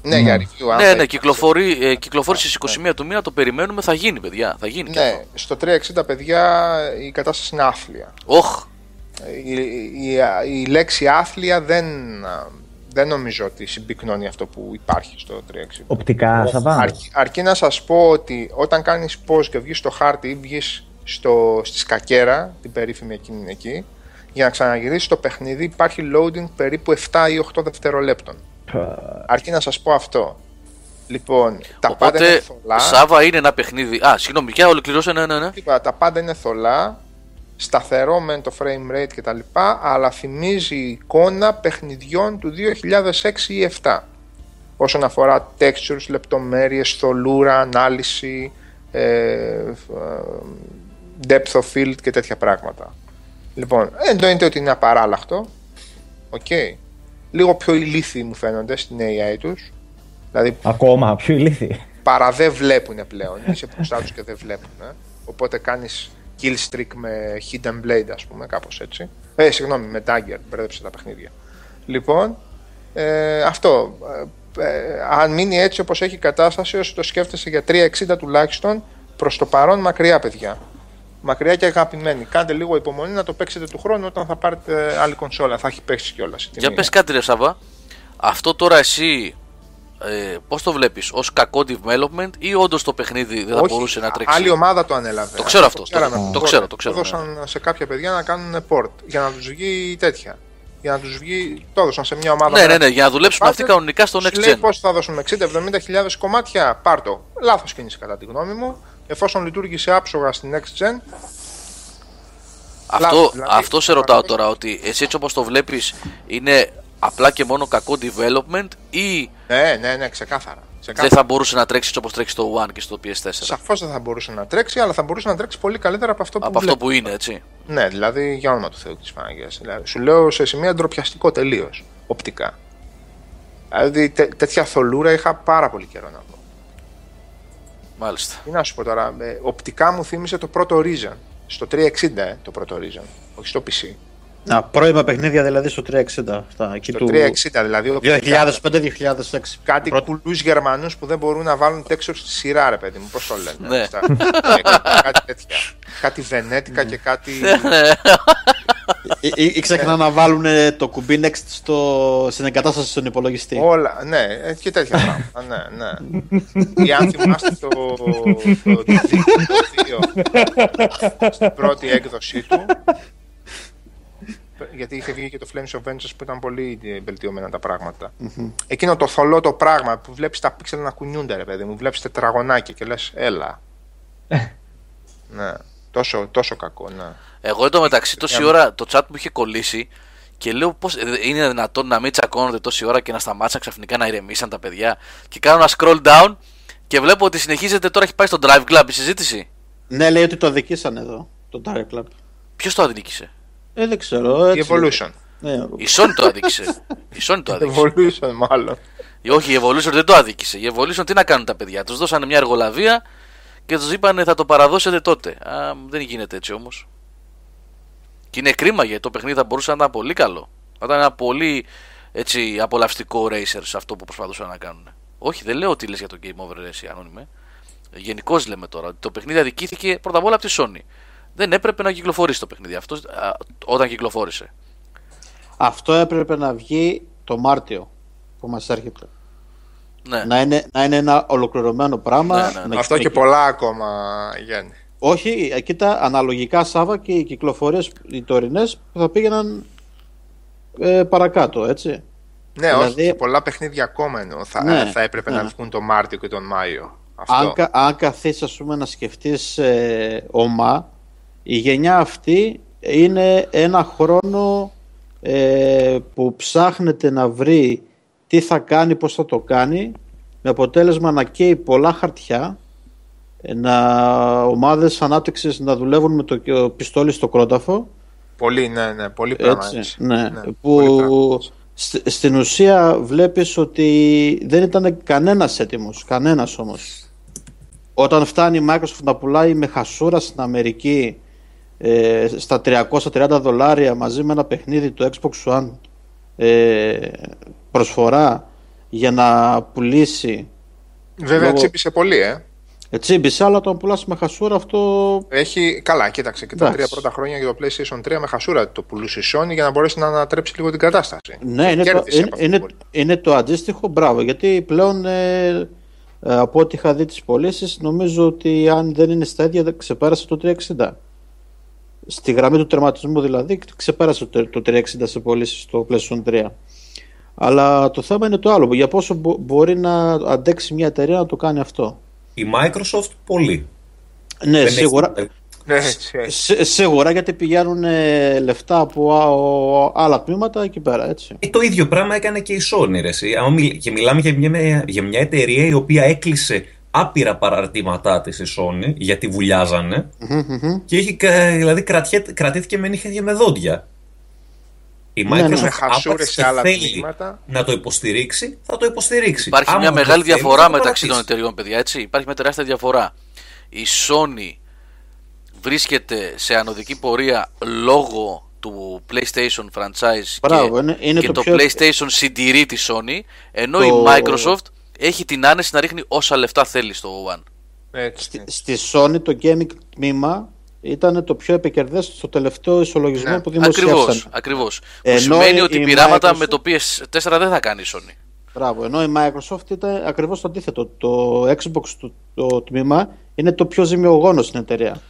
Ναι, για review. αν ναι, θα ναι, υπάρχει. κυκλοφορεί, ε, κυκλοφόρησε στις 21 του μήνα, το περιμένουμε, θα γίνει παιδιά, θα γίνει και Ναι, αυτό. στο 360 παιδιά η κατάσταση είναι άθλια. Όχ, Η, η, η λέξη άθλια δεν, δεν νομίζω ότι συμπυκνώνει αυτό που υπάρχει στο 360. Οπτικά, Σαββά. Αρκεί, αρκεί να σας πω ότι όταν κάνεις pause και βγεις στο χάρτη ή βγεις στο, στη σκακέρα, την περίφημη εκείνη εκεί, για να ξαναγυρίσεις το παιχνίδι υπάρχει loading περίπου 7 ή 8 δευτερολέπτων. Αρκεί να σας πω αυτό. Λοιπόν, τα πάντα είναι οπότε θολά. Σάβα είναι ένα παιχνίδι. Α, συγγνώμη, πια ολοκληρώσε, ναι, ναι, ναι. Είπα, τα πάντα είναι θολά, σταθερό με το frame rate κτλ. Αλλά θυμίζει εικόνα παιχνιδιών του 2006 ή 2007. Όσον αφορά textures, λεπτομέρειες, θολούρα, ανάλυση, ε, ε, depth of field και τέτοια πράγματα. Λοιπόν, εννοείται ότι είναι απαράλλαχτο. Οκ. Λίγο πιο ηλίθιοι μου φαίνονται στην AI τους. Δηλαδή Ακόμα πιο ηλίθιοι. παρά δεν βλέπουν πλέον. Είσαι μπροστά τους και δεν βλέπουν. Οπότε κάνεις kill streak με hidden blade, ας πούμε, κάπως έτσι. Ε, συγγνώμη, με dagger, μπέρδεψε τα παιχνίδια. Λοιπόν, ε, αυτό. Ε, ε, αν μείνει έτσι όπως έχει η κατάσταση, όσο το σκέφτεσαι για 360 τουλάχιστον, προς το παρόν μακριά, παιδιά. Μακριά και αγαπημένοι. Κάντε λίγο υπομονή να το παίξετε του χρόνου όταν θα πάρετε άλλη κονσόλα. Θα έχει παίξει κιόλας. Για πες κάτι ρε Σάβα, αυτό τώρα εσύ ε, πώς το βλέπεις, ως κακό development ή όντως το παιχνίδι δεν θα μπορούσε να τρέξει; Άλλη ομάδα το ανέλαβε. Το ξέρω αυτό, ξέραμε το- από το τότε. ξέρω, το ξέρω, ναι. δώσαν σε κάποια παιδιά να κάνουν port για να τους βγει τέτοια. Για να τους βγει. Το έδωσαν σε μια ομάδα. Ναι, με ναι, ένα ναι, για να δουλέψουν budget. αυτοί κανονικά στο Σου next λέει gen. πώς θα δώσουμε 60-70 χιλιάδες κομμάτια, πάρ το. Λάθος κίνηση κατά τη γνώμη μου. Εφόσον λειτουργήσε άψογα στη next gen, Αυτό, Λάθος, δηλαδή, αυτό σε ρωτάω πραγματικά. τώρα, ότι εσύ έτσι όπως το βλέπεις είναι απλά και μόνο κακό development ή ναι, ναι, ναι, ξεκάθαρα. δεν θα μπορούσε να τρέξεις όπως τρέξεις στο One και στο PS4. Σαφώς δεν θα μπορούσε να τρέξει, αλλά θα μπορούσε να τρέξει πολύ καλύτερα από αυτό που Από αυτό βλέπω. που είναι, έτσι. Ναι, δηλαδή για όνομα του Θεού της Παναγίας. Δηλαδή, σου λέω σε σημεία ντροπιαστικό τελείως. Οπτικά. Δηλαδή τέ- τέτοια θολούρα είχα πάρα πολύ καιρό να δω. Μάλιστα. Τι να σου πω τώρα, ε, οπτικά μου θύμισε το πρώτο Reason. Στο 360 ε, το πρώτο Reason, όχι στο PC. Να, πρώιμα παιχνίδια δηλαδή στο 360. Αυτά, εκεί Το του 360 δηλαδή. όπου 2005-2006. Κάτι Πρώτη- κουλούς Γερμανούς που δεν μπορούν να βάλουν texture στη σειρά, ρε παιδί μου. Πώς το λένε. Ναι. Αυτά. Ε, κάτι τέτοια. [LAUGHS] Κάτι βενέτικα και κάτι. Ή, ή, ή ξεχνά να βάλουν ε, το κουμπί next στο, στην εγκατάσταση στον υπολογιστή. Όλα, ναι, ε, και τέτοια πράγματα. ναι, ναι. Ή αν θυμάστε το, το, το 2 στην πρώτη έκδοσή του. Γιατί είχε βγει και το Flames of Vengeance που ήταν πολύ ε, βελτιωμένα τα πράγματα. Εκείνο το θολό το πράγμα που βλέπεις τα πίξελ να κουνιούνται, ρε παιδί μου. Βλέπεις τετραγωνάκια και λες, έλα. ναι, τόσο, τόσο κακό, ναι. Εγώ εντωμεταξύ τόση ώρα το chat μου είχε κολλήσει και λέω πώς είναι δυνατόν να μην τσακώνονται τόση ώρα και να σταμάτησαν ξαφνικά να ηρεμήσαν τα παιδιά. Και κάνω ένα scroll down και βλέπω ότι συνεχίζεται τώρα έχει πάει στο Drive Club η συζήτηση. Ναι, λέει ότι το αδικήσαν εδώ, το Direct Club. Ποιος το αδίκησε; Ε, δεν ξέρω. Η Έτσι, Evolution. Ναι, Η Sony το αδίκησε. Η Sony το αδίκησε. Evolution, μάλλον. Όχι, η Evolution δεν το αδίκησε. Η Evolution τι να κάνουν τα παιδιά; Τους δώσανε μια εργολαβία και τους είπανε θα το παραδώσετε τότε. Α, δεν γίνεται έτσι όμως. Και είναι κρίμα γιατί το παιχνίδι θα μπορούσε να ήταν πολύ καλό. Θα ήταν ένα πολύ έτσι, απολαυστικό racer σε αυτό που προσπαθούσαν να κάνουν. Όχι, δεν λέω ότι λες για το Game Over εσύ, ανώνυμε. Γενικώς λέμε τώρα ότι το παιχνίδι αδικήθηκε πρώτα απ' όλα από τη Sony. Δεν έπρεπε να κυκλοφορήσει το παιχνίδι αυτό α, όταν κυκλοφόρησε. Αυτό έπρεπε να βγει το Μάρτιο που μας έρχεται. Ναι. Να είναι, να είναι ένα ολοκληρωμένο πράγμα. Ναι, ναι, ναι. να- Αυτό και πολλά ακόμα, Γιάννη. Όχι, ε, κοίτα, αναλογικά Σάβα και οι κυκλοφορίες οι τωρινές που θα πήγαιναν ε, παρακάτω, έτσι. Ναι, Δηλαδή- όχι, και πολλά παιχνίδια ακόμα εννοώ. Θα, Ναι, θα έπρεπε ναι. να βγουν τον Μάρτιο και τον Μάιο. Αυτό. Αν, κα- αν καθίσεις ας πούμε να σκεφτείς ε, ομά, η γενιά αυτή είναι ένα χρόνο ε, που ψάχνεται να βρει τι θα κάνει, πώς θα το κάνει με αποτέλεσμα να καίει πολλά χαρτιά ε, να ομάδες ανάπτυξης να δουλεύουν με το ε, πιστόλι στο κρόταφο Πολύ, ναι, ναι, πολύ πράγμα. έτσι, έτσι. ναι, πολύ πράγμα. που σ- στην ουσία βλέπεις ότι δεν ήταν κανένας έτοιμος, κανένας όμως. Όταν φτάνει η Microsoft να πουλάει με χασούρα στην Αμερική ε, στα 330 δολάρια μαζί με ένα παιχνίδι του Xbox One ε, προσφορά για να πουλήσει Βέβαια Λόγω- τσίπησε πολύ, ε. Τσίμπησε, αλλά όταν πουλάς με χασούρα αυτό Έχει, καλά, κοίταξε και τα Εντάξει. τρία πρώτα χρόνια για το PlayStation 3 με χασούρα το πουλούσε η Sony για να μπορέσει να ανατρέψει λίγο την κατάσταση. Ναι, είναι το, Κέρδισε είναι, από αυτό είναι, πολύ. είναι το αντίστοιχο, μπράβο. Γιατί πλέον ε, ε, από ό,τι είχα δει τις πωλήσεις, νομίζω ότι αν δεν είναι στα ίδια, δεν ξεπέρασε το 360. Στη γραμμή του τερματισμού δηλαδή, ξεπέρασε το, το 360 σε πωλήσεις στο PlayStation 3. Αλλά το θέμα είναι το άλλο. Για πόσο μπο- μπορεί να αντέξει μια εταιρεία να το κάνει αυτό. Η Microsoft πολύ. Ναι, Δεν έχει- σίγουρα. Ναι, έτσι, έτσι. Σί- σίγουρα γιατί πηγαίνουν ε, λεφτά από α- άλλα τμήματα εκεί πέρα, έτσι. Ε, το ίδιο πράγμα έκανε και η Sony. Ρε, εσύ. Άμα μιλ- Και μιλάμε για μια, για μια εταιρεία η οποία έκλεισε άπειρα παραρτήματά της η Sony γιατί βουλιάζανε και είχε, κα- δηλαδή κρατιέ- κρατήθηκε με νύχια και με δόντια. Η Ναι, ναι. Microsoft Με άμα χασούρες της σε άλλα θέλει τμήματα. να το υποστηρίξει, θα το υποστηρίξει. Υπάρχει Άμα μια δεν το μεγάλη θέλει, διαφορά θα το μεταξύ των παρατήσει. εταιριών, παιδιά. Έτσι. Υπάρχει μια τεράστια διαφορά. Η Sony βρίσκεται σε ανωδική πορεία λόγω του PlayStation franchise Μπράβο, και, είναι- είναι και το το, πιο- PlayStation συντηρεί τη Sony, ενώ Το- η Microsoft έχει την άνεση να ρίχνει όσα λεφτά θέλει στο One. έτσι, Στη, έτσι. στη Sony το gaming τμήμα ήταν το πιο επικερδές στο τελευταίο ισολογισμό Ναι, που δημοσίευσαν. Ακριβώς, ακριβώς. Που Ενώ σημαίνει η- ότι η πειράματα Microsoft- με το PS4 δεν θα κάνει η Sony. Μπράβο, ενώ η Microsoft ήταν ακριβώς το αντίθετο. Το Xbox το, το τμήμα είναι το πιο ζημιογόνο στην εταιρεία.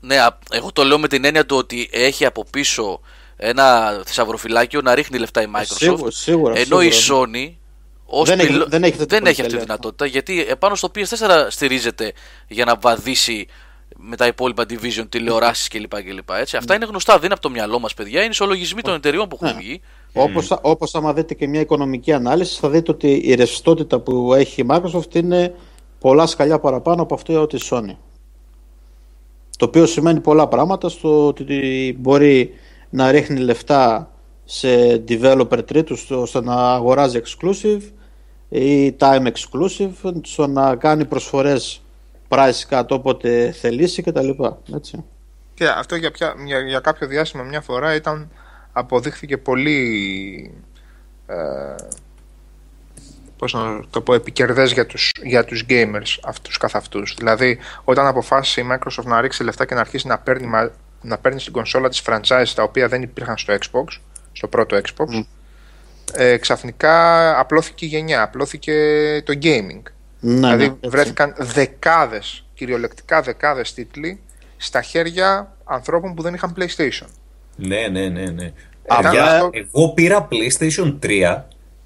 Ναι, α- εγώ το λέω με την έννοια του ότι έχει από πίσω ένα θησαυροφυλάκιο να ρίχνει λεφτά η Microsoft. Σίγουρα, σίγουρα, ενώ η σίγουρα. Sony ως Δεν έχει- πυλο- δεν έχει τέτοια δεν έχει αυτή τη πολυτέλεια. δυνατότητα γιατί επάνω στο PS4 στηρίζεται για να βαδίσει με τα υπόλοιπα division, τηλεοράσεις κλπ. κλπ έτσι. Αυτά είναι γνωστά, δεν είναι από το μυαλό μας, παιδιά. Είναι ισολογισμοί των εταιριών που έχουν Ναι. βγει. Όπως, όπως άμα δείτε και μια οικονομική ανάλυση θα δείτε ότι η ρευστότητα που έχει η Microsoft είναι πολλά σκαλιά παραπάνω από αυτό τη Sony. Το οποίο σημαίνει πολλά πράγματα στο ότι μπορεί να ρίχνει λεφτά σε developer τρίτους ώστε να αγοράζει exclusive ή time exclusive στο να κάνει προσφορές price cut όποτε θελήσει κτλ. Έτσι. Και αυτό για, ποια, για, για κάποιο διάστημα μια φορά ήταν αποδείχθηκε πολύ ε, πώς να το πω, επικερδές για τους, για τους gamers αυτούς καθ' αυτούς. Δηλαδή, όταν αποφάσισε η Microsoft να ρίξει λεφτά και να αρχίσει να παίρνει, να παίρνει στην κονσόλα της franchise τα οποία δεν υπήρχαν στο Xbox, στο πρώτο Xbox, ε, ξαφνικά απλώθηκε η γενιά, απλώθηκε το gaming. Ναι, δηλαδή ναι, βρέθηκαν δεκάδες, κυριολεκτικά δεκάδες τίτλοι στα χέρια ανθρώπων που δεν είχαν PlayStation. Ναι, ναι, ναι, ναι. Παιδιά, αυτό... εγώ πήρα PlayStation 3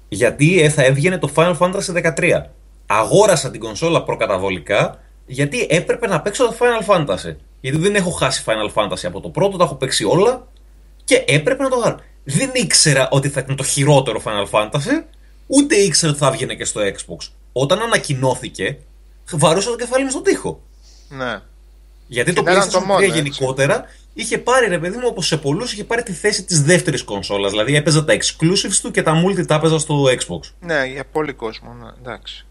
γιατί ε, θα έβγαινε το Final Fantasy 13. Αγόρασα την κονσόλα προκαταβολικά γιατί έπρεπε να παίξω το Final Fantasy. Γιατί δεν έχω χάσει Final Fantasy από το πρώτο, τα έχω παίξει όλα και έπρεπε να το βγάλω. Δεν ήξερα ότι θα ήταν το χειρότερο Final Fantasy, ούτε ήξερα ότι θα έβγαινε και στο Xbox. Όταν ανακοινώθηκε, βαρούσα το κεφάλι μου στον τοίχο. Ναι. Γιατί το PlayStation 3 γενικότερα είχε πάρει, ρε παιδί μου, όπως σε πολλούς, είχε πάρει τη θέση της δεύτερης κονσόλας. Δηλαδή έπαιζα τα exclusives του και τα multi τα έπαιζα στο Xbox. Ναι, για πολύ κόσμο, ναι, εντάξει.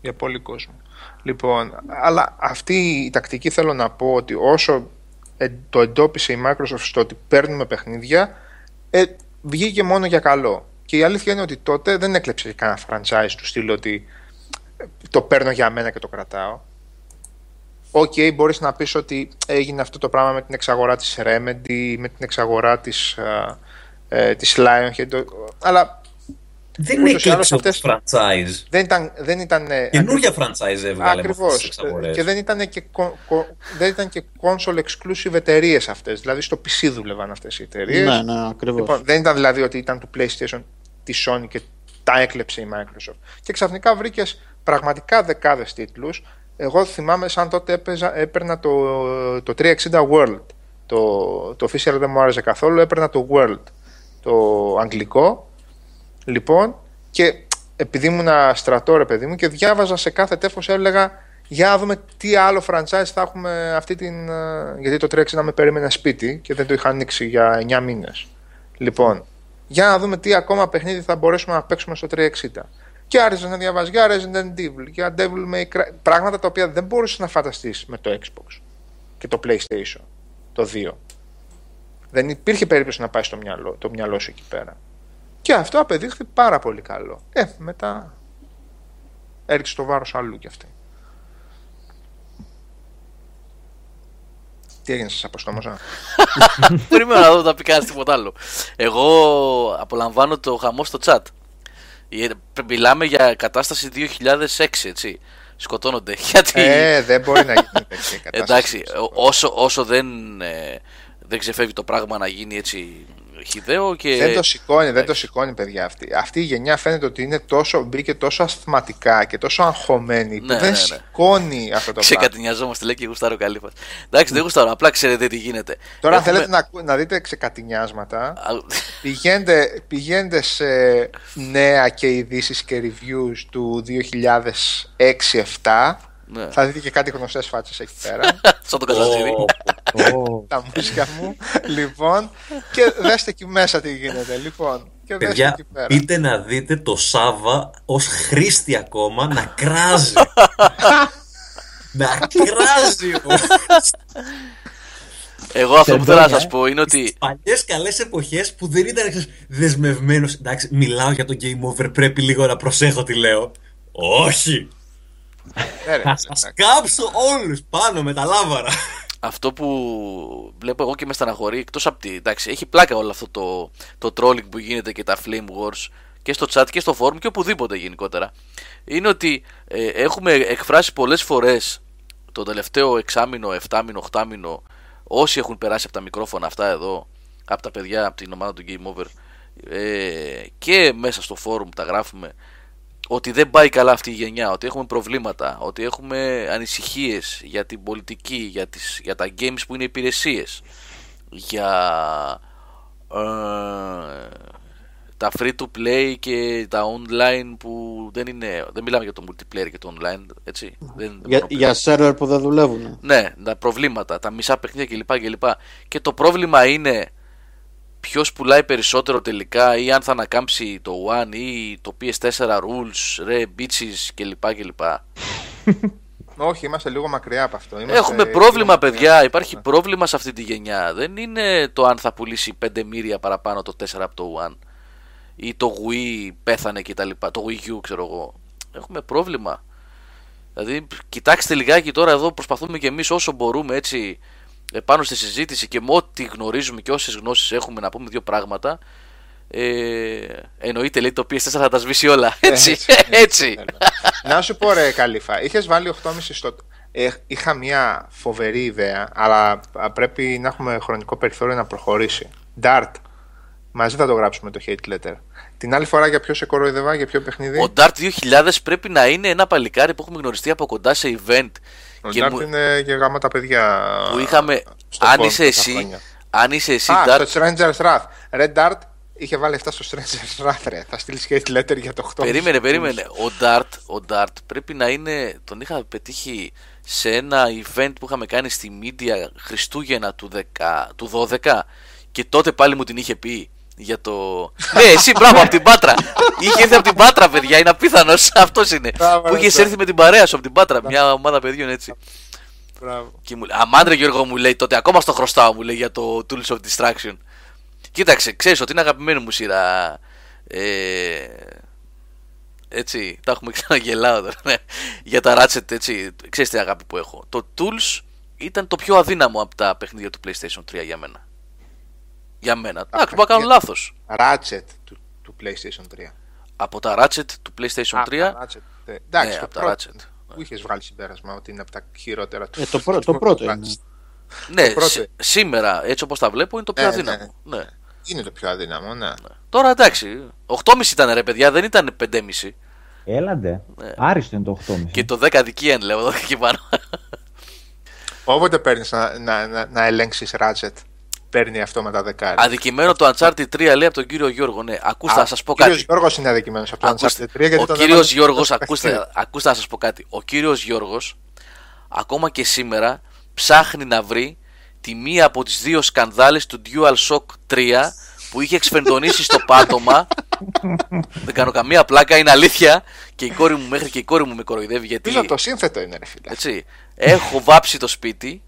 Για πολύ κόσμο. Λοιπόν, αλλά αυτή η τακτική θέλω να πω ότι όσο το εντόπισε η Microsoft στο ότι παίρνουμε παιχνίδια, ε, βγήκε μόνο για καλό. Και η αλήθεια είναι ότι τότε δεν έκλεψε κανένα franchise του στυλ ότι ε, το παίρνω για μένα και το κρατάω. OK, okay, μπορείς να πεις ότι έγινε αυτό το πράγμα με την εξαγορά της Remedy, με την εξαγορά της, ε, της Lionhead, αλλά δεν έκλεψε αυτές... το franchise. Δεν ήταν, δεν ήταν Καινούργια franchise έβγαλε Ακριβώς. Και δεν ήταν και, δεν ήταν και console exclusive εταιρείες αυτές. Δηλαδή στο PC δούλευαν αυτές οι εταιρείες. Ναι, ναι, ακριβώς. Λοιπόν, δεν ήταν δηλαδή ότι ήταν του PlayStation τη Sony και τα έκλεψε η Microsoft. Και ξαφνικά βρήκες πραγματικά δεκάδες τίτλους εγώ θυμάμαι σαν τότε έπαιζα, έπαιρνα το, το 360 World. Το, το official δεν μου άρεσε καθόλου, έπαιρνα το World, το αγγλικό. Λοιπόν, και επειδή ήμουν στρατό ρε παιδί μου και διάβαζα σε κάθε τέφος έλεγα για να δούμε τι άλλο franchise θα έχουμε αυτή την... Ε, γιατί το 360 με περίμενε σπίτι και δεν το είχα ανοίξει για 9 μήνες. Λοιπόν, για να δούμε τι ακόμα παιχνίδι θα μπορέσουμε να παίξουμε στο 360 και άρχισε να διαβάζει για Resident Evil, για Devil May Cry, πράγματα τα οποία δεν μπορούσες να φανταστείς με το Xbox και το PlayStation, το 2. Δεν υπήρχε περίπτωση να πάει στο μυαλό, το μυαλό σου εκεί πέρα. Και αυτό απεδείχθη πάρα πολύ καλό. Ε, μετά έριξε το βάρος αλλού κι αυτή. Τι έγινε σας αποστόμωσα; Περιμένω να δω να πει κάτι τίποτα άλλο. Εγώ απολαμβάνω το χαμό στο chat. Ε, μιλάμε για κατάσταση 2006, έτσι. Σκοτώνονται. [LAUGHS] Γιατί... Ε, δεν μπορεί να γίνει τέτοια κατάσταση. Εντάξει, όσο, όσο δεν, ε, δεν ξεφεύγει το πράγμα να γίνει έτσι χιδαίο και... Δεν το σηκώνει, δεν το σηκώνει παιδιά αυτή. Αυτή η γενιά φαίνεται ότι είναι τόσο, μπήκε τόσο ασθηματικά και τόσο αγχωμένη που ναι, δεν ναι, ναι. σηκώνει αυτό το πράγμα. Ξεκατηνιαζόμαστε λέει και γουστάρω καλή φάση. Εντάξει, δεν γουστάρω, απλά ξέρετε τι γίνεται. Τώρα Έχουμε... θέλετε να, να δείτε ξεκατηνιάσματα, πηγαίνετε, πηγαίνετε σε νέα και ειδήσεις και reviews του 2006-2007 ναι. Θα δείτε και κάτι γνωστές φάτσες εκεί πέρα. [LAUGHS] Σαν το Καζατζήρι. Τα μουσικά μου. λοιπόν, και δέστε εκεί μέσα τι γίνεται. Λοιπόν, και Παιδιά, εκεί πέρα. πείτε να δείτε το Σάβα ως χρήστη ακόμα να κράζει. [LAUGHS] να κράζει Εγώ αυτό που θέλω να σας πω είναι ότι. Στις παλιές καλές εποχές που δεν ήταν δεσμευμένο. Εντάξει, μιλάω για το game over, πρέπει λίγο να προσέχω τι λέω. Όχι! Ναι, Θα σας κάψω όλους πάνω με τα λάβαρα. Αυτό που βλέπω εγώ και με στεναχωρεί, εκτός από τη. Εντάξει, έχει πλάκα όλο αυτό το, το trolling που γίνεται και τα flame wars και στο chat και στο forum και οπουδήποτε γενικότερα. Είναι ότι ε, έχουμε εκφράσει πολλές φορές το τελευταίο εξάμηνο, εφτάμηνο, οχτάμηνο, όσοι έχουν περάσει από τα μικρόφωνα αυτά εδώ, από τα παιδιά, από την ομάδα του Game Over, ε, και μέσα στο forum τα γράφουμε ότι δεν πάει καλά αυτή η γενιά, ότι έχουμε προβλήματα, ότι έχουμε ανησυχίες για την πολιτική, για, τις, για τα games που είναι υπηρεσίες, για ε, τα free to play και τα online που δεν είναι, δεν μιλάμε για το multiplayer και το online, έτσι. Δεν, για, για server που δεν δουλεύουν. Ναι, τα προβλήματα, τα μισά παιχνίδια κλπ. κλπ. Και το πρόβλημα είναι ποιος πουλάει περισσότερο τελικά ή αν θα ανακάμψει το One ή το PS4 Rules, ρε, bitches κλπ. κλπ. Όχι, είμαστε λίγο μακριά από αυτό. Είμαστε Έχουμε λίγο πρόβλημα, μακριά. παιδιά. Υπάρχει πρόβλημα σε αυτή τη γενιά. Δεν είναι το αν θα πουλήσει 5 μύρια παραπάνω το 4 από το One ή το Wii πέθανε και τα λοιπά. Το Wii U, ξέρω εγώ. Έχουμε πρόβλημα. Δηλαδή, κοιτάξτε λιγάκι τώρα εδώ, προσπαθούμε και εμείς όσο μπορούμε έτσι επάνω στη συζήτηση και με ό,τι γνωρίζουμε και όσες γνώσεις έχουμε να πούμε δύο πράγματα. Ε, εννοείται λέει το PS4 θα τα σβήσει όλα. Έτσι, Έτσι, έτσι. [LAUGHS] θέλω. Να σου πω ρε Καλύφα, είχες βάλει 8,5 στο. Ε, είχα μια φοβερή ιδέα, αλλά α, πρέπει να έχουμε χρονικό περιθώριο να προχωρήσει. Dart. Μαζί θα το γράψουμε το hate letter. Την άλλη φορά για ποιο σε κοροϊδεύα, για ποιο παιχνίδι; Ο Dart 2000 πρέπει να είναι ένα παλικάρι που έχουμε γνωριστεί από κοντά σε event. Ο και Dart μου- είναι και γάμα τα παιδιά. που είχαμε. στο Αν forum είσαι τόσα εσύ, χρόνια. αν είσαι εσύ, Α, Dart, στο Stranger's Wrath. Red Dart είχε βάλει αυτά στο Stranger's Wrath, ρε. Θα στείλεις hate letter για το 8. περίμενε, περίμενε. Ο Dart, ο Dart πρέπει να είναι. Τον είχα πετύχει σε ένα event που είχαμε κάνει στη Media Χριστούγεννα του, 10, του 12 και τότε πάλι μου την είχε πει για το. ναι, εσύ μπράβο από την Πάτρα. είχε έρθει από την Πάτρα, παιδιά, είναι απίθανος. Αυτός είναι. Μπράβο, που ρε, είχε μπράβο. έρθει με την παρέα σου από την Πάτρα, μια ομάδα παιδιών έτσι. Μπράβο. Και μου λέει, Αμάντρε Γιώργο μου λέει, τότε ακόμα στο χρωστάω μου λέει για το Tools of Distraction. Κοίταξε, ξέρεις ότι είναι αγαπημένη μου σειρά. Ε, έτσι, τα έχουμε ξαναγελάω τώρα. ναι. για τα Ratchet, έτσι, ξέρεις τι αγάπη που έχω. Το Tools ήταν το πιο αδύναμο από τα παιχνίδια του PlayStation 3 για μένα. Για μένα. Εντάξει, μπορεί να κάνω παιχνίδια. λάθος. Ratchet του, του PlayStation 3. Από τα Ratchet του PlayStation 3. Α, τα Ratchet, ε, Εντάξει, Ναι, το από τα πρώτο. Ratchet. Που είχες βγάλει συμπέρασμα ότι είναι από τα χειρότερα του. Ε, το, πρώτο, το πρώτο είναι. ναι, πρώτο. σ- σήμερα, έτσι όπως τα βλέπω, είναι το πιο Ναι, αδύναμο. Ναι. Είναι το πιο αδύναμο, ναι. Τώρα εντάξει, 8,5 ήταν ρε παιδιά, δεν ήταν 5,5. Έλαντε. Ναι. Άριστο είναι το 8,5. Και το 10 δικαίαν λέω εδώ και πάνω. Όποτε παίρνεις να, να, να, να ελέγξεις Ratchet, παίρνει αυτό με τα δεκάρια. Αδικημένο το Uncharted 3 λέει από τον κύριο Γιώργο. Ναι, ακούστε να σας πω Ο κύριος κάτι. Γιώργος είναι αδικημένος από το Ακούστε, Uncharted 3 γιατί ο τον κύριος έβαλε Γιώργος, στο ακούστε, παιχνίδι. ακούστε να σας πω κάτι. Ο κύριος Γιώργος, ακόμα και σήμερα, ψάχνει να βρει τη μία από τις δύο σκανδάλες του DualShock 3 που είχε εξφεντονίσει στο πάτωμα. Δεν κάνω καμία πλάκα, είναι αλήθεια. Και η κόρη μου, μέχρι και η κόρη μου με κοροϊδεύει γιατί. Πίσω από το σύνθετο είναι, ρε φίλε. Έτσι. Έχω βάψει το σπίτι.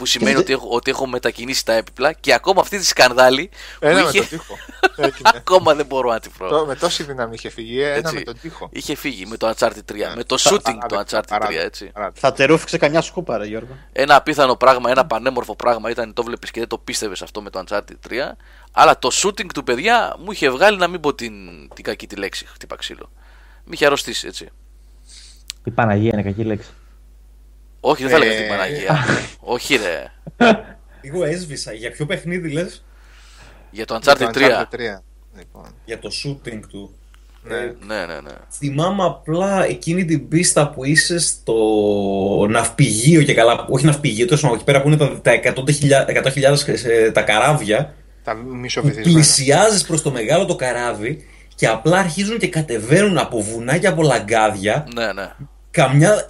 Που σημαίνει δε- ότι έχω, ότι έχω μετακινήσει τα έπιπλα και ακόμα αυτή τη σκανδάλη που Ένα με είχε. τον τοίχο. Έτσι, [LAUGHS] ναι. ακόμα δεν μπορώ να τη βρω. Το- Με τόση δύναμη είχε φύγει, ένα Έτσι. με τον τοίχο. Είχε φύγει με το Uncharted 3. Ναι. Με το shooting το Παράδεκτο, Uncharted 3, παράδεκτο, έτσι. παράδεκτο. Θα τερούφηξε καμιά σκούπα, ρε Γιώργο. Ένα απίθανο πράγμα, ένα πανέμορφο πράγμα ήταν το βλέπεις και δεν το πίστευες αυτό με το Uncharted 3. Αλλά το shooting του παιδιά μου είχε βγάλει να μην πω την, την κακή τη λέξη. Χτύπα ξύλο. Μη είχε αρρωστήσει έτσι. Η Παναγία είναι κακή λέξη. Όχι, δεν θα έλεγα Ε. την Παναγία. Όχι, ρε. Εγώ έσβησα. Για ποιο παιχνίδι λες, Για το Το Uncharted 3. Uncharted 3. Λοιπόν. για το shooting του. Ναι. Ε, Ναι, ναι, ναι. Θυμάμαι απλά εκείνη την πίστα που είσαι στο ναυπηγείο και καλά. Όχι ναυπηγείο, τόσο από εκεί πέρα που είναι τα, τα 100.000 ε, τα καράβια. Τα Που μισοβυθισμένα. πλησιάζεις προς το μεγάλο το καράβι και απλά αρχίζουν και κατεβαίνουν από βουνά και από λαγκάδια ναι, ναι. Καμιά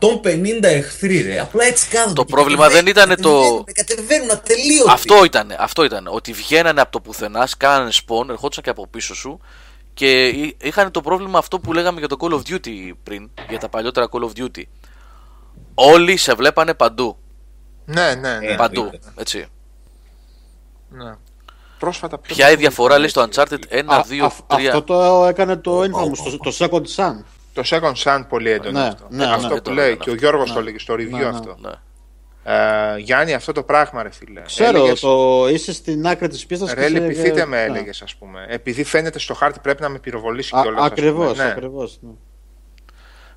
150 εχθροί, ρε. Απλά έτσι κάθονται. Το και πρόβλημα δεν κατεβαίνουν, ήτανε το- κατεβαίνουν, Κατεβαίνουν ατελείωτοι. Αυτό ήταν, αυτό ήταν. Ότι βγαίνανε από το πουθενάς, κάνανε spawn, ερχόντουσαν και από πίσω σου και εί- είχαν το πρόβλημα αυτό που λέγαμε για το Call of Duty πριν, για τα παλιότερα Call of Duty. Όλοι σε βλέπανε παντού. Ναι, ναι, ναι. Ε, παντού. εννοείται. Έτσι. ναι. Πρόσφατα ποιο Ποια η παιχνίδι διαφορά ήταν λέει στο έτσι. Uncharted 1, Α, 2, αυ- 3. Αυτό το έκανε το Infamous, το, το Second Sun. Το Second Sun πολύ έντονο Ναι, αυτό. ναι, αυτό ναι. που Το λέει έκανα και ο αυτό. Γιώργος Ναι. το έλεγε στο review Ναι, ναι. αυτό. Ναι. Ε, Γιάννη, αυτό το πράγμα, ρε φίλε. Ξέρω, Έλεγες, το είσαι στην άκρη της πίστας Ρε, λυπηθείτε με, ναι. έλεγες, ας πούμε. Επειδή φαίνεται στο χάρτη πρέπει να με πυροβολήσει Α- κιόλας. Ακριβώς, Ναι. ακριβώς. ναι.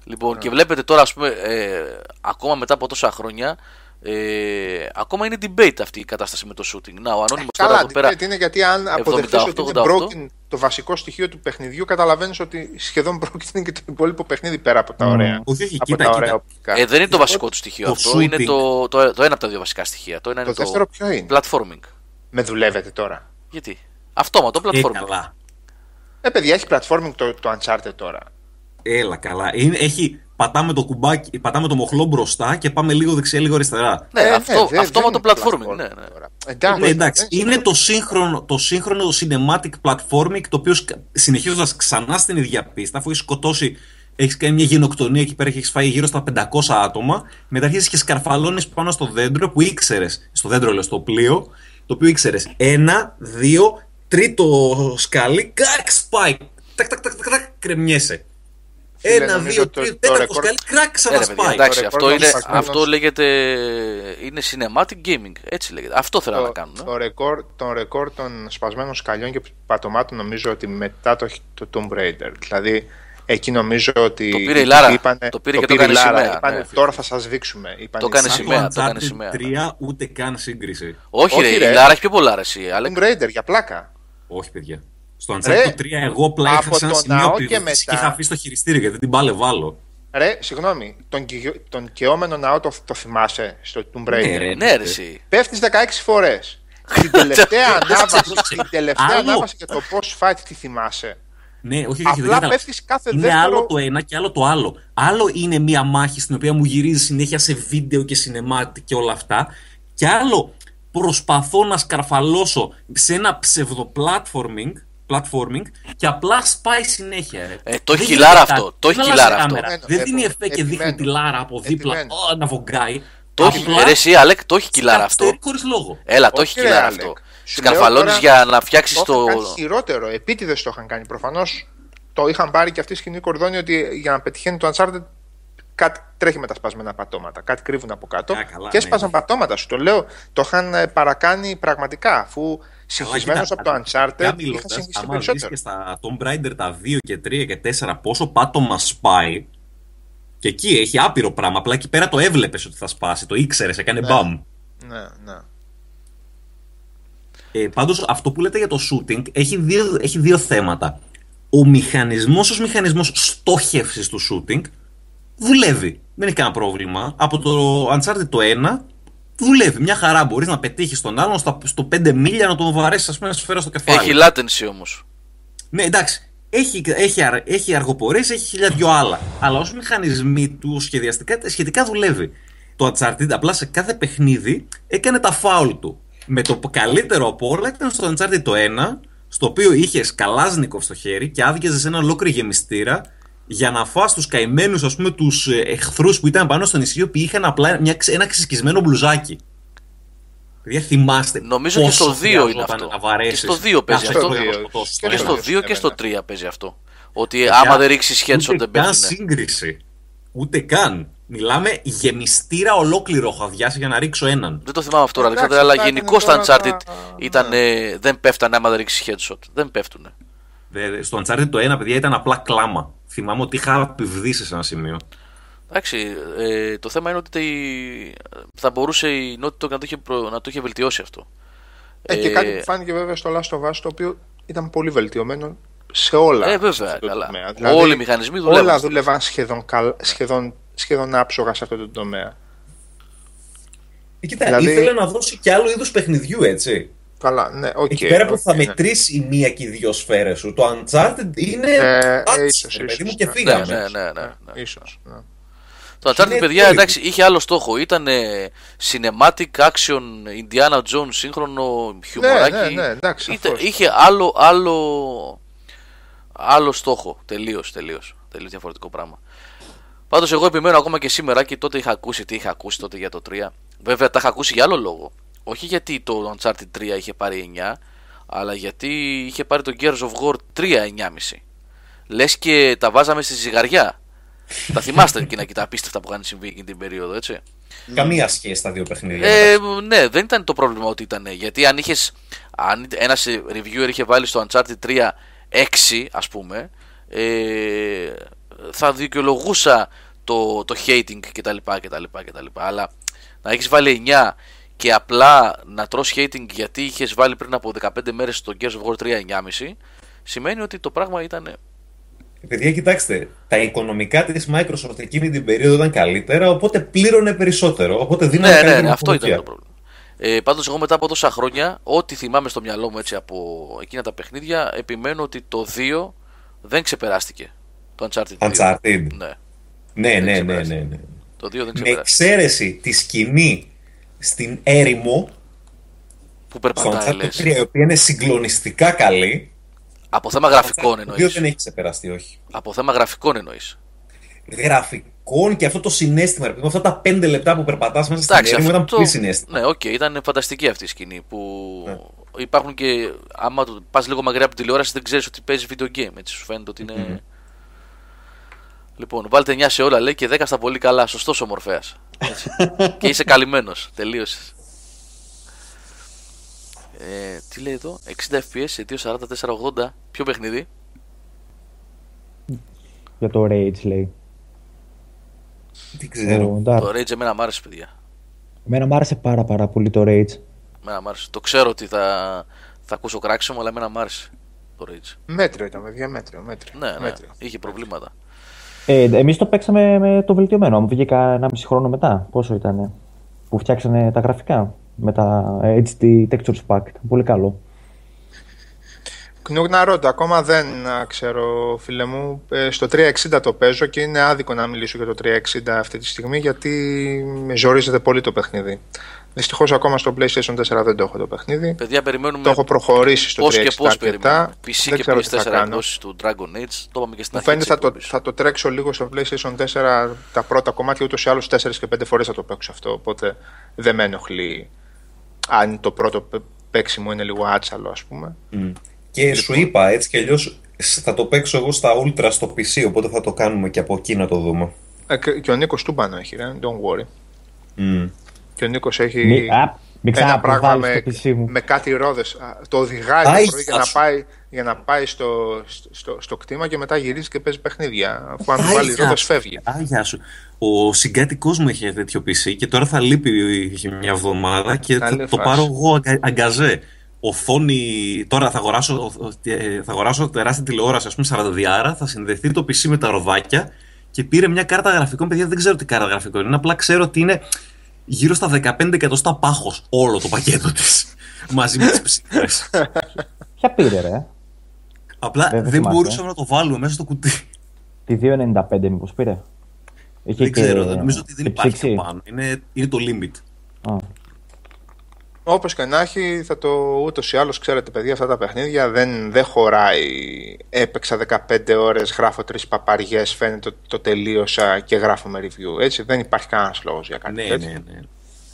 Λοιπόν, και βλέπετε τώρα, ας πούμε, ε, ακόμα μετά από τόσα χρόνια, ε, ακόμα είναι debate αυτή η κατάσταση με το shooting. Να, ο Ανώνυμος τώρα Καλά, εδώ πέρα. debate είναι γιατί αν αποδεχτείς ότι είναι 78, broken το βασικό στοιχείο του παιχνιδιού, καταλαβαίνεις ότι σχεδόν broken είναι και το υπόλοιπο παιχνίδι πέρα από τα ωραία. Όχι, όχι, από κοίτα, τα κοίτα. ωραία οπτικά. Ε, δεν είναι το βασικό του στοιχείο το αυτό. Είναι shooting. το, το, το ένα από τα δύο βασικά στοιχεία. Το ένα Το είναι δεύτερο το ποιο είναι; platforming. Με δουλεύετε τώρα; Γιατί; Αυτόματο Ε, platforming. καλά. Ε, παιδιά, έχει platforming το, το Uncharted τώρα. Έλα, καλά. Είναι, έχει, πατάμε το κουμπάκι, πατάμε το μοχλό μπροστά και πάμε λίγο δεξιά, λίγο αριστερά. Ναι, Ε, αυτό, δεν- αυτόματο δεν είναι platforming. Ναι, ναι. τώρα. Εντάξει, Ναι, εντάξει, δεν είναι το σύγχρονο, το σύγχρονο cinematic platforming το οποίο συνεχίζοντας ξανά στην ίδια πίστα, αφού έχεις σκοτώσει έχεις κάνει μια γενοκτονία εκεί πέρα και έχεις φάει γύρω στα 500 άτομα. Μετά αρχίζει και σκαρφαλώνεις πάνω στο δέντρο που ήξερε. Στο δέντρο, λέω, στο πλοίο. Το οποίο ήξερες. Ένα, δύο, τρίτο σκάλι. Κρακ, σπάει. Τακ, τακ, τακ, τακ, τακ, κρεμιέσαι. Φίλε, Ένα, νομίζω δύο, το- τρία, το τέταρτο ρεκόρ- σκάλι. Κρακ, Ε, ρε, παιδιά, ξανασπάει. εντάξει, Το αυτό, ρεκόρ είναι, των σπασμένων- αυτό λέγεται. Είναι cinematic gaming. Έτσι λέγεται. Αυτό θέλανε να Το, κάνουν. ε. το ρεκόρ, τον ρεκόρ των σπασμένων σκαλιών και πατωμάτων νομίζω ότι μετά το, το Tomb Raider. Δηλαδή εκεί νομίζω ότι. Το πήρε η Λάρα. είπανε- Το πήρε και το η έκανε Λάρα. σημαία, Είπανε, ναι. τώρα θα σας δείξουμε. Είπανε, Το έκανε «Σαν σημαία. Το το έκανε Uncharted σημαία. 3 ούτε καν σύγκριση. Όχι, Όχι, ρε, ρε. η Λάρα έχει πιο πολλά ρε, εσύ, Άλεκ. Tomb Raider για πλάκα. Όχι, παιδιά. Στο Ρε, Uncharted το 3 εγώ απλά είχα από σε ένα το σημείο ναό και πυροβολής και μετά- είχα αφήσει το χειριστήριο γιατί την πάλε βάλω. Ρε, συγγνώμη, τον, καιο- τον καιόμενο ναό το, το θυμάσαι στο Tomb Raider; Ναι, ρε. Ναι, ρε, εσύ. Πέφτεις 16 φορές. την τελευταία ανάβαση, πρόσεξε. την τελευταία Άλλο. ανάβαση για το boss fight τη θυμάσαι. Ναι, όχι, όχι, Απλά δεν κατάλαβα. πέφτεις κάθε είναι δεύτερο- άλλο το ένα και άλλο το άλλο. Άλλο είναι μια μάχη στην οποία μου γυρίζει συνέχεια σε βίντεο και cinematic και όλα αυτά. Και άλλο προσπαθώ να σκαρφαλώσω σε ένα ψευδο-platforming platforming, και απλά σπάει συνέχεια. Ρε. Ε, το έχει Δεν η Λάρα γίνεται αυτό, κάτι. το έχει Δεν η αλλάζει Λάρα αυτό. κάμερα. Επιμένω, Δεν δίνει επιμένω, εφέ και δείχνει επιμένω. τη Λάρα από δίπλα Επιμένω. «Ω, να βογκάει. Το έχει, Απλά ε, ρε, εσύ, Άλεκ, το έχει κιλάρα αυτό. καθυστερεί χωρίς λόγο. Έλα, το Όχι, έχει ρε, κιλάρα Άλεκ. αυτό. Σου λέω Σκαρφαλώνει τώρα, για να φτιάξεις Το το. είχαν κάνει χειρότερο. Επίτηδες το είχαν κάνει. Προφανώς το είχαν πάρει και αυτή η σκηνή κορδόνι ότι για να πετυχαίνει το Uncharted κάτι τρέχει με τα σπασμένα πατώματα. Κάτι κρύβουν από κάτω. Α, καλά, και ναι. έσπασαν πατώματα, σου το λέω. Το είχαν ε, παρακάνει πραγματικά. Αφού συγχυσμένο από το Uncharted είχαν μιλώντας, συγχυστεί άμα δεις περισσότερο. και στα Tomb Raider τα 2 και 3 και 4 πόσο πάτωμα σπάει και εκεί έχει άπειρο πράγμα. Απλά εκεί πέρα το έβλεπες ότι θα σπάσει. Το ήξερες, έκανε μπαμ. Ναι, ναι. Ε, πάντως αυτό που λέτε για το shooting έχει δύο, έχει δύο θέματα. Ο μηχανισμός ως μηχανισμός στόχευσης του shooting δουλεύει. Δεν έχει κανένα πρόβλημα. Από το Uncharted το 1 δουλεύει. Μια χαρά μπορείς να πετύχεις τον άλλον στα, στο 5 μίλια να τον βαρέσεις ας πούμε να σου φέρω στο κεφάλι. Έχει latency όμως. Ναι, εντάξει. Έχει, έχει, αρ- έχει αργοπορίες, έχει χιλιά δυο άλλα. Αλλά ως μηχανισμοί του σχεδιαστικά σχετικά δουλεύει. Το Uncharted απλά σε κάθε παιχνίδι έκανε τα φάουλ του. Με το καλύτερο από όλα ήταν στο Uncharted το 1, στο οποίο είχε καλάζνικο στο χέρι και άδειαζες ένα ολόκληρο γεμιστήρα για να φας τους καημένους ας πούμε τους ε, εχθρούς που ήταν πάνω στο νησί που είχαν απλά μια, ξε- ένα ξεσκισμένο μπλουζάκι. Παιδιά θυμάστε Νομίζω και πόσο στο 2 είναι χρειαζόταν αυτό. να βαρέσεις Και στο 2 παίζει κάθε αυτό. φορά να Και σκοτώσεις στο Και τον στο ένα. 2 και στο 3 παίζει αυτό. Ότι Παιδιά, άμα δεν ρίξεις headshot ούτε δεν καν πέφτουν. σύγκριση. Ούτε καν. Μιλάμε γεμιστήρα ολόκληρο έχω αδειάσει για να ρίξω έναν. Δεν το θυμάμαι αυτό, Εντάξει, Αλεξάνδρε, αλλά αυτά γενικώ ήταν στα τώρα Uncharted τα- ήταν, ε, δεν πέφτανε άμα δεν ρίξεις headshot. Δεν πέφτουνε. Δε- Στο Uncharted το ένα, παιδιά, ήταν απλά κλάμα. Θυμάμαι ότι είχα επιβδίσει σε ένα σημείο. Εντάξει, ε, το θέμα είναι ότι η- θα μπορούσε η Naughty Dog να το είχε, προ- να το είχε βελτιώσει αυτό. Ε, και Ε, κάτι που φάνηκε βέβαια στο Last of Us το οποίο ήταν πολύ βελτιωμένο σε όλα. Ε, βέβαια, σε αυτό το καλά. τομέα. Όλοι οι μηχανισμοί δουλεύουν Όλα στο δούλευαν σχεδόν, καλ- σχεδόν, σχεδόν άψογα σε αυτό το τομέα. Ε, κοίτα, Δηλαδή- ήθελε να δώσει και άλλο είδους παιχνιδιού, έτσι. Καλά, ναι, οκ. Εκεί πέρα που οκ, θα ναι. μετρήσει η μία και οι δύο σφαίρες σου. Το Uncharted είναι. Ε, action, ε, ίσως, ρε παιδί ίσως, μου, και ναι. φύγαμε. Ναι, ναι, ναι, ναι, ναι. Ίσως, ναι. Το Uncharted, Είναι παιδιά, τέλειο. εντάξει, είχε άλλο στόχο. Ήταν cinematic action Indiana Jones σύγχρονο χιουμοράκι. ναι, ναι, εντάξει, Είτε- σαφώς. είχε άλλο, άλλο, άλλο στόχο. Τελείως, τελείως. Τελείως διαφορετικό πράγμα. Πάντως, εγώ επιμένω ακόμα και σήμερα και τότε είχα ακούσει τι είχα ακούσει τότε για το 3. Βέβαια, τα είχα ακούσει για άλλο λόγο. Όχι γιατί το Uncharted 3 είχε πάρει 9, αλλά γιατί είχε πάρει το Gears of War 3 9,5. Λες και τα βάζαμε στη ζυγαριά. τα θυμάστε εκείνα και τα απίστευτα που είχαν συμβεί εκείνη την περίοδο, έτσι. Καμία σχέση τα δύο παιχνίδια. Ε, ναι, δεν ήταν το πρόβλημα ότι ήταν. Γιατί αν είχες. Αν ένα reviewer είχε βάλει στο Uncharted 3 6, ας πούμε, ε, θα δικαιολογούσα το, το hating κτλ, κτλ, κτλ. Αλλά να έχεις βάλει 9 και απλά να τρως hating γιατί είχες βάλει πριν από 15 μέρες το Gears of War 3 9,5 σημαίνει ότι το πράγμα ήταν. Παιδιά, κοιτάξτε, τα οικονομικά της Microsoft εκείνη την περίοδο ήταν καλύτερα, οπότε πλήρωνε περισσότερο. Οπότε δίνανε Ναι, ναι, καλύτερη ναι, αυτό ήταν μορφολογία. το πρόβλημα. Ε, Πάντως, εγώ μετά από τόσα χρόνια, ό,τι θυμάμαι στο μυαλό μου έτσι από εκείνα τα παιχνίδια, επιμένω ότι το 2 δεν ξεπεράστηκε. Το Uncharted 2. Uncharted. Ναι, Ναι, ναι, ναι, ξεπεράστηκε. ναι, ναι. το 2 δεν Με ξεπεράστηκε. εξαίρεση τη σκηνή στην έρημο, Που στο περπατάει, Uncharted λες. 3, η οποία είναι συγκλονιστικά καλή. Από θέμα γραφικών Το 2 εννοείς. δεν έχει ξεπεραστεί, όχι. Από θέμα γραφικών εννοείς. γραφικών και αυτό το συναίσθημα. Ρε, παιδί μου, αυτά τα πέντε λεπτά που περπατάς μέσα στην Εντάξει, έρημο ήταν αυτό- πολύ συναίσθημα. Ναι, οκ, ήταν φανταστική αυτή η σκηνή που Ναι. υπάρχουν και άμα το πας λίγο μακριά από τη τηλεόραση δεν ξέρεις ότι παίζει video game, έτσι σου φαίνεται ότι είναι... Λοιπόν, βάλτε 9 σε όλα λέει και 10 στα πολύ καλά, σωστός ο Μορφέας. Έτσι. και είσαι καλυμμένος, τελείωσες. Ε, τι λέει εδώ, 60 FPS σε 2.44.80, ποιο παιχνίδι, Για το Rage λέει. Δεν ξέρω. Ο Dark. το Rage εμένα μ' άρεσε παιδιά. Εμένα μου άρεσε πάρα πάρα πολύ το Rage. Εμένα μ' άρεσε. Το ξέρω ότι θα, θα ακούσω κράξιμο, αλλά εμένα μ' άρεσε το Rage. Μέτριο ήταν, παιδιά, μέτριο. μέτριο. Ναι, ναι, μέτριο. είχε προβλήματα. Ε, εμείς το παίξαμε με το βελτιωμένο. Μου βγήκα ένα μισή χρόνο μετά. Πόσο ήταν που φτιάξανε τα γραφικά με τα HD Textures Pack. Ήταν πολύ καλό. Κνούγ να ρώτα, ακόμα δεν α, ξέρω φίλε μου. Ε, στο 360 το παίζω και είναι άδικο να μιλήσω για το 360 αυτή τη στιγμή γιατί με ζορίζεται πολύ το παιχνίδι. Δυστυχώς ακόμα στο PlayStation 4 δεν το έχω το παιχνίδι. Παιδιά, περιμένουμε Το έχω προχωρήσει στο πώς 360 και πώς αρκετά. περιμένουμε. PC Δεν και ξέρω τι θα PS4 κάνω. εκδόσεις του Dragon Age. Το είπαμε και στην Μου αρχή φαίνεται της θα το, εκπομπής. θα το τρέξω λίγο στο PlayStation 4 τα πρώτα κομμάτια ούτως ή άλλως 4 και 5 φορές θα το παίξω αυτό οπότε δεν με ενοχλεί αν το πρώτο π- παίξιμο είναι λίγο άτσαλο ας πούμε. Μμ. Και σου είπα έτσι κι αλλιώς θα το παίξω εγώ στα Ultra στο PC, οπότε θα το κάνουμε και από εκεί να το δούμε. Ε, και, και ο Νίκος τούμπανο έχει ρε, don't worry. Μμ. Και ο Νίκος έχει Μη, α, μην ένα πράγμα ξαναπροβάλλεις με, το PC μου. με κάτι ρόδες. Α, Το οδηγάει Άι, το πρωί για θα να σου. πάει, για να πάει στο, στο, στο κτήμα και μετά γυρίζει και παίζει παιχνίδια. Αφού αν Άι, βάλει γεια ρόδες σου. φεύγει. Α, γεια σου. Ο συγκάτοικός μου είχε τέτοιο PC και τώρα θα λείπει για μια εβδομάδα και Καλή θα το φάση. πάρω εγώ αγκα- αγκαζέ. Οθόνη. Τώρα θα αγοράσω, ο- ο- ε, θα αγοράσω τεράστια τηλεόραση, ας πούμε 40 θα συνδεθεί το PC με τα ροδάκια και πήρε μια κάρτα γραφικών. Παιδιά, δεν ξέρω τι κάρτα γραφικών είναι. Απλά ξέρω ότι είναι γύρω στα 15 εκατοστά πάχος όλο το πακέτο της. μαζί με τις ψήφιε. Ποια πήρε ρε; Απλά Δεν δεν, θυμάσαι. μπορούσαμε να το βάλουμε μέσα στο κουτί. Τη 2.95 μήπως πήρε; Είχε δεν και- ξέρω, δεν νομίζω ότι δεν και υπάρχει ψήξη. από πάνω. Είναι, είναι το limit. Α, Όπως και να έχει, θα το ούτως ή άλλως ξέρετε παιδιά αυτά τα παιχνίδια δεν, δεν χωράει. Έπαιξα 15 ώρες, γράφω τρεις παπαριές, φαίνεται ότι το τελείωσα και γράφω με review. Έτσι δεν υπάρχει κανένας λόγος για κάτι Ναι, τέτοιο. ναι, ναι.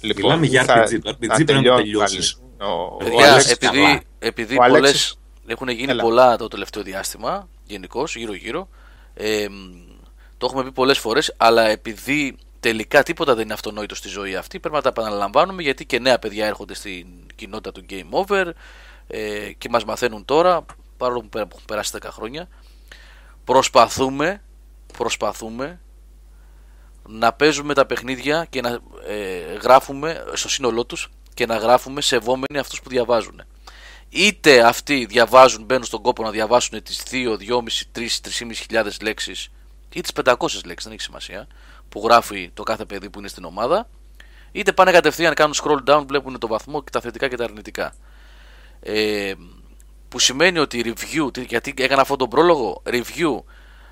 Λοιπόν, Μιλάμε για θα- RPG. Το RPG θα πρέπει να το τελειώνει τελειώσεις. πάλι. Ο, ο Παιδιά, Αλέξης επειδή, καλά. επειδή Ο πολλές Αλέξης- έχουν γίνει Έλα. πολλά το τελευταίο διάστημα, γενικώς, γύρω-γύρω, ε, μ, το έχουμε πει πολλές φορές, αλλά επειδή τελικά τίποτα δεν είναι αυτονόητο στη ζωή αυτή, πρέπει να τα επαναλαμβάνουμε γιατί και νέα παιδιά έρχονται στην κοινότητα του Game Over ε, και μας μαθαίνουν τώρα, παρόλο που πέρα- που έχουν περάσει 10 χρόνια, προσπαθούμε, προσπαθούμε να παίζουμε τα παιχνίδια και να ε, γράφουμε στο σύνολό τους και να γράφουμε σεβόμενοι αυτούς που διαβάζουν. Είτε αυτοί διαβάζουν, μπαίνουν στον κόπο να διαβάσουν τις 2, 2,5, 3, 3.500 χιλιάδες λέξεις ή τις 500 λέξεις, δεν έχει σημασία, που γράφει το κάθε παιδί που είναι στην ομάδα, είτε πάνε κατευθείαν, κάνουν scroll down, βλέπουν το βαθμό και τα θετικά και τα αρνητικά. Ε, που σημαίνει ότι review, τι- γιατί έκανα αυτόν τον πρόλογο, review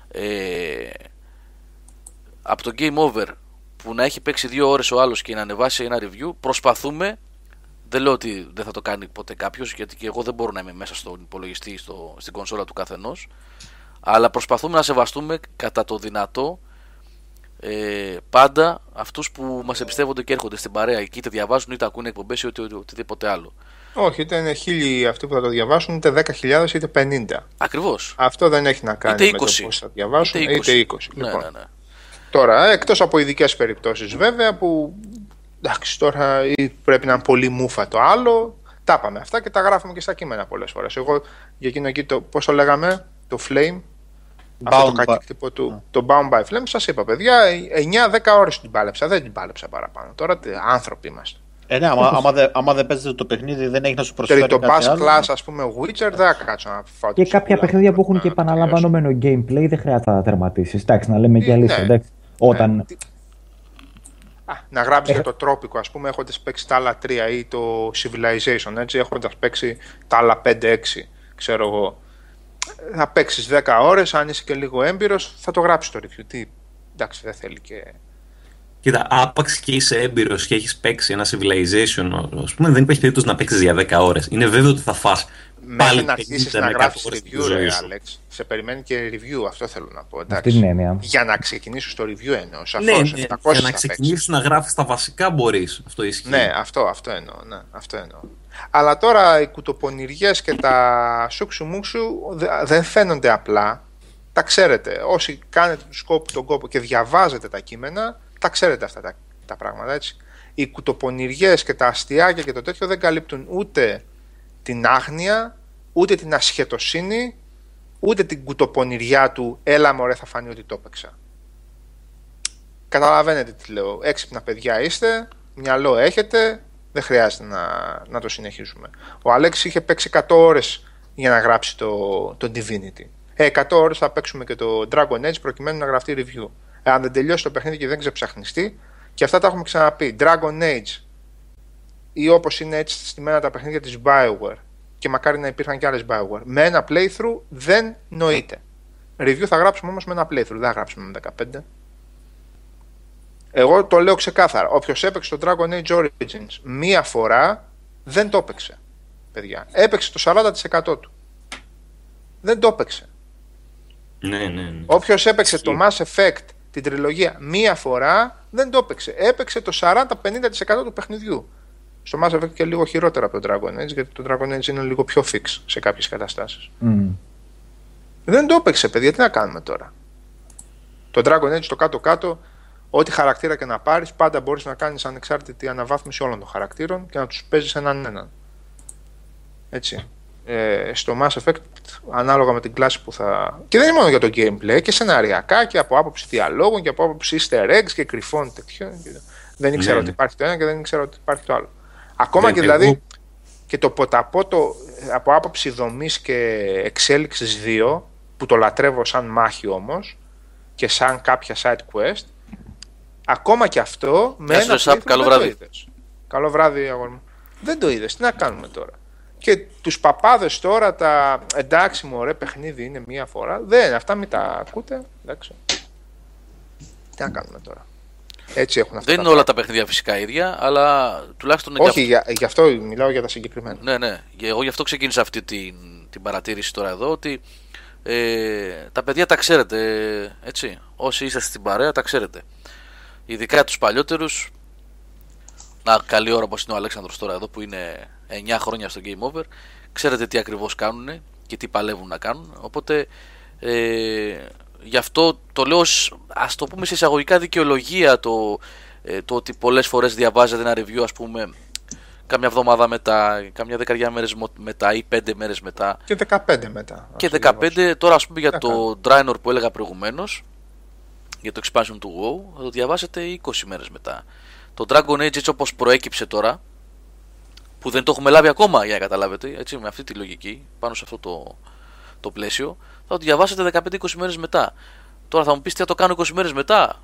ε, από το Game Over που να έχει παίξει δύο ώρες ο άλλος και να ανεβάσει ένα review προσπαθούμε δεν λέω ότι δεν θα το κάνει ποτέ κάποιος γιατί και εγώ δεν μπορώ να είμαι μέσα στον υπολογιστή στο, στην κονσόλα του καθενός αλλά προσπαθούμε να σεβαστούμε κατά το δυνατό ε, πάντα αυτούς που μας εμπιστεύονται και έρχονται στην παρέα και είτε διαβάζουν είτε ακούνε εκπομπές ή οτι, οτιδήποτε άλλο Όχι, είτε είναι χίλιοι αυτοί που θα το διαβάσουν, είτε 10.000 είτε 50. ακριβώς Αυτό δεν έχει να κάνει Είτε με 20. το πώς θα διαβάσουν, Είτε είτε 20. 20. Ναι, λοιπόν. ναι, ναι. Τώρα, εκτός από ειδικές περιπτώσεις βέβαια που εντάξει τώρα ή πρέπει να είναι πολύ μούφα το άλλο, τα είπαμε αυτά και τα γράφουμε και στα κείμενα πολλές φορές. Εγώ για εκείνο εκεί το, πώς το λέγαμε, το Flame, αυτό το Bound by- κακίκτυπο του, το Bound by Flame, σας είπα παιδιά, 9-10 ώρες την πάλεψα, δεν την πάλεψα παραπάνω. Τώρα τι, άνθρωποι είμαστε. Ε, ναι, άμα, άμα, δεν, άμα δεν παίζετε το παιχνίδι, δεν έχει να σου προσφέρει το κάτι Bass άλλο. Class, ας πούμε, Witcher, δεν θα κάτσω να φάω Και τη κάποια σακούλα παιχνίδια μου που έχουν να και το τελειώσω. επαναλαμβανόμενο gameplay δεν χρειάζεται να τα τερματίσεις. Εντάξει, να λέμε και Ε, αλήθεια. ναι. εντάξει. Όταν. Ναι. Α, να γράψεις Ε, για το τρόπικο, ας πούμε, έχοντας παίξει τα άλλα 3 ή το Civilization, έτσι, έχοντας παίξει τα άλλα 5-6, ξέρω εγώ. Θα παίξεις 10 ώρες, αν είσαι και λίγο έμπειρος, θα το γράψεις το review. Τι, εντάξει, δεν θέλει και. Κοίτα, άπαξ και είσαι έμπειρος και έχεις παίξει ένα civilization, ας πούμε, δεν υπάρχει περίπτωση να παίξεις για 10 ώρες. Είναι βέβαιο ότι θα φας μέχρι να αρχίσεις πενήντα να με γράφεις κάτω ώρες review, στη ζωής ρε, σου. Άλεξ, σε περιμένει και review, αυτό θέλω να πω. Αυτή Εντάξει. την έννοια. Για να ξεκινήσει το review εννοώ. Σαφώς. Ναι, ναι, 700 για θα να παίξεις. ξεκινήσεις να γράφεις τα βασικά μπορείς. Αυτό ισχύει. Ναι, αυτό, αυτό εννοώ. Ναι, αυτό εννοώ. Αλλά τώρα οι κουτοπονηριές και τα σούξου μουξου δε- δεν φαίνονται απλά. Τα ξέρετε. Όσοι κάνετε του σκόπου τον κόπο και διαβάζετε τα κείμενα, τα ξέρετε αυτά τα, τα πράγματα έτσι. Οι κουτοπονηριές και τα αστιάκια και το τέτοιο δεν καλύπτουν ούτε την άγνοια, ούτε την ασχετοσύνη, ούτε την κουτοπονηριά του «έλα μωρέ θα φανεί ότι το έπαιξα». Καταλαβαίνετε τι λέω. Έξυπνα παιδιά είστε, μυαλό έχετε, δεν χρειάζεται να, να το συνεχίσουμε. Ο Αλέξης είχε παίξει 100 ώρες για να γράψει το, το Divinity. Ε, 100 ώρες θα παίξουμε και το Dragon Age προκειμένου να γραφτεί review. Ε, αν δεν τελειώσει το παιχνίδι και δεν ξεψαχνιστεί, και αυτά τα έχουμε ξαναπεί. Dragon Age ή όπως είναι έτσι στημένα τα παιχνίδια της Bioware και μακάρι να υπήρχαν και άλλες Bioware, με ένα playthrough δεν νοείται. Review θα γράψουμε όμως με ένα playthrough, δεν θα γράψουμε με 15. Εγώ το λέω ξεκάθαρα. Όποιος έπαιξε το Dragon Age Origins μία φορά δεν το έπαιξε. Παιδιά. Έπαιξε το 40% του. Δεν το έπαιξε. ναι, ναι. ναι. Όποιος έπαιξε το Mass Effect την τριλογία μία φορά δεν το έπαιξε. Έπαιξε το 40-50% του παιχνιδιού. Στο Mass Effect και λίγο χειρότερα από το Dragon Age, γιατί το Dragon Age είναι λίγο πιο fix σε κάποιες καταστάσεις. Μμ. Δεν το έπαιξε, παιδιά. Τι να κάνουμε τώρα; Το Dragon Age το κάτω-κάτω, ό,τι χαρακτήρα και να πάρεις, πάντα μπορείς να κάνεις ανεξάρτητη αναβάθμιση όλων των χαρακτήρων και να τους παίζεις έναν έναν. Έτσι. Ε, στο Mass Effect, ανάλογα με την κλάση που θα. και δεν είναι μόνο για το gameplay, και σεναριακά και από άποψη διαλόγων και από άποψη easter eggs και κρυφών τέτοιων. Δεν ήξερα Ναι, ότι ναι. υπάρχει το ένα και δεν ήξερα ότι υπάρχει το άλλο. Ακόμα Δεν- και δηλαδή εγώ- και το ποταπότο από άποψη δομής και εξέλιξης 2, που το λατρεύω σαν μάχη όμως και σαν κάποια side quest, ακόμα και αυτό με Γεια σου, ένα Ρεσάπ, playthrough καλό δεν το βράδυ. είδες. Καλό βράδυ, αγόρι μου. Δεν το είδες. Τι να κάνουμε τώρα; Και τους παπάδες τώρα τα εντάξει μου, ωραίο παιχνίδι είναι μία φορά. Δεν, αυτά μην τα ακούτε. Εντάξει. Τι να κάνουμε τώρα; Έτσι έχουν αυτά Δεν τα είναι όλα τα παιχνίδια φυσικά ίδια, αλλά τουλάχιστον Όχι, για για, γι' αυτό μιλάω για τα συγκεκριμένα. Ναι, ναι. Και Εγώ γι' αυτό ξεκίνησα αυτή την, την παρατήρηση τώρα εδώ ότι ε, τα παιδιά τα ξέρετε, ε, έτσι. Όσοι είσαστε στην παρέα τα ξέρετε. Ειδικά τους παλιότερους. Να, καλή ώρα όπως είναι ο Αλέξανδρος τώρα εδώ που είναι 9 χρόνια στο Game Over. Ξέρετε τι ακριβώς κάνουν και τι παλεύουν να κάνουν. Οπότε ε, γι' αυτό το λέω ως, ας το πούμε σε εισαγωγικά δικαιολογία το, ε, το ότι πολλές φορές διαβάζετε ένα review ας πούμε κάμια εβδομάδα μετά, κάμια δεκαριά μέρες μο- μετά ή πέντε μέρες μετά Και 15 μετά. και ας το 15 διαβάσω. τώρα ας πούμε για Τι το Draenor που έλεγα προηγουμένως για το expansion του WoW θα το διαβάσετε 20 μέρες μετά το Dragon Age έτσι όπως προέκυψε τώρα που δεν το έχουμε λάβει ακόμα για να καταλάβετε έτσι με αυτή τη λογική πάνω σε αυτό το, το πλαίσιο θα το διαβάσετε 15-20 μέρες μετά τώρα θα μου πεις τι θα το κάνω 20 μέρες μετά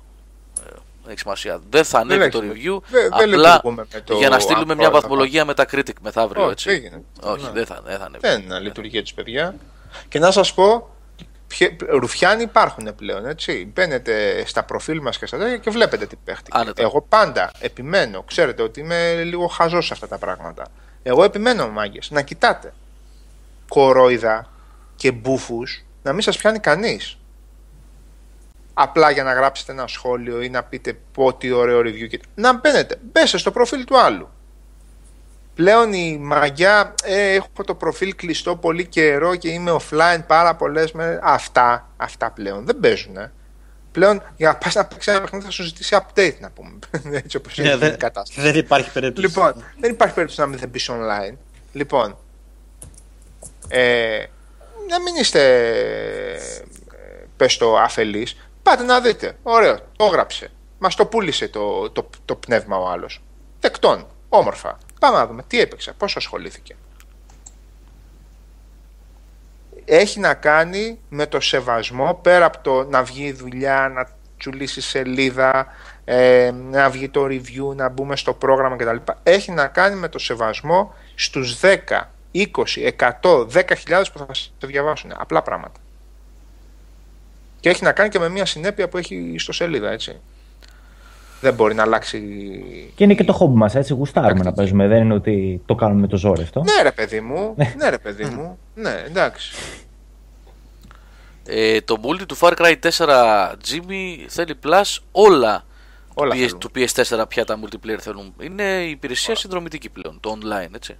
ε, δεν έχει σημασία. Δεν θα ανέβει έχει το σημασία. review. Δεν- δεν απλά λειτουργούμε με το για να στείλουμε μια ακρόατα βαθμολογία με τα critic μεθαύριο. Όχι, έτσι. δεν γίνεται. Όχι, Ναι. δεν, θα, δεν θα ανέβει. Δεν λειτουργεί έτσι, παιδιά. Και να σας πω, ποιε- ρουφιάνοι υπάρχουν πλέον. Έτσι. Μπαίνετε στα προφίλ μας και στα τέτοια και βλέπετε τι παίχτηκε. Άνετα. Εγώ πάντα επιμένω. Ξέρετε ότι είμαι λίγο χαζός σε αυτά τα πράγματα. Εγώ επιμένω, μάγκες, να κοιτάτε κορόιδα και μπούφους να μην σας πιάνει κανείς. Απλά για να γράψετε ένα σχόλιο ή να πείτε πω τι ωραίο review. και- Να μπαίνετε, μπέστε στο προφίλ του άλλου. Πλέον η μαγιά, ε, έχω το προφίλ κλειστό πολύ καιρό και είμαι offline πάρα πολλές μέρες. Αυτά, αυτά πλέον δεν παίζουν. Ε. Πλέον για να πας να παίξεις ένα παιχνίδι θα σου ζητήσει update να πούμε. [LAUGHS] Έτσι όπως είναι Ναι, η δεν, κατάσταση. δεν υπάρχει περίπτωση. Λοιπόν, δεν υπάρχει περίπτωση να μην δεν μπεις online. Λοιπόν, ε, να μην είστε, ε, πες το, αφελείς. Πάτε να δείτε. Ωραίο, το έγραψε. Μας το πούλησε το, το, το πνεύμα ο άλλος. Τεκτών, όμορφα. Πάμε να δούμε τι έπαιξε, πώς ασχολήθηκε. Έχει να κάνει με το σεβασμό πέρα από το να βγει η δουλειά, να τσουλήσει σελίδα, ε, να βγει το review, να μπούμε στο πρόγραμμα κτλ. Έχει να κάνει με το σεβασμό στους 10, 20, 100, 10.000 που θα σε διαβάσουν. Απλά πράγματα. Και έχει να κάνει και με μια συνέπεια που έχει στο σελίδα, έτσι. δεν μπορεί να αλλάξει. Και είναι και το χόμπι μας, έτσι. Γουστάρουμε να Τακτική. παίζουμε. Δεν είναι ότι το κάνουμε με το ζόρι αυτό. Ναι, ρε παιδί μου. ναι, ρε παιδί μου. Ναι, εντάξει. Ε, το multi του Far Cry 4 Jimmy θέλει plus όλα, Όλα PS, θέλουν. του PS4 πια τα multiplayer θέλουν. Είναι η υπηρεσία συνδρομητική πλέον, το online, έτσι.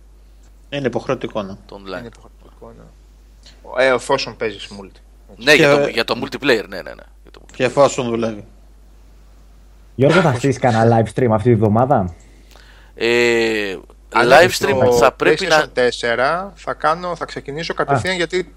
Είναι υποχρεωτικό, ναι. Το Είναι online. υποχρεωτικό, ναι. Ε, εφόσον παίζει multi. Ναι, για, Και- το, για το multiplayer, ναι, ναι, ναι. Για το multiplayer. Και εφόσον δουλεύει. Γιώργο, θα στείλει κανένα live stream αυτή τη βδομάδα; Ε, Αλλά live stream στο θα πρέπει να. PlayStation 4 θα, κάνω, θα ξεκινήσω κατευθείαν γιατί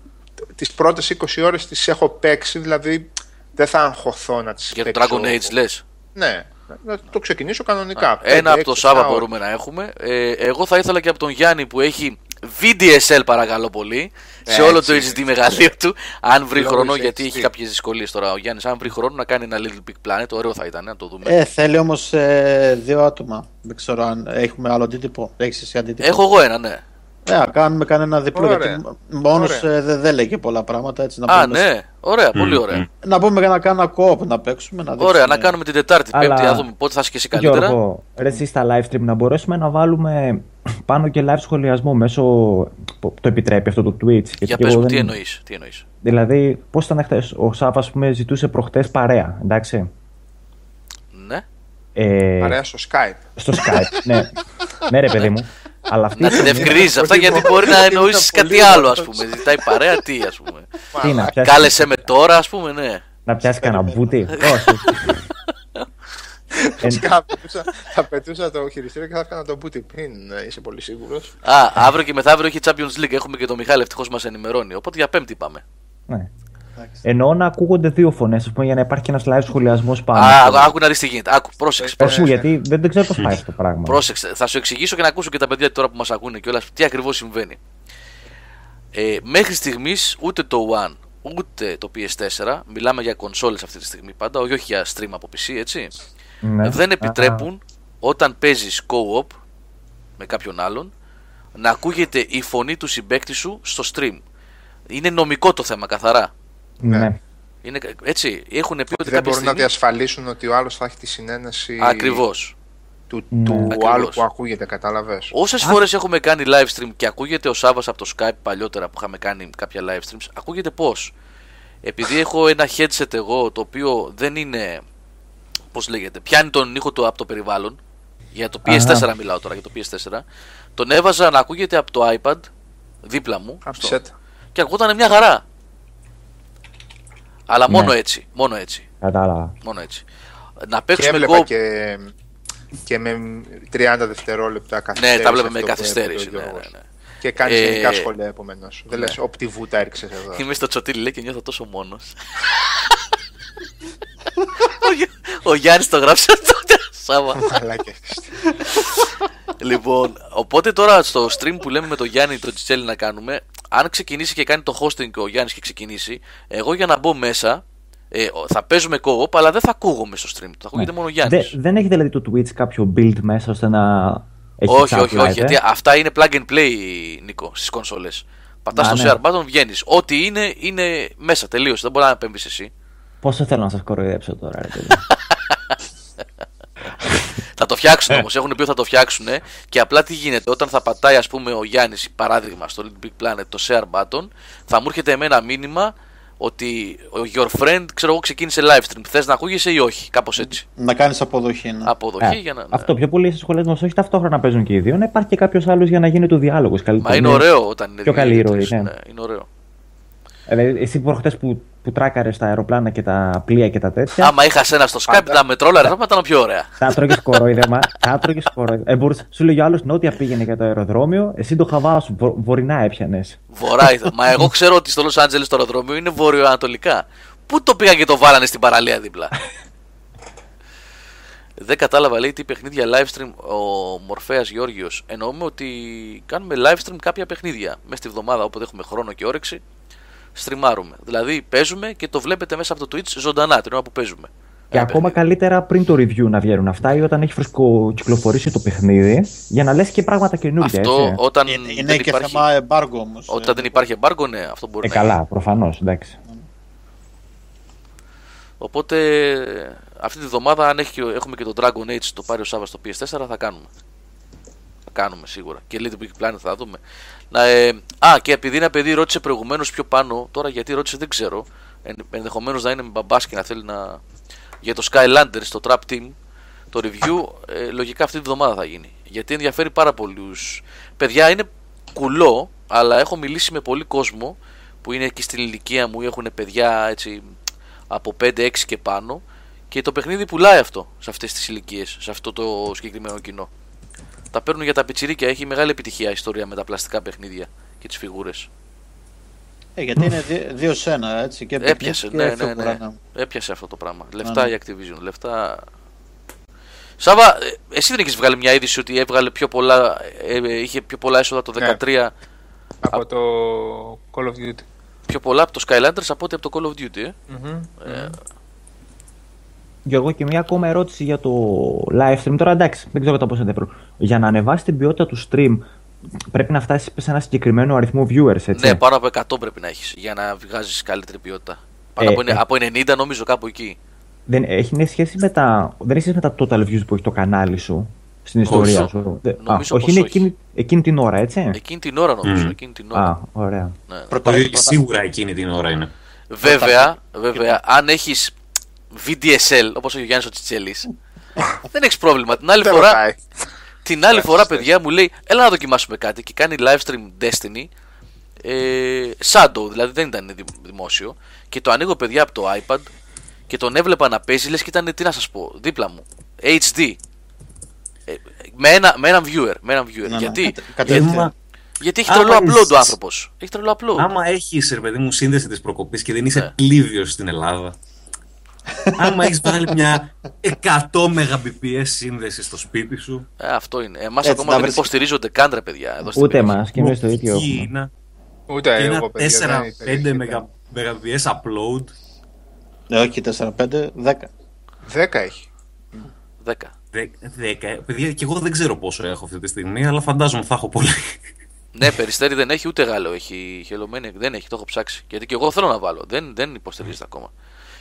τις πρώτες 20 ώρες τις έχω παίξει, δηλαδή δεν θα αγχωθώ να τις Για το παίξω. Dragon Age λες. Ναι, να το ξεκινήσω κανονικά. Ένα Πέντε, από το έξι, Σάββα επτά μπορούμε να έχουμε. Ε, εγώ θα ήθελα και από τον Γιάννη που έχει VDSL παρακαλώ πολύ σε όλο το Έτσι. HD μεγαλείο του. Αν βρει Λόγω χρόνο, της γιατί HD. έχει κάποιες δυσκολίες τώρα ο Γιάννης. Αν βρει χρόνο να κάνει ένα Little Big Planet, ωραίο θα ήταν να το δούμε. Ε, θέλει όμως ε, δύο άτομα. Δεν ξέρω αν έχουμε άλλο αντίτυπο. Έχεις εσύ αντίτυπο; Έχω εγώ ένα, ναι. Ε, να κάνουμε κανένα διπλό. Ωραία. Γιατί μόνος Ωραία. δεν δεν λέει και πολλά πράγματα. Έτσι, να Α, πούμε, ναι. Ωραία, πολύ ωραία. Να πούμε για να κάνουμε κόπ να παίξουμε. Να Ωραία, δείξουμε- να κάνουμε την Τετάρτη, Αλλά- Πέμπτη, να δούμε πότε θα είσαι και εσύ καλύτερα. Γιώργο, ρε, εσύ στα live stream να μπορέσουμε να βάλουμε πάνω και live σχολιασμό μέσω. Το επιτρέπει αυτό το Twitch. γιατί Για και πες εγώ μου, δεν- τι εννοείς, τι εννοείς. Δηλαδή, πώς ήταν χθε. Ο Σάβα, ας πούμε, ζητούσε προχτές παρέα. Εντάξει. Ναι. Ε, Παρέα στο Skype. στο Skype. ναι. [LAUGHS] ναι, ρε παιδί μου. Αλλά αυτή Να η την στιγμή- ευκρινίζεις αυτά γιατί μπορεί να εννοήσεις κάτι άλλο, ας πούμε. Ζητάει παρέα, τι, ας πούμε. Τι να πιάσεις, Κάλεσε με τώρα, ας πούμε, ναι. να πιάσεις κανένα μπούτι. Όχι. [LAUGHS] Ε, Θα πετούσα, θα πετούσα το χειριστήριο και θα έφτανα το booty pin. ε, Είσαι πολύ σίγουρος. Α, αύριο και μεθαύριο έχει Champions League. Έχουμε και τον Μιχάλη, ευτυχώς μας ενημερώνει. Οπότε για Πέμπτη πάμε. ναι. Εννοώ να ακούγονται δύο φωνές, ας πούμε, για να υπάρχει ένας live σχολιασμός πάνω. Α, άκου να δεις τι γίνεται. Άκου, πρόσεξε. Πες πρόσεξε. μου, γιατί δεν, δεν ξέρω πώς πάει αυτό το πράγμα. Πρόσεξε. Θα σου εξηγήσω και να ακούσω και τα παιδιά τώρα που μας ακούνε και όλα τι ακριβώς συμβαίνει. Ε, μέχρι στιγμής ούτε το One ούτε το PS4, μιλάμε για κονσόλες αυτή τη στιγμή πάντα, όχι όχι για stream από PC, έτσι. Ναι. Δεν Α, επιτρέπουν όταν παίζεις co-op με κάποιον άλλον να ακούγεται η φωνή του συμπέκτη σου στο stream. Είναι νομικό το θέμα, καθαρά. Ναι. Είναι, έτσι, έχουν πει ότι Δεν κάποια μπορούν να στιγμή... διασφαλίσουν ότι ο άλλος θα έχει τη συνένεση Ακριβώς. του, Ναι. του Ακριβώς. άλλου που ακούγεται, κατάλαβες. Όσες φορές έχουμε κάνει live stream και ακούγεται ο Σάβα από το Skype παλιότερα που είχαμε κάνει κάποια live streams, ακούγεται πώς; Επειδή έχω ένα headset εγώ το οποίο δεν είναι. Πώς λέγεται, πιάνει τον ήχο του από το περιβάλλον. Για το PS4 Αχα. μιλάω τώρα, για το PS4. Τον έβαζα να ακούγεται από το iPad δίπλα μου στο- και ακούγονταν μια χαρά. Αλλά μόνο Ναι. έτσι. Μόνο έτσι. Κατάλαβα. Μόνο έτσι. Να Και παίξουμε έβλεπα εγώ. και, και με 30 δευτερόλεπτα καθυστέρηση. Ναι, τα βλέπουμε με αυτό που καθυστέρηση. έπρεπε ο Ναι, ναι, Γιώργος. ναι. Και κάνεις Ε, γενικά σχόλια επομένως. Δεν ναι. λες, όπ τη βούτα έριξες εδώ. Είμαι στο τσοτήλι λέει και νιώθω τόσο μόνος. [LAUGHS] ο, Γι- ο Γιάννης το γράψε τότε. Σάβα. Μαλάκες. λοιπόν, οπότε τώρα στο stream που λέμε με τον Γιάννη το Τσιτσέλη να κάνουμε, αν ξεκινήσει και κάνει το hosting και ο Γιάννης και ξεκινήσει, εγώ για να μπω μέσα ε, θα παίζουμε co-op, αλλά δεν θα ακούγομαι στο stream. Θα ακούγεται μόνο ο Γιάννης. Ναι. Δε- δεν έχει δηλαδή το Twitch κάποιο build μέσα ώστε να. Έχει όχι, chat όχι, live, όχι. ε; Γιατί αυτά είναι plug and play, Νίκο, στις κονσόλες. Πατάς Α, το ναι. share button, βγαίνεις. Ό,τι είναι, είναι μέσα, τελείωσε. Δεν μπορεί να επέμβει εσύ. Πόσο θέλω να σας κοροϊδέψω τώρα, ρε παιδί. [LAUGHS] Θα το φτιάξουν όμως. Έχουν πει ότι θα το φτιάξουν και απλά τι γίνεται. Όταν θα πατάει, ας πούμε, ο Γιάννης, παράδειγμα, στο Little Big Planet το share button, θα μου έρχεται εμένα μήνυμα ότι ο your friend, ξέρω εγώ, ξεκίνησε live stream. Θες να ακούγεσαι ή όχι, κάπως έτσι. Να κάνεις αποδοχή. Ναι. Αποδοχή Ε, για να. ναι. Αυτό πιο πολύ στι σχολές μας, όχι ταυτόχρονα παίζουν και οι δύο, να υπάρχει και κάποιος άλλος για να γίνει το διάλογος. Μα είναι ωραίο όταν είναι Πιο δύο καλή ή ροή, τρεις, ναι. ναι, είναι ωραίο. Δηλαδή, εσύ προχτές που, που τράκαρε τα αεροπλάνα και τα πλοία και τα τέτοια. Άμα είχας σένα στο Skype, τα μετρόλαρε, θα ήταν πιο ωραία. Θα τρώγε [LAUGHS] κορόιδεμα. θα τρώγε κορόιδεμα. Ε, μπορούσε, σου λέγει ο άλλος νότια πήγαινε για το αεροδρόμιο, εσύ το χαβάς σου βο, βορεινά έπιανες. Βορρά ήθελα. Μα εγώ ξέρω ότι στο Los Angeles το αεροδρόμιο είναι βορειοανατολικά. Πού το πήγαν και το βάλανε στην παραλία δίπλα; [LAUGHS] Δεν κατάλαβα λέει τι παιχνίδια live stream ο Μορφέας Γιώργιος. Εννοούμε ότι κάνουμε live stream κάποια παιχνίδια. Μέσα στη βδομάδα όποτε έχουμε χρόνο και όρεξη, στριμάρουμε. Δηλαδή παίζουμε και το βλέπετε μέσα από το Twitch ζωντανά την ώρα που παίζουμε. Και Ένα ακόμα παιχνίδι. καλύτερα πριν το review να βγαίνουν αυτά ή όταν έχει φρεσκοκυκλοφορήσει το παιχνίδι για να λες και πράγματα καινούργια. Αυτό έτσι. όταν Είναι, είναι δεν και υπάρχει, θέμα εμπάργου όμως. όταν δεν υπάρχει εμπάργκο, ναι, αυτό μπορεί Ε, να είναι. καλά, προφανώς, εντάξει. Οπότε αυτή τη βδομάδα, αν έχει, έχουμε και το Dragon Age το πάρει ο Σάβα στο PS4, θα κάνουμε. Θα κάνουμε σίγουρα. Και Little Big Planet θα δούμε. Να, ε, α, και επειδή ένα παιδί ρώτησε προηγουμένως πιο πάνω, τώρα γιατί ρώτησε δεν ξέρω. Εν, Ενδεχομένως να είναι με μπαμπάσκι να θέλει να. Για το Skylanders, το Trap Team, το review, ε, λογικά αυτή τη βδομάδα θα γίνει. Γιατί ενδιαφέρει πάρα πολλούς. Παιδιά είναι κουλό, αλλά έχω μιλήσει με πολύ κόσμο που είναι εκεί στην ηλικία μου ή έχουν παιδιά έτσι από 5-6 και πάνω και το παιχνίδι πουλάει αυτό σε αυτές τις ηλικίες, σε αυτό το συγκεκριμένο κοινό. Τα παίρνουν για τα πιτσιρίκια, έχει μεγάλη επιτυχία η ιστορία με τα πλαστικά παιχνίδια και τις φιγούρες. Ε, γιατί είναι δι- δύο σε ένα, έτσι. Και Έπιασε, παιχνίδι ναι, και ναι, φιγουρά, ναι. Έπιασε αυτό το πράγμα. Λεφτά ναι. η Activision, λεφτά... Σάβα, ε, εσύ δεν έχεις βγάλει μια είδηση ότι έβγαλε πιο πολλά, ε, ε, είχε πιο πολλά έσοδα το 13 Ναι. Από το Call of Duty. πιο πολλά από το Skylanders από ότι από το Call of Duty, ε. Μμμ. Ε, Γιώργο, και μια ακόμα ερώτηση για το live stream. Τώρα εντάξει, δεν ξέρω κατά πόσο ενδιαφέρον. Για να ανεβάσει την ποιότητα του stream, πρέπει να φτάσει σε ένα συγκεκριμένο αριθμό viewers, έτσι. Ναι, πάνω από 100 πρέπει να έχεις για να βγάζεις καλύτερη ποιότητα. Πάνω Ε, από, ε. από 90 νομίζω κάπου εκεί. Δεν έχει ναι, σχέση με τα, δεν έχει σχέση με τα total views που έχει το κανάλι σου στην ιστορία Νομίζω. σου. Δε- Νομίζω Α, όχι, πως είναι όχι. εκείνη, εκείνη την ώρα, έτσι. Εκείνη την ώρα νομίζω, Μμ. εκείνη την ώρα. Α, ωραία. Ναι. Πρώτα- Όχι, πρώτα- σίγουρα εκείνη την ώρα είναι. Βέβαια, βέβαια, αν έχεις VDSL, όπως έχει ο Γιάννης ο Τσιτσέλης, [LAUGHS] δεν έχεις πρόβλημα. Την άλλη Δεν φορά, ρωτάει. την άλλη φορά παιδιά μου λέει, έλα να δοκιμάσουμε κάτι και κάνει live stream Destiny, ε, Shadow, δηλαδή δεν ήταν δη- δημόσιο, και το ανοίγω παιδιά από το iPad και τον έβλεπα να παίζει, λες και ήταν, τι να σας πω, δίπλα μου, HD. Ε, με, ένα, με έναν viewer, με έναν viewer. Ναι, ναι. γιατί, Κατε- γιατί, κατευθείαν. γιατί έχει Άμα τρελό upload είσαι- ο άνθρωπος. Έχει τρελό upload. Άμα έχεις, ρε παιδί μου, σύνδεση της προκοπής και δεν είσαι Ναι. πλήριο στην Ελλάδα. Άμα έχεις βάλει μια 100 Mbps σύνδεσης στο σπίτι σου. Ε, αυτό είναι. Εμάς Έτσι, ακόμα να δεν βρεις- υποστηρίζονται καν ρε παιδιά. Εδώ στην Ούτε περιοχή. εμάς και εμείς το ίδιο. Εκεί έχουμε. είναι. Ούτε Και εγώ, ένα παιδιά. 4-5 δεν υπερέχεται. Mbps upload. Ε, όχι, 4-5, 10. 10 έχει. 10. 10. Παιδιά, και εγώ δεν ξέρω πόσο έχω αυτή τη στιγμή, αλλά φαντάζομαι θα έχω πολύ. Ναι, περιστέρι δεν έχει ούτε Γάλλο. Έχει χελωμένη. Δεν έχει, το έχω ψάξει. Γιατί και εγώ θέλω να βάλω. Δεν, δεν υποστηρίζεται ακόμα.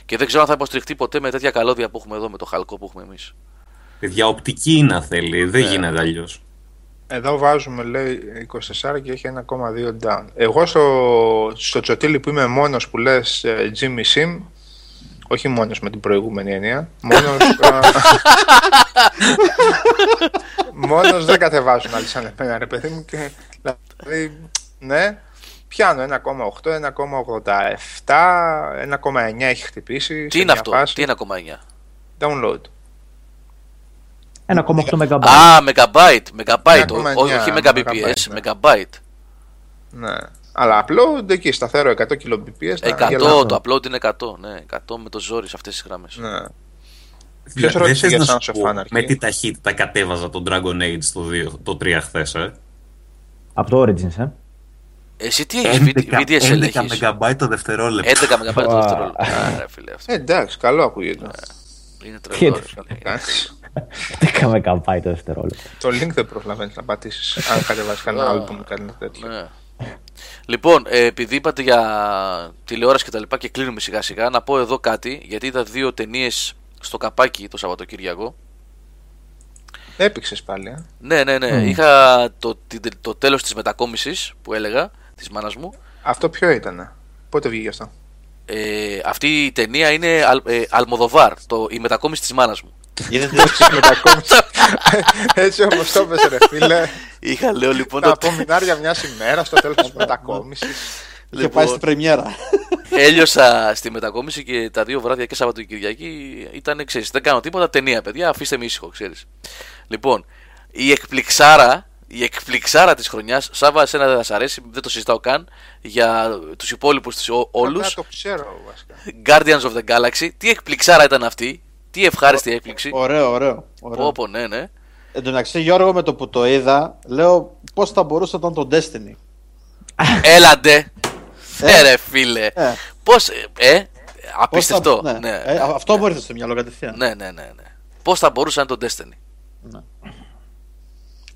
Και δεν ξέρω αν θα υποστηριχτεί ποτέ με τέτοια καλώδια που έχουμε εδώ, με το χαλκό που έχουμε εμείς. Παιδιά, οπτική είναι αν θέλει. Δεν γίνεται αλλιώς. Εδώ βάζουμε λέει 24 και έχει 1,2 down. Εγώ στο, στο τσοτήλι που είμαι μόνος που λες ε, Jimmy Sim, όχι μόνος με την προηγούμενη έννοια, μόνος, α, [LAUGHS] μόνος δεν κατεβάζουν άλλοι σαν εμένα ρε παιδί μου και δηλαδή ναι, πιάνω 1,8, 1,87, 1,9 έχει χτυπήσει Τι σε είναι μια αυτό, φάση. τι είναι 1,9. Download. 1,8 MB. Α, megabyte, megabyte, 1,9 όχι, όχι megabps, megabyte, ναι. megabyte. Ναι. Αλλά upload εκεί σταθερό 100 kbps. να 100, γελάω. το upload είναι 100, ναι, 100 με το ζόρι σε αυτές τις γραμμές. Ναι. Ποιος ρώτησε για Sons of Anarchy? με τι ταχύτητα κατέβαζα τον Dragon Age το, 2, το 3 χθες, ε; Από το Origins, ε. Εσύ τι έχεις, VDSL 11 έχεις. MB το δευτερόλεπτο. 11 MB το Wow. δευτερόλεπτο. Α, ρε φίλε, αυτό Ε, εντάξει, καλό ακούγεται. είναι Τι τρελό. είναι. ρε φίλε. Εντάξει. 10 MB το δευτερόλεπτο. Το link δεν προλαβαίνεις να πατήσεις αν κατεβάσεις κανένα άλλο που μου κάνει τέτοιο. Ναι. Λοιπόν, ε, επειδή είπατε για τηλεόραση και τα λοιπά και κλείνουμε σιγά σιγά, να πω εδώ κάτι, γιατί είδα δύο ταινίες στο καπάκι το Σαββατοκύριακο. Έπηξε πάλι. Ε. Ναι, ναι, ναι. Μμ. Είχα το, την- το τέλος της μετακόμισης που έλεγα, της μάνας μου. Αυτό ποιο ήταν. Πότε βγήκε αυτό; Ε, αυτή η ταινία είναι Αλ, ε, Αλμοδοβάρ, το, η μετακόμιση της μάνας μου. Είδατε, Μετακόμιση. [LAUGHS] Έτσι όπω το έπεσε, ρε φίλε. Είχα, λέω λοιπόν, Τα το, απομεινάρια μια ημέρα στο τέλος της μετακόμισης. είχε πάει στην πρεμιέρα. έλειωσα στη μετακόμιση και τα δύο βράδια και Σαββατοκυριακή ήταν, ξέρεις, δεν κάνω τίποτα, ταινία παιδιά, αφήστε με ήσυχο, ξέρεις. Λοιπόν, η εκπληξάρα, η εκπληξάρα της χρονιάς, Σάβα, εσένα δεν θα σ' αρέσει, δεν το συζητάω καν, για τους υπόλοιπους τους ό- όλους, το ξέρω βασικά. Guardians of the Galaxy, τι εκπληξάρα ήταν αυτή, τι ευχάριστη έκπληξη. Ωραίο, ωραίο. ωραίο. Πω, πω, ναι, ναι. Εν τω μεταξύ, Γιώργο, με το που το είδα, λέω πώς θα μπορούσε να ήταν το Destiny; Έλαντε. Ε, ρε φίλε. Ε. Πώς, ε, ε, Πώς θα- απίστευτο. ναι. Ναι. Ε, α- αυτό μου ήρθε στο μυαλό κατευθείαν. ναι, ναι, ναι, ναι. Πώς θα μπορούσε να είναι το Destiny;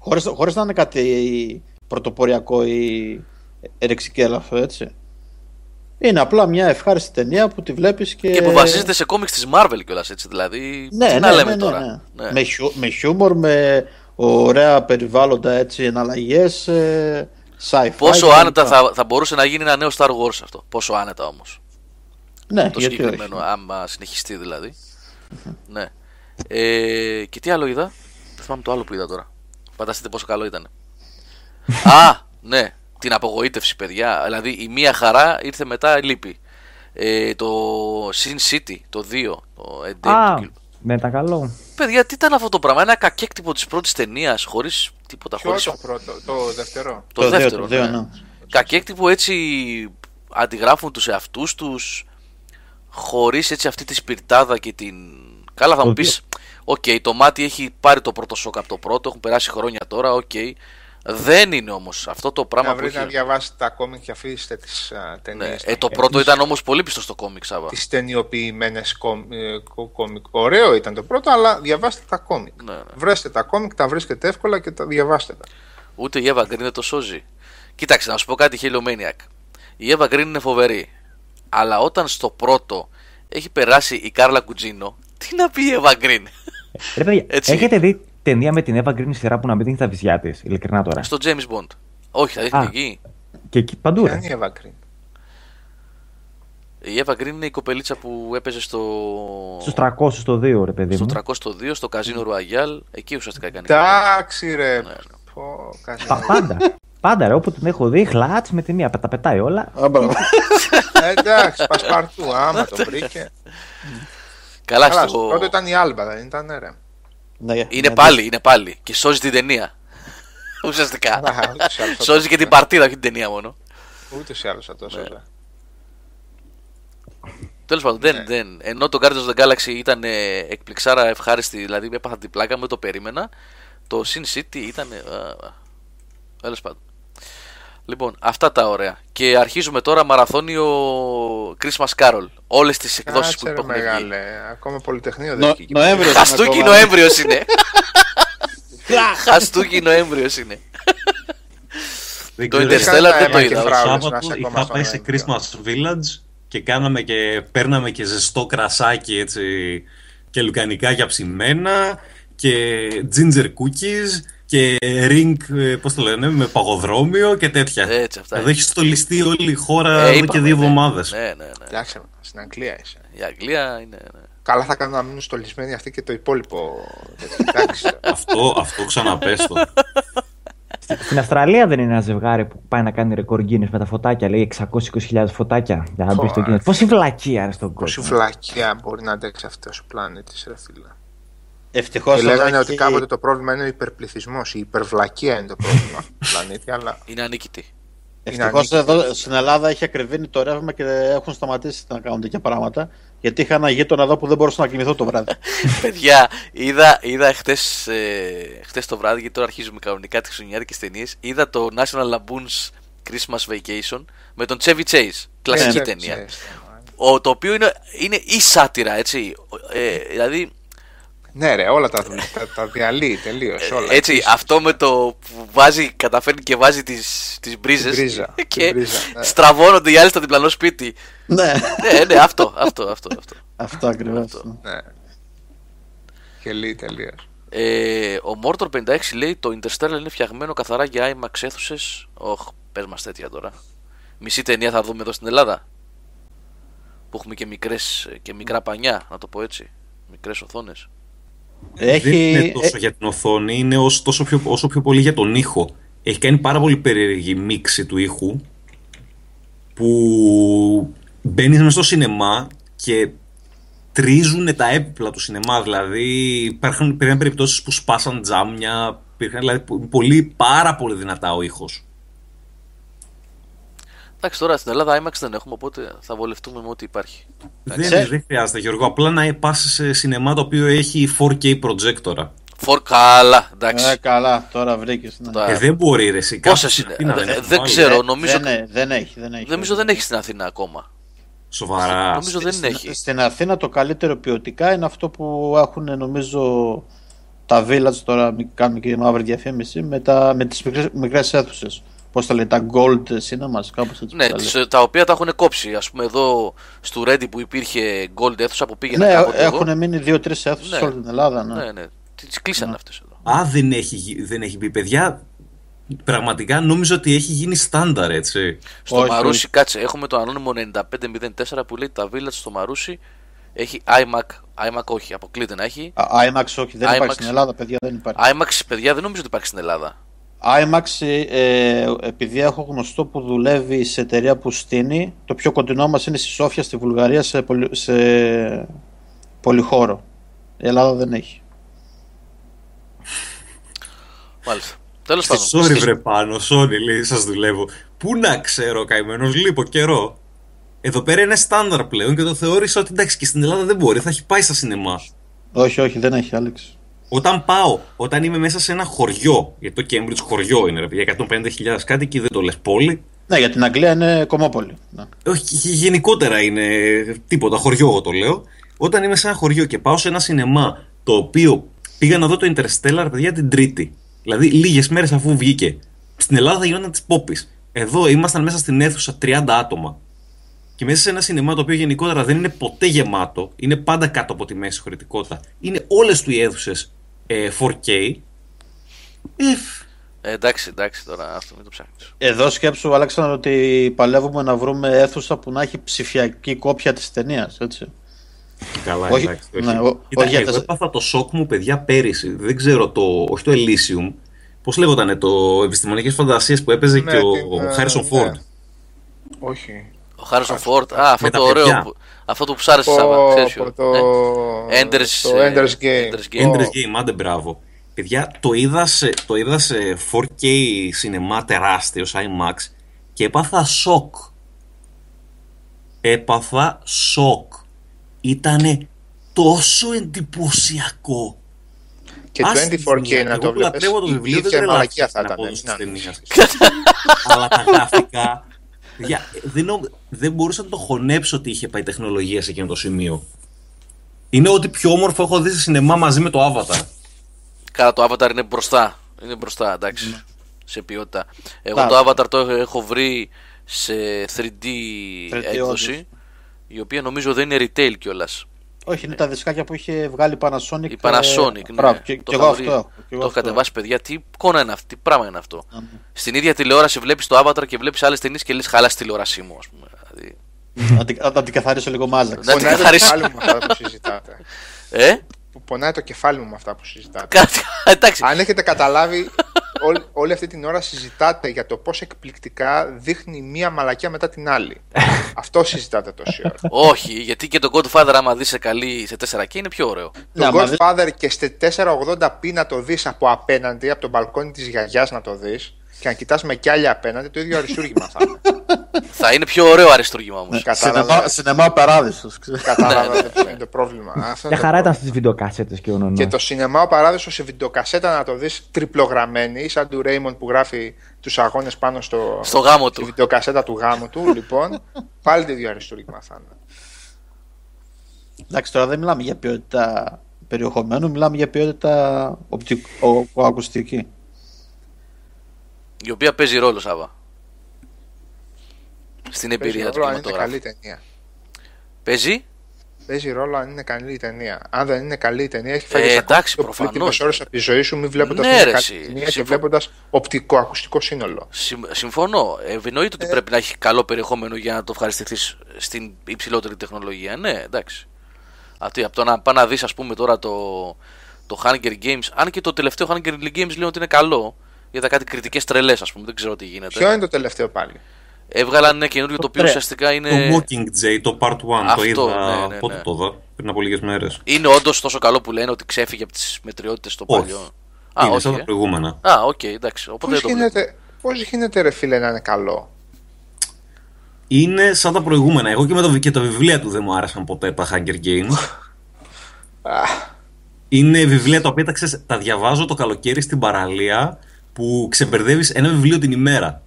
Χωρίς, χωρίς να είναι κάτι πρωτοποριακό ή ερεξικέλαφο, έτσι. Είναι απλά μια ευχάριστη ταινία που τη βλέπεις και... Και που βασίζεται σε κόμιξ της Marvel κιόλας έτσι δηλαδή. Ναι, τι ναι, να λέμε ναι, ναι, τώρα; ναι. Ναι. Με, χιου, με χιούμορ, με ωραία περιβάλλοντα έτσι, εναλλαγές, ε, sci-fi. Πόσο και άνετα λοιπά. θα, θα μπορούσε να γίνει ένα νέο Star Wars αυτό. Πόσο άνετα όμως. Ναι, Το γιατί συγκεκριμένο, όχι. άμα συνεχιστεί δηλαδή. ναι. Ε, και τι άλλο είδα; Δεν θυμάμαι το άλλο που είδα τώρα. Φανταστείτε πόσο καλό ήταν. [LAUGHS] Α, ναι. Την απογοήτευση, παιδιά. Δηλαδή η μία χαρά ήρθε μετά λύπη. Ε, το Sin City, το 2, το Endgame. Α, του Kill- ναι, ήταν καλό. Παιδιά, τι ήταν αυτό το πράγμα. Ένα κακέκτυπο της πρώτης ταινίας, χωρίς τίποτα. Ποιο Χωρίς... το πρώτο, το δεύτερο; Το, Το δύο, δεύτερο. το δύο, ναι. ναι. Κακέκτυπο έτσι αντιγράφουν τους εαυτούς τους χωρίς έτσι αυτή τη σπιρτάδα και την... Καλά θα Το μου πεις, οκ, το μάτι έχει πάρει το πρώτο σοκ από το πρώτο, έχουν περάσει χρόνια τώρα, οκ. Δεν είναι όμως αυτό το πράγμα Να που βρείτε να έχει... διαβάσετε τα κόμικ και αφήσετε τις α, Ναι. ταινίες. Ε, το πρώτο ήταν όμως πολύ πιστός στο κόμικ, Σάβα. Τις ταινιοποιημένες κόμ- ε, κο- κόμικ. Ωραίο ήταν το πρώτο, αλλά διαβάστε τα κόμικ. Ναι, ναι. Βρέστε τα κόμικ, τα βρίσκετε εύκολα και τα διαβάστε τα. Ούτε η Εύα Green δεν το σώζει. Κοίταξε, να σου πω κάτι Halo Maniac. Η Εύα Green είναι φοβερή. Αλλά όταν στο πρώτο έχει περάσει η Κάρλα Κουτζίνο, τι να πει η Εύα Green. Ρε παιδιά, Έτσι. έχετε δει ταινία με την Eva Green σειρά που να μην δίνει τα βυζιά της, ειλικρινά τώρα; Στο James Bond. Όχι, θα δείχνει Α. εκεί. Και εκεί παντού. Ποια Ρε. είναι η Εύα Green; Η Εύα Green είναι η κοπελίτσα που έπαιζε στο. Στου 300 το 2, ρε παιδί Στο μου. 302, στο Καζίνο Ρουαγιάλ. Εκεί ουσιαστικά έκανε. Εντάξει ρε. Ναι, ναι. Πω, κάτι Πα- πάντα. Πάντα, ρε, όπου την έχω δει, χλάτς με τη μία, τα πετάει όλα. Α, μπράβο. Ε, Εντάξει, πασπαρτού, άμα το βρήκε. Καλά, Καλά, στο. στο πρώτο ήταν η Άλμπα, δεν ήταν ρε. Ναι, Είναι ναι, πάλι, είναι πάλι. Και σώζει την ταινία. [LAUGHS] Ουσιαστικά. Α, ούτως ή άλλως θα Σώζει το και την έπαιρνα. παρτίδα, όχι την ταινία μόνο. Ούτως ή άλλως θα το σώζα. Τέλος πάντων, δεν, δεν. Ενώ το Guardians of the Galaxy ήταν ε, εκπληξάρα ευχάριστη, δηλαδή έπαθα την πλάκα μου, το περίμενα. Το Sin City ήταν. Τέλος πάντων. Λοιπόν, αυτά τα ωραία. Και αρχίζουμε τώρα μαραθώνιο Christmas Carol. Όλες τις εκδόσεις που Κάτσε ρε υπάρχουν βγει. μεγάλε, ακόμα Πολυτεχνείο δεν Νο- βγήκε. Νοέμβριος είναι Χαστούκι ακόμα. Νοέμβριος είναι. Χαστούκι Νοέμβριος είναι. Δεν Το ξέρω, Interstellar Κάνα δεν το αίμα και είδα. Το φράουλες να Σάββατο είσαι ακόμα είχα στον πάει σε Νοέμβριο. Christmas Village και κάναμε και παίρναμε και ζεστό κρασάκι έτσι και λουκανικά ψημένα και ginger cookies και ring, ε, πώς το λένε, με παγοδρόμιο και τέτοια. Έτσι, αυτά Εδώ είναι. έχει στολιστεί όλη η χώρα Ε, εδώ είπαμε, και δύο ναι. εβδομάδες. Ναι, ναι, ναι. Εντάξει, στην Αγγλία είσαι. Η Αγγλία είναι. ναι. Καλά θα κάνουν να μείνουν στολισμένοι αυτοί και το υπόλοιπο. τέτοιο. Εντάξει. [LAUGHS] αυτό, αυτό ξαναπέστο. Στην Αυστραλία δεν είναι ένα ζευγάρι που πάει να κάνει ρεκόρ Guinness με τα φωτάκια, λέει 620.000 φωτάκια. Για να μπει στο Πω, Guinness. Πόση βλακία ρε στον Πόση κόσμο. βλακιά μπορεί να αντέξει αυτός ο πλανήτης, ρε φίλε. Ευτυχώς Και εδώ λέγανε έχει- ότι κάποτε το πρόβλημα είναι ο υπερπληθυσμός. Η υπερβλακία είναι το πρόβλημα [LAUGHS] του πλανήτη, αλλά Είναι ανίκητη. Ευτυχώς ανίκητη. εδώ στην Ελλάδα έχει ακριβήνει το ρεύμα και έχουν σταματήσει να κάνουν τέτοια πράγματα. Γιατί είχα ένα γείτονα εδώ που δεν μπορούσα να κοιμηθώ το βράδυ. [LAUGHS] Παιδιά, είδα, είδα χτες, ε, χτες το βράδυ, γιατί τώρα αρχίζουμε κανονικά τις χριστουγεννιάτικες ταινίες, είδα το National Lampoon's Christmas Vacation με τον Chevy Chase, κλασική Ε, ταινία. ξέρεις. Ο, το οποίο είναι, είναι η σάτυρα, έτσι. Ε, δηλαδή, Ναι, ρε, όλα τα, τα, τα διαλύει τελείως. Όλα. Ε, έτσι, Επίσης. αυτό με το που βάζει, καταφέρνει και βάζει τις, τις μπρίζες Την πρίζα, [LAUGHS] την και πρίζα, ναι. στραβώνονται οι άλλοι στο διπλανό σπίτι. ναι, ναι, ναι, αυτό, αυτό, αυτό. αυτό. αυτό ακριβώς. Ναι. Γελεί τελείως. Ε, ο Mortor 56 λέει το Interstellar είναι φτιαγμένο καθαρά για IMAX αίθουσες. Οχ, πες μας τέτοια τώρα. Μισή ταινία θα δούμε εδώ στην Ελλάδα. Που έχουμε και, μικρές, και μικρά πανιά, να το πω έτσι. Μικρές οθόνες. Έχει... Δεν είναι ε, τόσο για την οθόνη, είναι όσο, τόσο πιο, όσο πιο πολύ για τον ήχο. Έχει κάνει πάρα πολύ περίεργη μίξη του ήχου που μπαίνεις μέσα στο σινεμά και τρίζουν τα έπιπλα του σινεμά. Δηλαδή υπάρχουν, υπήρχαν περιπτώσεις που σπάσαν τζάμια, υπήρχαν δηλαδή πολύ, πάρα πολύ δυνατά ο ήχος. Εντάξει, τώρα στην Ελλάδα IMAX δεν έχουμε, οπότε θα βολευτούμε με ό,τι υπάρχει. Δεν, Ξέρεις- δεν χρειάζεται Γιώργο, απλά να πας σε σινεμά το οποίο έχει 4K προτζέκτορα. For καλά, εντάξει. ε, καλά, τώρα βρήκες. Ναι. Τώρα- Ε, δεν μπορεί ρε εσύ. Πόσες κάπου είναι, στην Αθήνα ε, έχουν δεν βάλει. ξέρω. Ε, νομίζω- δεν, ε, δεν έχει, δεν έχει. Νομίζω δεν έχει στην Αθήνα ακόμα. Σοβαρά. Νομίζω δεν έχει. Στην Αθήνα το καλύτερο ποιοτικά είναι αυτό που έχουν νομίζω τα village τώρα μη- κάνουμε και μαύρη διαφήμιση με, τα, με τις μικρές, μικρές αίθουσες Πώς τα λέει, τα Gold Cinemas, κάπως έτσι. Ναι, τα, τις- λέει. τα οποία τα έχουν κόψει. Α πούμε, εδώ στο Ready που υπήρχε Gold αίθουσα που πήγαινε ναι κάποτε εγώ. έχουν μείνει δύο-τρεις αίθουσες Ναι. σε όλη την Ελλάδα. Ναι. Ναι, ναι. Τις κλείσανε αυτές εδώ. Α, δεν έχει, γι- δεν έχει μπει. Παιδιά, πραγματικά νόμιζα ότι έχει γίνει στάνταρ, έτσι. Στο Όχι, Μαρούσι, όχι. κάτσε, έχουμε το ανώνυμο 9504 που λέει τα Village στο Μαρούσι. Έχει iMac, iMac όχι, αποκλείται να έχει. Α, IMAX όχι, δεν IMAX. υπάρχει στην Ελλάδα, παιδιά, δεν υπάρχει. iMac, παιδιά, δεν νομίζω ότι υπάρχει στην Ελλάδα. IMAX, ε, επειδή έχω γνωστό που δουλεύει σε εταιρεία που στείνει, το πιο κοντινό μας είναι στη Σόφια, στη Βουλγαρία, σε, πολυ, σε πολυχώρο. Η Ελλάδα δεν έχει. Μάλιστα. Τέλος πάντων. Sorry, στις- βρε πάνω, sorry, λέει, σας δουλεύω. Πού να ξέρω, καημένος, λείπω καιρό. Εδώ πέρα είναι στάνταρ πλέον και το θεώρησα ότι εντάξει και στην Ελλάδα δεν μπορεί, θα έχει πάει στα σινεμά. Όχι, όχι, δεν έχει, Άλεξ. Όταν πάω, όταν είμαι μέσα σε ένα χωριό, γιατί το Cambridge χωριό είναι, ρε παιδιά, 150.000 κάτοικοι, δεν το λες πόλη. Ναι, για την Αγγλία είναι κομμόπολη. Ναι. Όχι, γε- γενικότερα είναι τίποτα, χωριό εγώ το λέω. Όταν είμαι σε ένα χωριό και πάω σε ένα σινεμά το οποίο πήγα να δω το Interstellar, παιδιά, την Τρίτη. Δηλαδή, λίγες μέρες αφού βγήκε. Στην Ελλάδα γινόταν της πόπης. Εδώ ήμασταν μέσα στην αίθουσα 30 άτομα. Και μέσα σε ένα σινεμά το οποίο γενικότερα δεν είναι ποτέ γεμάτο, είναι πάντα κάτω από τη μέση χωρητικότητα. Είναι όλες του οι αίθουσες 4K. Ε, Ε, εντάξει, εντάξει τώρα αυτό μην το ψάχνεις. Εδώ σκέψου, Αλέξανδρο, ότι παλεύουμε να βρούμε αίθουσα που να έχει ψηφιακή κόπια της ταινίας, έτσι. Καλά, Όχι, εντάξει. Όχι. ναι, ο- Κοίτα, όχι για εγώ τα- έπαθα το σοκ μου, παιδιά, πέρυσι. Δεν ξέρω το. Όχι το Elysium. Πώς λέγονταν το επιστημονικές φαντασίες που έπαιζε Ναι, και ο, την, ο ε, Χάρισον ναι. Φόρντ. Όχι. Ο Χάρισον Φόρτ, α, αυτό με τα το ωραίο. παιδιά. που- Αυτό το που σ' άρεσε, Το, Σάβα. ξέρεις ποιο. το, Ναι. Ender's, το ε, Ender's Game. Ender's Game. Ender's Game, άντε μπράβο. Παιδιά, το είδας, σε, το είδας σε 4K σινεμά τεράστιος, IMAX και έπαθα σοκ. Έπαθα σοκ. Ήτανε τόσο εντυπωσιακό. Και το Άσε τη 24K μία, να εγώ το που βλέπεις, λατρεύω το η βιβλίο, δεν ίδια τρελάθηκα μαλακία θα στην ήταν. απόδοση μην της νομίζεις. ταινίας. Αλλά τα γραφικά. Παιδιά, δεν, νο- δεν μπορούσα να το χωνέψω ότι είχε πάει τεχνολογία σε εκείνο το σημείο. Είναι ό,τι πιο όμορφο έχω δει σε σινεμά μαζί με το Avatar. Καλά, το Avatar είναι μπροστά. Είναι μπροστά, εντάξει. Σε ποιότητα. Εγώ Να. το Avatar το έχω- έχω βρει σε 3D, 3D έκδοση. όντως. Η οποία νομίζω δεν είναι retail κιόλας. Όχι, είναι τα δισκάκια που είχε βγάλει η Panasonic. Η Panasonic, ε, ναι. Μπράβο, και, Το και είχα εγώ βρει. αυτό έχω. και Το εγώ έχω αυτό κατεβάσει, παιδιά. Τι εικόνα είναι αυτή, τι πράγμα είναι αυτό. έχω. Στην ίδια τηλεόραση βλέπεις το Avatar και βλέπεις άλλες ταινίες και λες χαλάς στη τηλεόρασή μου, ας πούμε. Δηλαδή, Να την- Να την καθαρίσω λίγο μάζα. Να την Πονάει το καθαρίσω. κεφάλι μου με αυτά που συζητάτε. ε, Που πονάει το κεφάλι μου με αυτά που συζητάτε. κάτι. [LAUGHS] Εντάξει. Αν έχετε καταλάβει, όλη, όλη αυτή την ώρα συζητάτε για το πώς εκπληκτικά δείχνει μία μαλακιά μετά την άλλη. [LAUGHS] Αυτό συζητάτε τόση ώρα. Όχι, γιατί και το Godfather, άμα δεις σε καλή σε 4K, είναι πιο ωραίο. Ναι, Το άμα δεν- Godfather και σε 480p να το δεις από απέναντι, από τον μπαλκόνι της γιαγιάς να το δεις και να κοιτάς με κι άλλη απέναντι, το ίδιο αριστούργημα θα είναι. [LAUGHS] Θα είναι πιο ωραίο αριστούργημα όμως. Σινεμά, Κατάλαβα, σινεμά παράδεισος. ξέρεις. κατάλαβα ποιο είναι το πρόβλημα. Αυτό Μια είναι το χαρά ήταν πρόβλημα. στι βιντεοκάσετε και ο Νονό. Και το σινεμά ο παράδεισος σε βιντεοκασέτα να το δεις τριπλογραμμένη, σαν του Ρέιμον που γράφει τους αγώνες πάνω στο, Στο γάμο στη του. βιντεοκασέτα του γάμου του. [LAUGHS] λοιπόν, πάλι το ίδιο αριστούργημα θα είναι. Εντάξει, τώρα δεν μιλάμε για ποιότητα περιεχομένου, μιλάμε για ποιότητα οπτικο- ο- ακουστική. Η οποία παίζει ρόλο, Σάβα. Στην Παίζει εμπειρία του ρόλο αν είναι καλή κινηματογράφου. ταινία. Παίζει; Παίζει ρόλο αν είναι καλή η ταινία. Αν δεν είναι καλή η ταινία, έχει φάει Ε, ε, εντάξει, προφανώς. ώρες από τη ζωή σου μην βλέποντας Ναι, μια ρε, καλή εσύ. ταινία και Συμφω- βλέποντας οπτικό-ακουστικό σύνολο. Συμ- Συμφωνώ. Ε, εννοείται ότι πρέπει να έχει καλό περιεχόμενο για να το ευχαριστηθείς στην υψηλότερη τεχνολογία. Ναι, εντάξει. Αυτό, από το να πάει να δεις, ας πούμε, τώρα το, το Hunger Games. Αν και το τελευταίο Hunger Games λέει ότι είναι καλό. Είδα κάτι κριτικές τρελές, ας πούμε. Δεν ξέρω τι γίνεται. Ποιο είναι το τελευταίο πάλι; Έβγαλαν ένα καινούριο το οποίο τρε- ουσιαστικά είναι. Το Mockingjay, το Part 1, Αυτό, το είδα. ναι, ναι, πότε ναι. το είδα, πριν από λίγες μέρες. Είναι όντως τόσο καλό που λένε ότι ξέφυγε από τις μετριότητες το Όχι. παλιό. Α, Είναι όχι. σαν τα ε. προηγούμενα. Α, οκ, εντάξει. Οπότε Πώς δεν το βλέπω. γίνεται, πώς γίνεται, ρε φίλε, να είναι καλό; Είναι σαν τα προηγούμενα. Εγώ και, με το, και τα βιβλία του δεν μου άρεσαν ποτέ τα Hunger Games. είναι βιβλία τα οποία τα, ξέρεις, τα διαβάζω το καλοκαίρι στην παραλία που ξεμπερδεύεις ένα βιβλίο την ημέρα.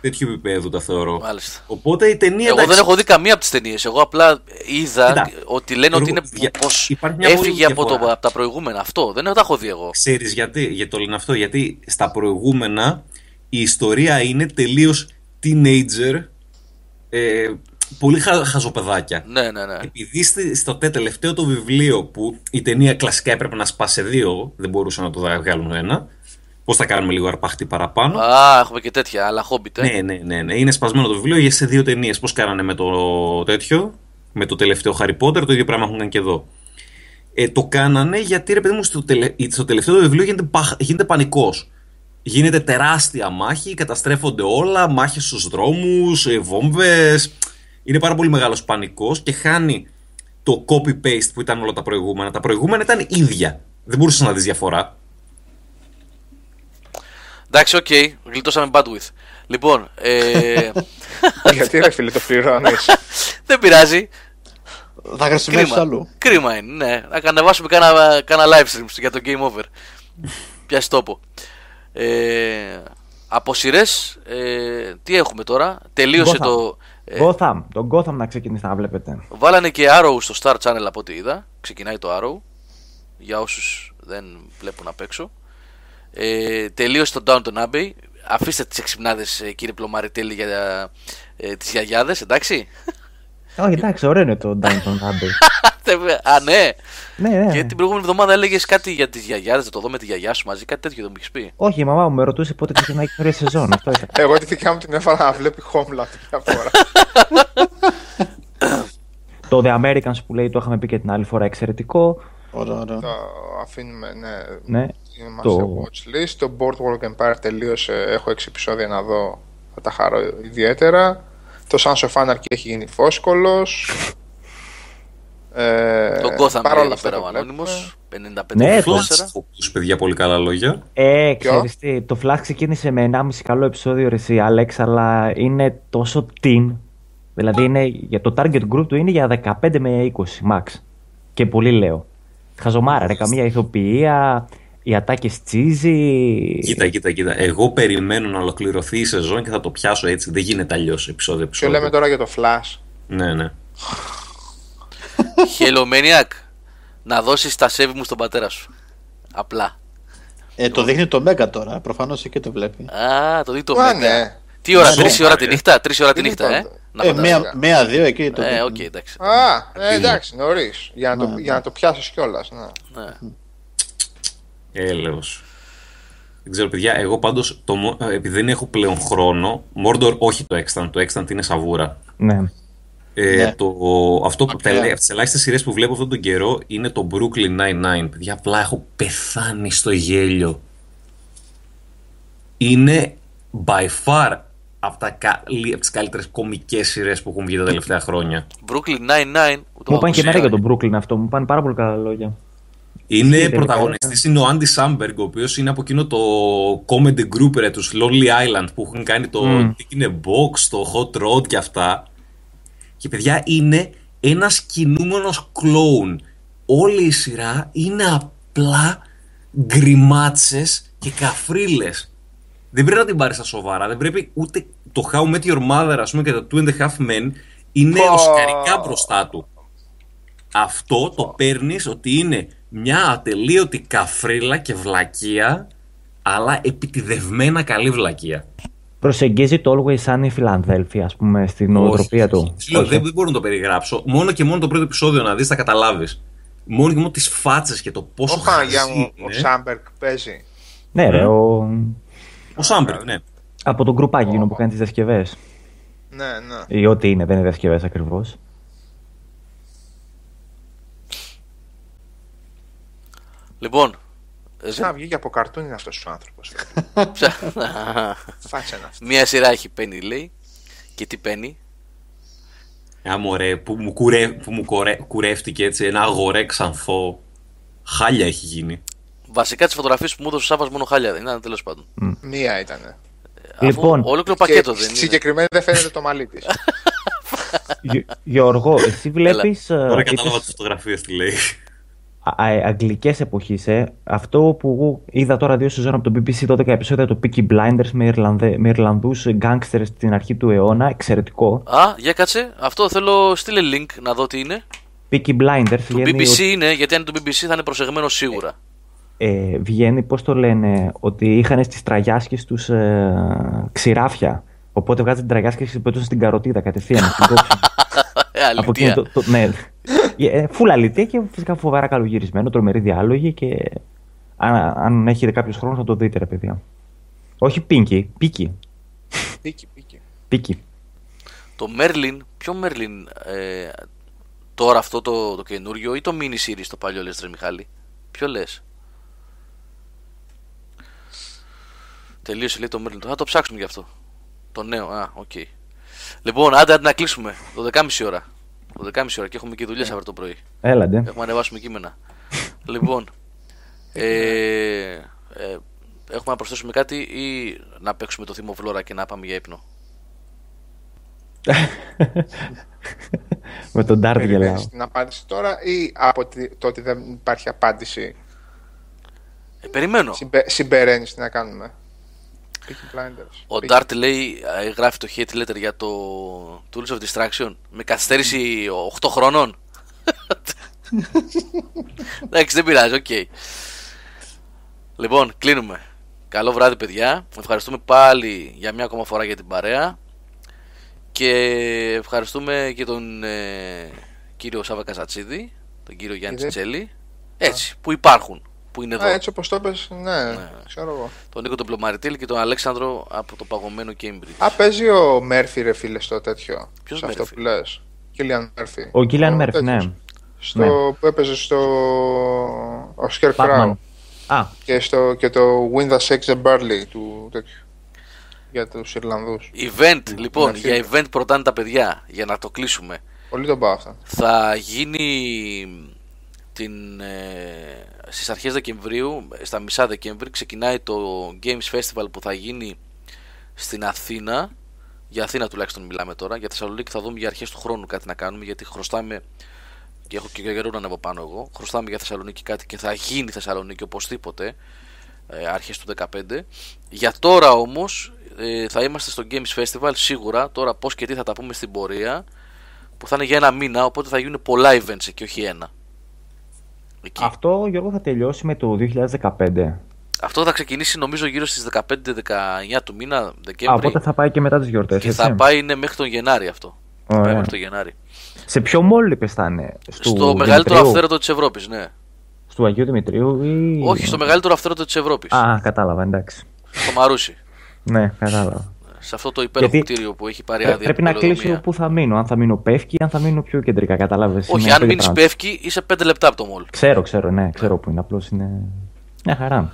τέτοιου επίπεδου τα θεωρώ. Μάλιστα. Οπότε η ταινία. Εγώ δεν έχω δει καμία από τις ταινίες. Εγώ απλά είδα Κοίτα, ότι λένε ότι είναι για- πω υπάρχει μια πολύ έφυγε από, το, διαφορά. από τα προηγούμενα. Αυτό δεν τα έχω δει εγώ. Ξέρεις γιατί, γιατί το λένε αυτό, γιατί στα προηγούμενα η ιστορία είναι τελείως teenager, ε, πολύ χα, χαζοπεδάκια. Ναι, ναι, ναι. Επειδή στη- στο τε- τελευταίο το βιβλίο που η ταινία κλασικά έπρεπε να σπάσει σε δύο, δεν μπορούσαν να το βγάλουν ένα, πώς θα κάνουμε λίγο αρπάχτη παραπάνω. Α, έχουμε και τέτοια, αλλά χόμπιτ. Ε. Ναι, ναι, ναι, ναι. Είναι σπασμένο το βιβλίο για σε δύο ταινίες. Πώς κάνανε με το τέτοιο, με το τελευταίο Harry Potter, το ίδιο πράγμα έχουν κάνει και εδώ. Ε, το κάνανε γιατί ρε παιδί μου στο, τελε... στο τελευταίο το βιβλίο γίνεται, παχ... γίνεται πανικός. Γίνεται τεράστια μάχη, καταστρέφονται όλα, μάχες στους δρόμους, ε, βόμβες. Είναι πάρα πολύ μεγάλος πανικός και χάνει το copy-paste που ήταν όλα τα προηγούμενα. Τα προηγούμενα ήταν ίδια. Δεν μπορούσες να δεις διαφορά. Εντάξει, οκ, γλιτώσαμε bandwidth. Λοιπόν, ε, [LAUGHS] Γιατί ρε φίλε το πληρώνεις; [LAUGHS] δεν πειράζει. Θα χρησιμεύσεις Κρίμα. αλλού. Κρίμα είναι, ναι. Να κατεβάσουμε κάνα, κάνα live stream για το Game Over. [LAUGHS] Πιάσεις τόπο. Ε, από σειρές, ε, τι έχουμε τώρα; Τελείωσε Gotham. το. Ε, Gotham. Το Gotham να ξεκινήσει να βλέπετε. βάλανε και Arrow στο Star Channel από ό,τι είδα. Ξεκινάει το Arrow. Για όσους δεν βλέπουν απ' έξω. Ε, τελείωσε το Downton Abbey. Αφήστε τις εξυπνάδες, κύριε Πλωμαριτέλη, για ε, τις γιαγιάδες, εντάξει. Όχι, εντάξει, ωραίο είναι το Downton Abbey. [LAUGHS] Α, ναι. ναι, ναι. Και την προηγούμενη εβδομάδα έλεγες κάτι για τις γιαγιάδες, θα το δω με τη γιαγιά σου μαζί, κάτι τέτοιο δεν μου έχεις πει. Όχι, η μαμά μου με ρωτούσε πότε ξεκινάει η καινούργια σεζόν. Αυτό ήταν. Εγώ τη δικιά μου την έβαλα να βλέπει Homeland μια φορά. [LAUGHS] το The Americans που λέει το είχαμε πει και την άλλη φορά εξαιρετικό. Ωραία, ωραία. το αφήνουμε, ναι. Ναι. Είμαστε Το- watch list. Το Boardwalk Empire τελείωσε. Έχω 6 επεισόδια να δω. Θα τα χαρώ ιδιαίτερα. Το Sons of Anarchy έχει γίνει φόσκολος. Ε, Τον Gotham παρόλα λέει εδώ αυτά πέρα το ο Ανώνυμο. βλέπουμε. 55 Ναι, το το- 4. Τους παιδιά πολύ καλά λόγια. Ε, Ποιο; ξέρεις τι, το Flash ξεκίνησε με 1,5 καλό επεισόδιο ρε εσύ, Άλεξ, αλλά είναι τόσο teen. Δηλαδή είναι, για το target group του είναι για 15 με 20 max. Και πολύ λέω. Χαζομάρα ρε, καμία ηθοποιία, οι ατάκες cheesy. Κοίτα, κοίτα, κοίτα. Εγώ περιμένω να ολοκληρωθεί η σεζόν και θα το πιάσω έτσι. Δεν γίνεται αλλιώς επεισόδιο Ποιο επεισόδιο. λέμε τώρα για το Flash. Ναι, ναι. Hello Maniac, να δώσεις τα σέβη μου στον πατέρα σου. Απλά. Ε, το δείχνει το Μέγκα τώρα. Προφανώς εκεί το βλέπει. Α, το δει το Α, Mega. ναι. Τι ώρα, Ναι, τρεις ναι. ώρα τη νύχτα, τρεις ώρα τη Δεν νύχτα, ε; είπα. Να Ε, φαντάζεσαι. μία, μία, δύο εκεί το Ε, δείχνει. οκ, εντάξει. Α, ε, εντάξει, νωρίς. Για, να το- για να το πιάσεις κιόλας. Ναι. Ναι. Έλεος. Δεν ξέρω, παιδιά. Εγώ πάντως, επειδή δεν έχω πλέον χρόνο, Mordor όχι το Extant. Το Extant είναι σαβούρα. Ναι. Ε, Ναι. το, αυτό που Μακριά. από τις ελάχιστες σειρές που βλέπω αυτόν τον καιρό είναι το Brooklyn Nine-Nine. Παιδιά, απλά έχω πεθάνει στο γέλιο. Είναι by far από, τα, κα- λι- από τις καλύτερες κομικές σειρές που έχουν βγει τα τελευταία χρόνια. Brooklyn Nine-Nine. ούτε Μου πάνε και ακούσει. εμένα για τον Brooklyn αυτό, μου πάνε πάρα πολύ καλά λόγια. Είναι Ισχύει, πρωταγωνιστής, είναι ο Andy Samberg, ο οποίος είναι από εκείνο το comedy group ρε, τους Lonely Island που έχουν κάνει το Μμ. τι είναι box, το hot rod και αυτά. Και παιδιά είναι ένας κινούμενος κλόουν. Όλη η σειρά είναι απλά γκριμάτσες και καφρίλες. Δεν πρέπει να την πάρεις στα σοβαρά. Δεν πρέπει ούτε το How Met Your Mother, ας πούμε, και το Two and a Half Men είναι Πω. οσκαρικά μπροστά του. Αυτό το παίρνεις ότι είναι μια ατελείωτη καφρίλα και βλακεία, αλλά επιτιδευμένα καλή βλακεία. Προσεγγίζει το Always Sunny Philadelphia, ας πούμε, στην νοοτροπία του. Σου λέω, Όχι. δεν, δεν μπορώ να το περιγράψω. Μόνο και μόνο το πρώτο επεισόδιο να δεις θα καταλάβεις. Μόνο και μόνο τις φάτσες και το πόσο Ω Παναγιά χαζή μου, ο είναι. Σάμπερκ παίζει. Ναι, ρε, ο... Ο Σάμπεργκ, ναι. από τον γκρουπάκι εκείνο που κάνει τις διασκευές. Ναι, ναι. Ή ό,τι είναι, δεν είναι διασκευές ακριβώς. Λοιπόν. ε, Σαν να βγήκε από καρτούν είναι αυτός ο άνθρωπος. ψα- Φάτσε να αυτό. Μία σειρά έχει πένει, λέει. Και τι πένει; Α, μωρέ, που μου, κουρε, που μου κορε, κουρεύτηκε έτσι ένα αγορέ ξανθό. Χάλια έχει γίνει. Βασικά τις φωτογραφίες που μου έδωσε ο Σάβα μόνο χάλια δεν ήταν τέλος πάντων. Μία ήταν. Λοιπόν. Αφού ολόκληρο πακέτο και δεν είναι. συγκεκριμένα δεν φαίνεται το μαλλί της. Γε- Γιώργο, εσύ βλέπεις... ε, Τώρα είπες- κατάλαβα τις φωτογραφίες τι λέει. Αγγλικές εποχέ. Ε. Αυτό που εγώ είδα τώρα δύο σεζόν από το BBC 12 επεισόδια το Peaky Blinders με, Ιρλανδε, με Ιρλανδούς γκάγκστερς στην αρχή του αιώνα. Εξαιρετικό. Α, για κάτσε. Αυτό θέλω. Στείλε link να δω τι είναι. Peaky Blinders. Το BBC είναι, γιατί αν είναι το BBC θα είναι προσεγμένο σίγουρα. Ε, βγαίνει, πώς το λένε, ότι είχαν στις τραγιάσκες τους ε, ξηράφια. Οπότε βγάζει την τραγιάσκες και πετούσαν στην καροτίδα κατευθείαν. [LAUGHS] στην κόψη. Ε, Από το, το, ναι. Ε, φούλα αλήθεια και φυσικά φοβερά καλογυρισμένο, τρομερή διάλογη και αν, αν έχετε κάποιος χρόνος θα το δείτε, ρε παιδιά. Όχι πίνκι, πίκι. Πίκι, πίκι. Πίκι. Το Merlin, ποιο Merlin ε, τώρα αυτό το, το καινούριο ή το mini series το παλιό λες ρε Μιχάλη; Ποιο λες; Τελείωσε λέει το Merlin. Θα το ψάξουμε γι' αυτό. Το νέο, α, OK. Okay. Λοιπόν, άντε, άντε να κλείσουμε. Το 10.30 ώρα. Το 10.30 ώρα και έχουμε και δουλειές αύριο το πρωί. Έλα, άντε. Έχουμε ανεβάσουμε κείμενα. [LAUGHS] λοιπόν, ε, ε, έχουμε να προσθέσουμε κάτι ή να παίξουμε το θύμο Βλόρα και να πάμε για ύπνο; [LAUGHS] Με τον Ντάρτ γελάω. την απάντηση τώρα ή από το ότι δεν υπάρχει απάντηση; Ε, περιμένω. Συμπε, συμπεραίνεις τι να κάνουμε. Ο Ντάρτ λέει, ε, γράφει το hate letter για το Tools of Distraction με καθυστέρηση 8 χρόνων. Εντάξει, δεν πειράζει, οκ. Λοιπόν, κλείνουμε. Καλό βράδυ, παιδιά. Ευχαριστούμε πάλι για μια ακόμα φορά για την παρέα. Και ευχαριστούμε και τον ε, κύριο Σάβα Καζατσίδη, τον κύριο Γιάννη Τσιτσέλη. Έτσι, που υπάρχουν που είναι εδώ. Α, έτσι όπως το πες, ναι, ναι, ξέρω εγώ. Τον Νίκο τον Πλωμαριτήλ και τον Αλέξανδρο από το παγωμένο Cambridge. Α, παίζει ο Μέρφυ, ρε φίλε, στο τέτοιο. Ποιος αυτό που λες. Κίλιαν Μέρφυ. Ο Κίλιαν Μέρφυ, ναι. Στο, ναι. Που έπαιζε στο. Ο Scarecrow. Α. Και, στο, και το Win the Sex and Barley του τέτοιου. Για τους Ιρλανδούς. Event, λοιπόν, για event προτάνε τα παιδιά, για να το κλείσουμε. Πολύ τον πάω αυτά. Θα γίνει την, ε, στις αρχές Δεκεμβρίου, στα μισά Δεκέμβρη, ξεκινάει το Games Festival που θα γίνει στην Αθήνα. Για Αθήνα τουλάχιστον μιλάμε τώρα. Για Θεσσαλονίκη θα δούμε για αρχές του χρόνου κάτι να κάνουμε, γιατί χρωστάμε και έχω και καιρό να ανέβω πάνω εγώ. Χρωστάμε για Θεσσαλονίκη κάτι και θα γίνει Θεσσαλονίκη οπωσδήποτε ε, αρχές του 2015. Για τώρα όμως ε, θα είμαστε στο Games Festival σίγουρα. Τώρα πώς και τι θα τα πούμε στην πορεία που θα είναι για ένα μήνα, οπότε θα γίνουν πολλά events και όχι ένα. Αυτό, Γιώργο, θα τελειώσει με το 2015. Αυτό θα ξεκινήσει νομίζω γύρω στις 15-19 του μήνα Δεκέμβρη. Α, οπότε θα πάει και μετά τις γιορτές, Και θα πάει είναι μέχρι τον Γενάρη αυτό. Θα πάει μέχρι τον Γενάρη. Σε ποιο μόλ είπες θα είναι, Στο μεγαλύτερο αυθαίρετο της Ευρώπης, ναι. Στο Αγίου Δημητρίου ή... Όχι, στο μεγαλύτερο αυθαίρετο της Ευρώπης. Α, κατάλαβα, εντάξει. Στο Μαρούσι. ναι, κατάλαβα σε αυτό το υπέροχο Γιατί κτίριο που έχει πάρει άδεια. Πρέπει να κλείσω πού θα μείνω. Αν θα μείνω πεύκι, αν θα μείνω πιο κεντρικά, κατάλαβε. Όχι, αν μείνεις πεύκι, είσαι 5 λεπτά από το μόλ. Ξέρω, ξέρω, ναι, ξέρω που είναι. Απλώς είναι. Μια χαρά.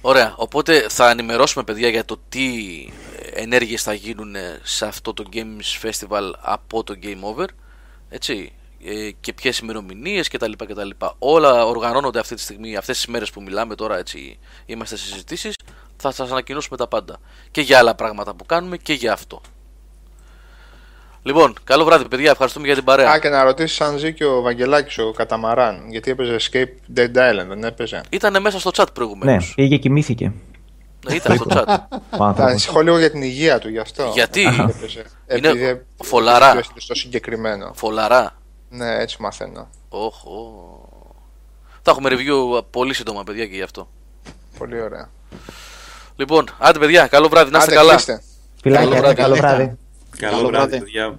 Ωραία. Οπότε θα ενημερώσουμε, παιδιά, για το τι ενέργειες θα γίνουν σε αυτό το Games Festival από το Game Over. Έτσι. Ε, και ποιες ημερομηνίες κτλ, κτλ. Όλα οργανώνονται αυτή τη στιγμή, αυτές τις μέρες που μιλάμε τώρα, έτσι. Είμαστε σε συζητήσεις θα σας ανακοινώσουμε τα πάντα. Και για άλλα πράγματα που κάνουμε και για αυτό. Λοιπόν, καλό βράδυ παιδιά, ευχαριστούμε για την παρέα. Α, και να ρωτήσεις αν ζει και ο Βαγγελάκης ο Καταμαράν, γιατί έπαιζε Escape Dead Island, δεν έπαιζε; Ήτανε μέσα στο chat προηγουμένως. Ναι, πήγε κοιμήθηκε. Ναι, ήταν στο chat. Θα ανησυχώ λίγο για την υγεία του γι' αυτό. Γιατί; Είναι φολαρά. Στο συγκεκριμένο. Φολαρά. Ναι, έτσι μαθαίνω. Oh, Θα έχουμε review πολύ σύντομα, παιδιά, και γι' αυτό. Πολύ ωραία. Λοιπόν, άντε παιδιά, καλό βράδυ, να είστε καλά. Φιλάκια, καλό βράδυ. Καλό βράδυ, παιδιά.